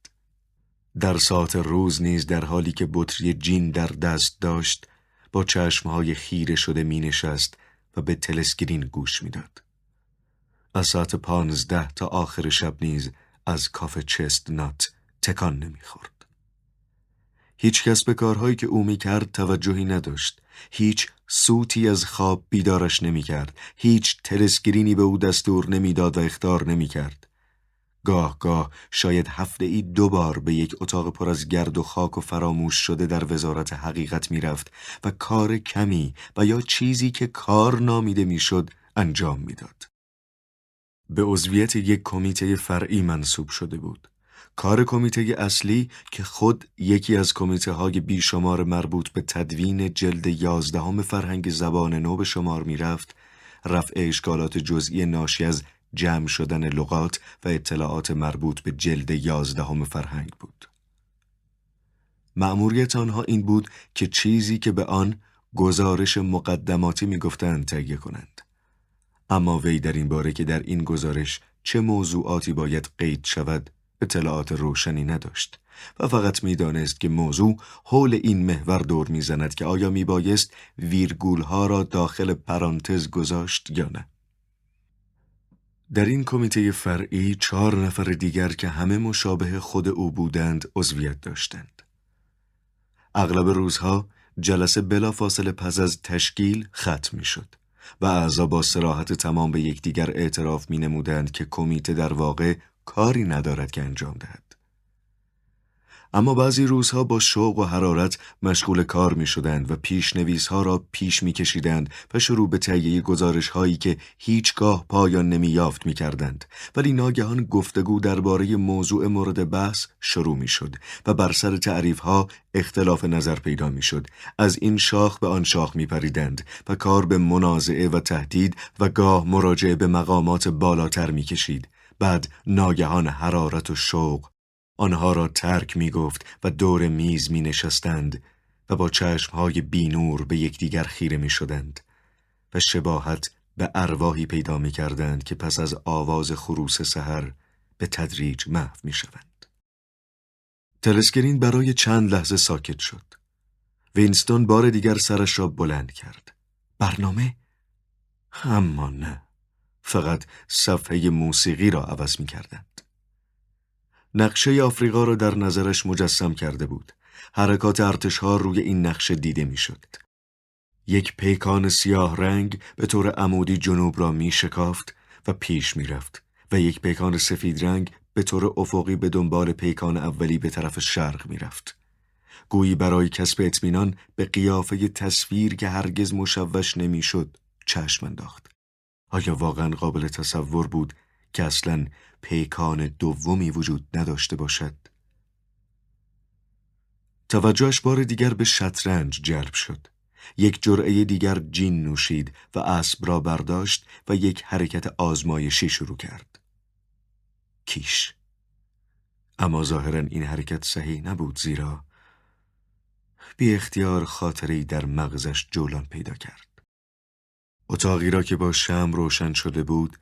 در ساعت روز نیز در حالی که بطری جین در دست داشت با چشمهای خیره شده می نشست و به تلسکرین گوش می‌داد. از ساعت پانزده تا آخر شب نیز از کافه چست نات تکان نمی‌خورد. هیچ کس به کارهایی که او می‌کرد توجهی نداشت. هیچ سوتی از خواب بیدارش نمی‌کرد. هیچ تلسگرینی به او دستور نمی‌داد و اختار نمی‌کرد. گاه گاه شاید هفته ای دو بار به یک اتاق پر از گرد و خاک و فراموش شده در وزارت حقیقت می‌رفت و کار کمی و یا چیزی که کار نامیده می‌شد انجام می‌داد. به عضویت یک کمیته فرعی منصوب شده بود. کار کمیته اصلی که خود یکی از کمیته های بیشمار مربوط به تدوین جلد یازدهم فرهنگ زبان نو به شمار می‌رفت رفع اشکالات جزئی ناشی از جمع شدن لغات و اطلاعات مربوط به جلد یازدهم فرهنگ بود. مأموریت آنها این بود که چیزی که به آن گزارش مقدماتی می‌گفتند تهیه کنند. اما وی در این باره که در این گزارش چه موضوعاتی باید قید شود اطلاعات روشنی نداشت و فقط می‌دانست که موضوع حول این محور دور می‌زند که آیا میبایست ویرگول ها را داخل پرانتز گذاشت یا نه. در این کمیته فرعی چهار نفر دیگر که همه مشابه خود او بودند عضویت داشتند. اغلب روزها جلسه بلافاصله پس از تشکیل ختم می شد و اعضا با سراحت تمام به یکدیگر اعتراف می نمودند که کمیته در واقع کاری ندارد که انجام دهد. اما بعضی روزها با شوق و حرارت مشغول کار می شدند و پیشنویس ها را پیش می کشیدند و شروع به تهیه گزارش هایی که هیچگاه پایان نمی یافت می کردند ولی ناگهان گفتگو درباره موضوع مورد بحث شروع می شد و بر سر تعریف ها اختلاف نظر پیدا می شد از این شاخ به آن شاخ می پریدند و کار به منازعه و تهدید و گاه مراجعه به مقامات بالاتر می کشید بعد ناگهان حرارت و شوق آنها را ترک می گفت و دور میز می نشستند و با چشمهای بینور به یکدیگر خیره می شدند و شباهت به ارواحی پیدا می کردند که پس از آواز خروس سحر به تدریج محو می شوند. تلسکرین برای چند لحظه ساکت شد. وینستون بار دیگر سرش را بلند کرد. برنامه؟ اما نه. فقط صفحه موسیقی را عوض می کردند. نقشه آفریقا را در نظرش مجسم کرده بود. حرکات ارتشها روی این نقشه دیده می‌شد. یک پیکان سیاه رنگ به طور عمودی جنوب را می شکافت و پیش می رفت و یک پیکان سفید رنگ به طور افقی به دنبال پیکان اولی به طرف شرق می رفت. گویی برای کسب اطمینان به قیافه تصویر که هرگز مشوش نمی‌شد چشم انداخت. آیا واقعا قابل تصور بود که اصلا پیکان دومی وجود نداشته باشد. توجهش بار دیگر به شطرنج جلب شد. یک جرعه دیگر جین نوشید و اسب را برداشت و یک حرکت آزمایشی شروع کرد. کیش. اما ظاهرا این حرکت صحیح نبود زیرا بی اختیار خاطری در مغزش جولان پیدا کرد. اتاقی را که با شم روشن شده بود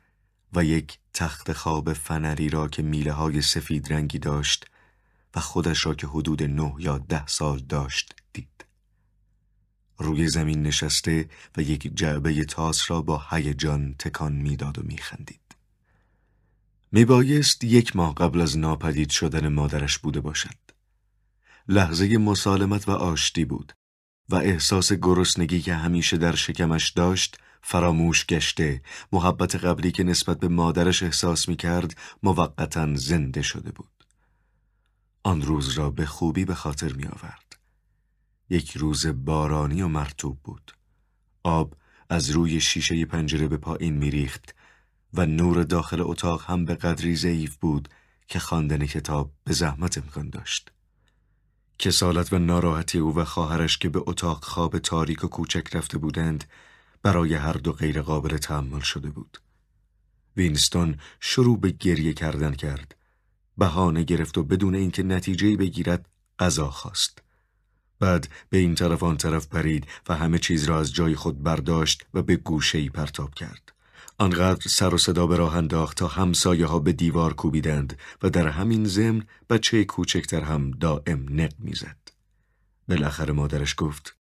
و یک تخت خواب فنری را که میله های سفید رنگی داشت و خودش را که حدود نه یا ده سال داشت دید. روی زمین نشسته و یک جعبه تاس را با هیجان تکان می‌داد و میخندید. میبایست یک ماه قبل از ناپدید شدن مادرش بوده باشد. لحظه مسالمت و آشتی بود و احساس گرسنگی که همیشه در شکمش داشت فراموش گشته. محبت قبلی که نسبت به مادرش احساس می کرد موقتا زنده شده بود. آن روز را به خوبی به خاطر می آورد یک روز بارانی و مرتوب بود. آب از روی شیشه پنجره به پایین می ریخت و نور داخل اتاق هم به قدری ضعیف بود که خواندن کتاب به زحمت امکان داشت. کسالت و ناراحتی او و خواهرش که به اتاق خواب تاریک و کوچک رفته بودند برای هر دو غیر قابل تحمل شده بود. وینستون شروع به گریه کردن کرد. بهانه گرفت و بدون اینکه نتیجه بگیرد غذا خواست. بعد به این طرف آن طرف پرید و همه چیز را از جای خود برداشت و به گوشه‌ای پرتاب کرد. آنقدر سر و صدا به راه انداخت تا همسایه ها به دیوار کوبیدند و در همین ضمن بچه کوچکتر هم دائم نق می‌زد. بالاخره مادرش گفت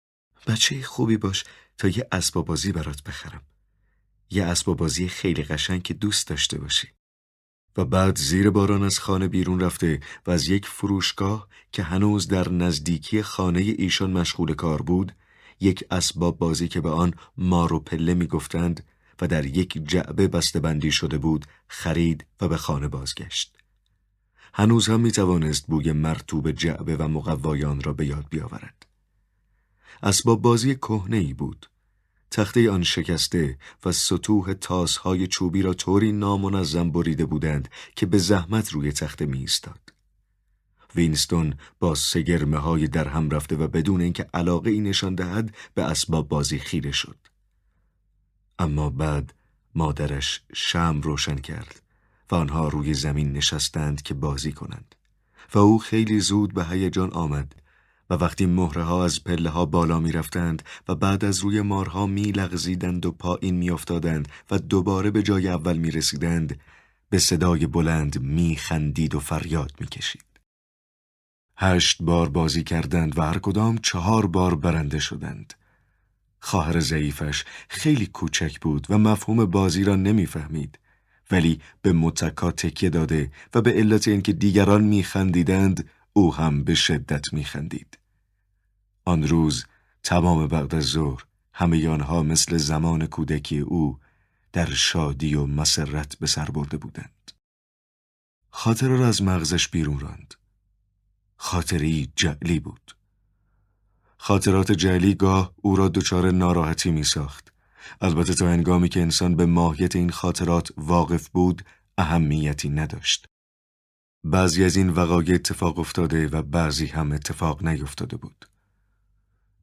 بچه خوبی باش تا یه اسباب بازی برات بخرم. یه اسباب بازی خیلی قشنگ که دوست داشته باشی. و بعد زیر باران از خانه بیرون رفته و از یک فروشگاه که هنوز در نزدیکی خانه ایشان مشغول کار بود، یک اسباب بازی که به آن مارو پله می گفتند و در یک جعبه بسته بندی شده بود خرید و به خانه بازگشت. هنوز هم می توانست بوی مرتوب جعبه و مقوایان را به یاد بیاورد. اسباب بازی کهنه ای بود تخته آن شکسته و سطوح تاسهای چوبی را طوری نامنظم بریده بودند که به زحمت روی تخته می ایستاد. وینستون با سگرمه های در هم رفته و بدون اینکه علاقه ای نشان دهد به اسباب بازی خیره شد. اما بعد مادرش شم روشن کرد و آنها روی زمین نشستند که بازی کنند و او خیلی زود به هیجان آمد و وقتی مهره ها از پله ها بالا می رفتند و بعد از روی مارها می لغزیدند و پایین می افتادند و دوباره به جای اول می رسیدند به صدای بلند می خندید و فریاد می کشید. هشت بار بازی کردند و هر کدام چهار بار برنده شدند. خواهر ضعیفش خیلی کوچک بود و مفهوم بازی را نمی‌فهمید ولی به متکا تکیه داده و به علت اینکه دیگران میخندیدند او هم به شدت میخندید آن روز تمام بعد از ظهر همه آنها مثل زمان کودکی او در شادی و مسرت به سر برده بودند خاطره را از مغزش بیرون راند خاطری جعلی بود خاطرات جعلی گاه او را دچار ناراحتی می ساخت. البته تا انگامی که انسان به ماهیت این خاطرات واقف بود اهمیتی نداشت. بعضی از این وقایع اتفاق افتاده و بعضی هم اتفاق نیفتاده بود.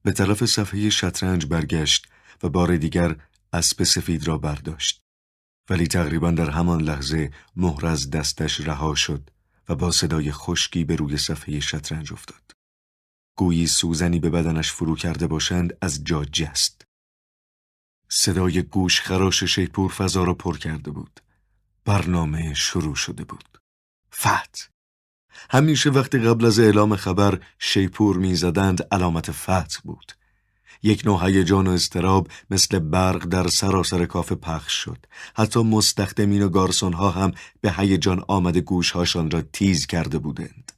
به طرف صفحه شطرنج برگشت و بار دیگر اسب سفید را برداشت. ولی تقریبا در همان لحظه مهر از دستش رها شد و با صدای خشکی به روی صفحه شطرنج افتاد. گویی سوزنی به بدنش فرو کرده باشند از جا جست. صدای گوش خراش شیپور فضا را پر کرده بود. برنامه شروع شده بود. فت همیشه وقتی قبل از اعلام خبر شیپور می‌زدند علامت فتح بود. یک نوع هیجان و استراب مثل برق در سراسر کافه پخش شد. حتی مستخدمین و گارسون ها هم به هیجان آمده گوشهاشان را تیز کرده بودند.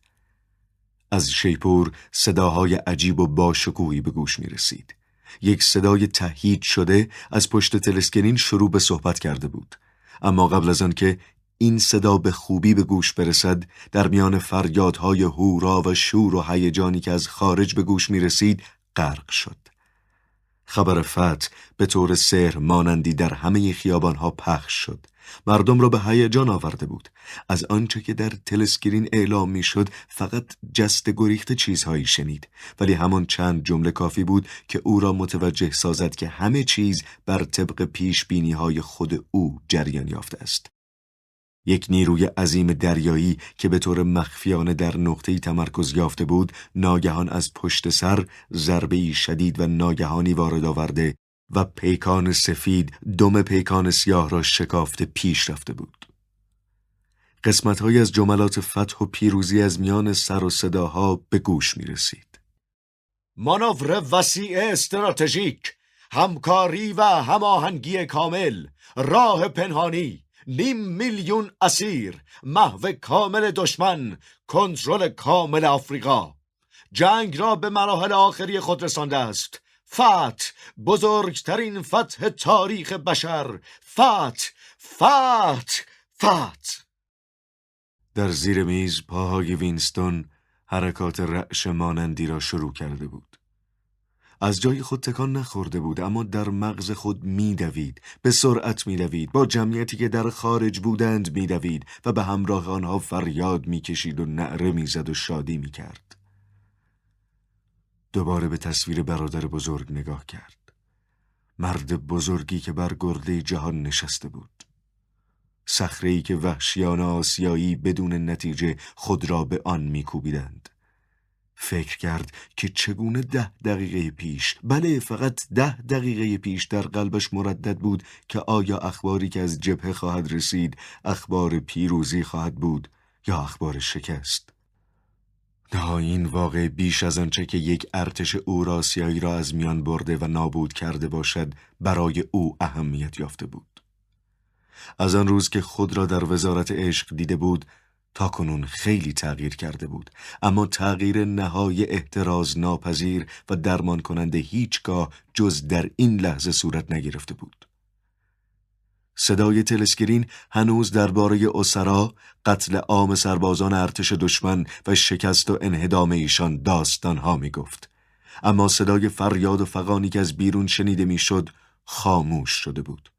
از شیپور صداهای عجیب و باشکوهی به گوش می رسید. یک صدای تهیید شده از پشت تلسکرین شروع به صحبت کرده بود. اما قبل از که این صدا به خوبی به گوش برسد در میان فریادهای هورا و شور و هیجانی که از خارج به گوش می رسید غرق شد. خبر فتح به طور سهر مانندی در همه خیابانها پخش شد. مردم را به هیجان آورده بود. از آنچه که در تلسکرین اعلام می‌شد فقط جست گریخت چیزهایی شنید. ولی همان چند جمله کافی بود که او را متوجه سازد که همه چیز بر طبق پیش بینی های خود او جریان یافته است. یک نیروی عظیم دریایی که به طور مخفیانه در نقطه‌ای تمرکز یافته بود ناگهان از پشت سر ضربه شدید و ناگهانی وارد آورده و پیکان سفید دم پیکان سیاه را شکافته پیش رفته بود. قسمت از جملات فتح و پیروزی از میان سر و صداها به گوش می رسید. مانور وسیع استراتژیک همکاری و هماهنگی کامل راه پنهانی نیم میلیون اسیر محو کامل دشمن کنترل کامل آفریقا. جنگ را به مراحل آخری خود رسانده است. فتح بزرگترین فتح تاریخ بشر. فتح فتح فتح در زیر میز پاهای وینستون حرکات رعش مانندی را شروع کرده بود. از جای خود تکان نخورده بود اما در مغز خود میدوید به سرعت میدوید با جمعیتی که در خارج بودند میدوید و به همراه آنها فریاد می‌کشید و نعره می‌زد و شادی می‌کرد. دوباره به تصویر برادر بزرگ نگاه کرد. مرد بزرگی که بر گرده جهان نشسته بود. صخره که وحشیان آسیایی بدون نتیجه خود را به آن میکوبیدند. فکر کرد که چگونه ده دقیقه پیش بله فقط ده دقیقه پیش در قلبش مردد بود که آیا اخباری که از جبهه خواهد رسید اخبار پیروزی خواهد بود یا اخبار شکست. نه این واقع بیش از آنچه که یک ارتش اوراسیایی را از میان برده و نابود کرده باشد برای او اهمیت یافته بود. از آن روز که خود را در وزارت عشق دیده بود تا کنون خیلی تغییر کرده بود اما تغییر نهای احتراز ناپذیر و درمان کننده هیچگاه جز در این لحظه صورت نگرفته بود صدای تلسکرین هنوز درباره اسرا قتل عام سربازان ارتش دشمن و شکست و انهدام ایشان داستانها می گفت. اما صدای فریاد و فقانی که از بیرون شنیده می‌شد خاموش شده بود.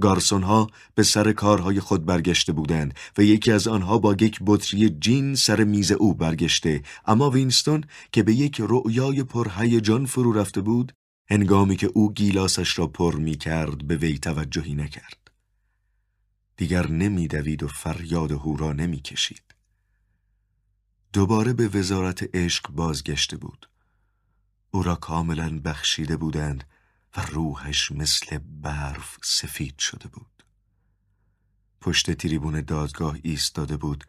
گارسون ها به سر کارهای خود برگشته بودند و یکی از آنها با یک بطری جین سر میز او برگشته. اما وینستون که به یک رؤیای پرهیجان فرو رفته بود هنگامی که او گیلاسش را پر می کرد به وی توجهی نکرد. دیگر نمیدوید و فریاد هو را نمی کشید. دوباره به وزارت عشق بازگشته بود. او را کاملا بخشیده بودند و روحش مثل برف سفید شده بود. پشت تریبون دادگاه ایستاده بود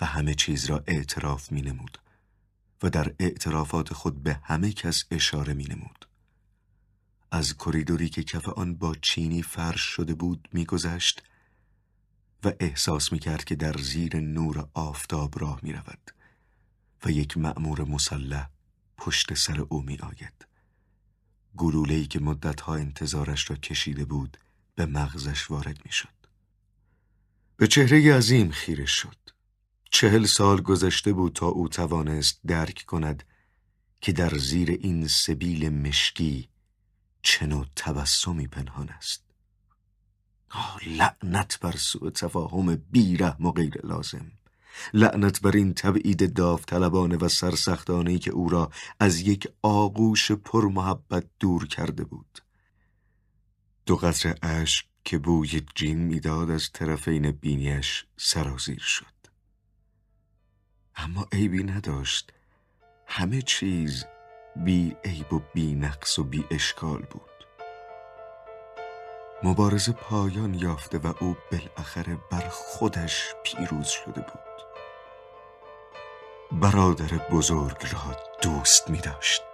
و همه چیز را اعتراف می نمود و در اعترافات خود به همه کس اشاره می نمود. از کریدوری که کف آن با چینی فرش شده بود میگذشت و احساس می کرد که در زیر نور آفتاب راه می رود و یک مأمور مسلح پشت سر او می آید. گلوله‌ای که مدتها انتظارش را کشیده بود به مغزش وارد می‌شد. به چهره عظیم خیره شد. چهل سال گذشته بود تا او توانست درک کند که در زیر این سبیل مشکی چنو تبسمی پنهان است. آه لعنت بر سوء تفاهم بیرحم و غیر لازم. لعنت بر این تبعید داوطلبانه و سرسختانه که او را از یک آغوش پر محبت دور کرده بود. دو قطر اشک که بوی جین می‌داد از طرفین بینیش سرازیر شد. اما عیبی نداشت. همه چیز بی عیب و بی نقص و بی اشکال بود. مبارزه پایان یافته و او بالاخره بر خودش پیروز شده بود. برادر بزرگ را دوست می داشت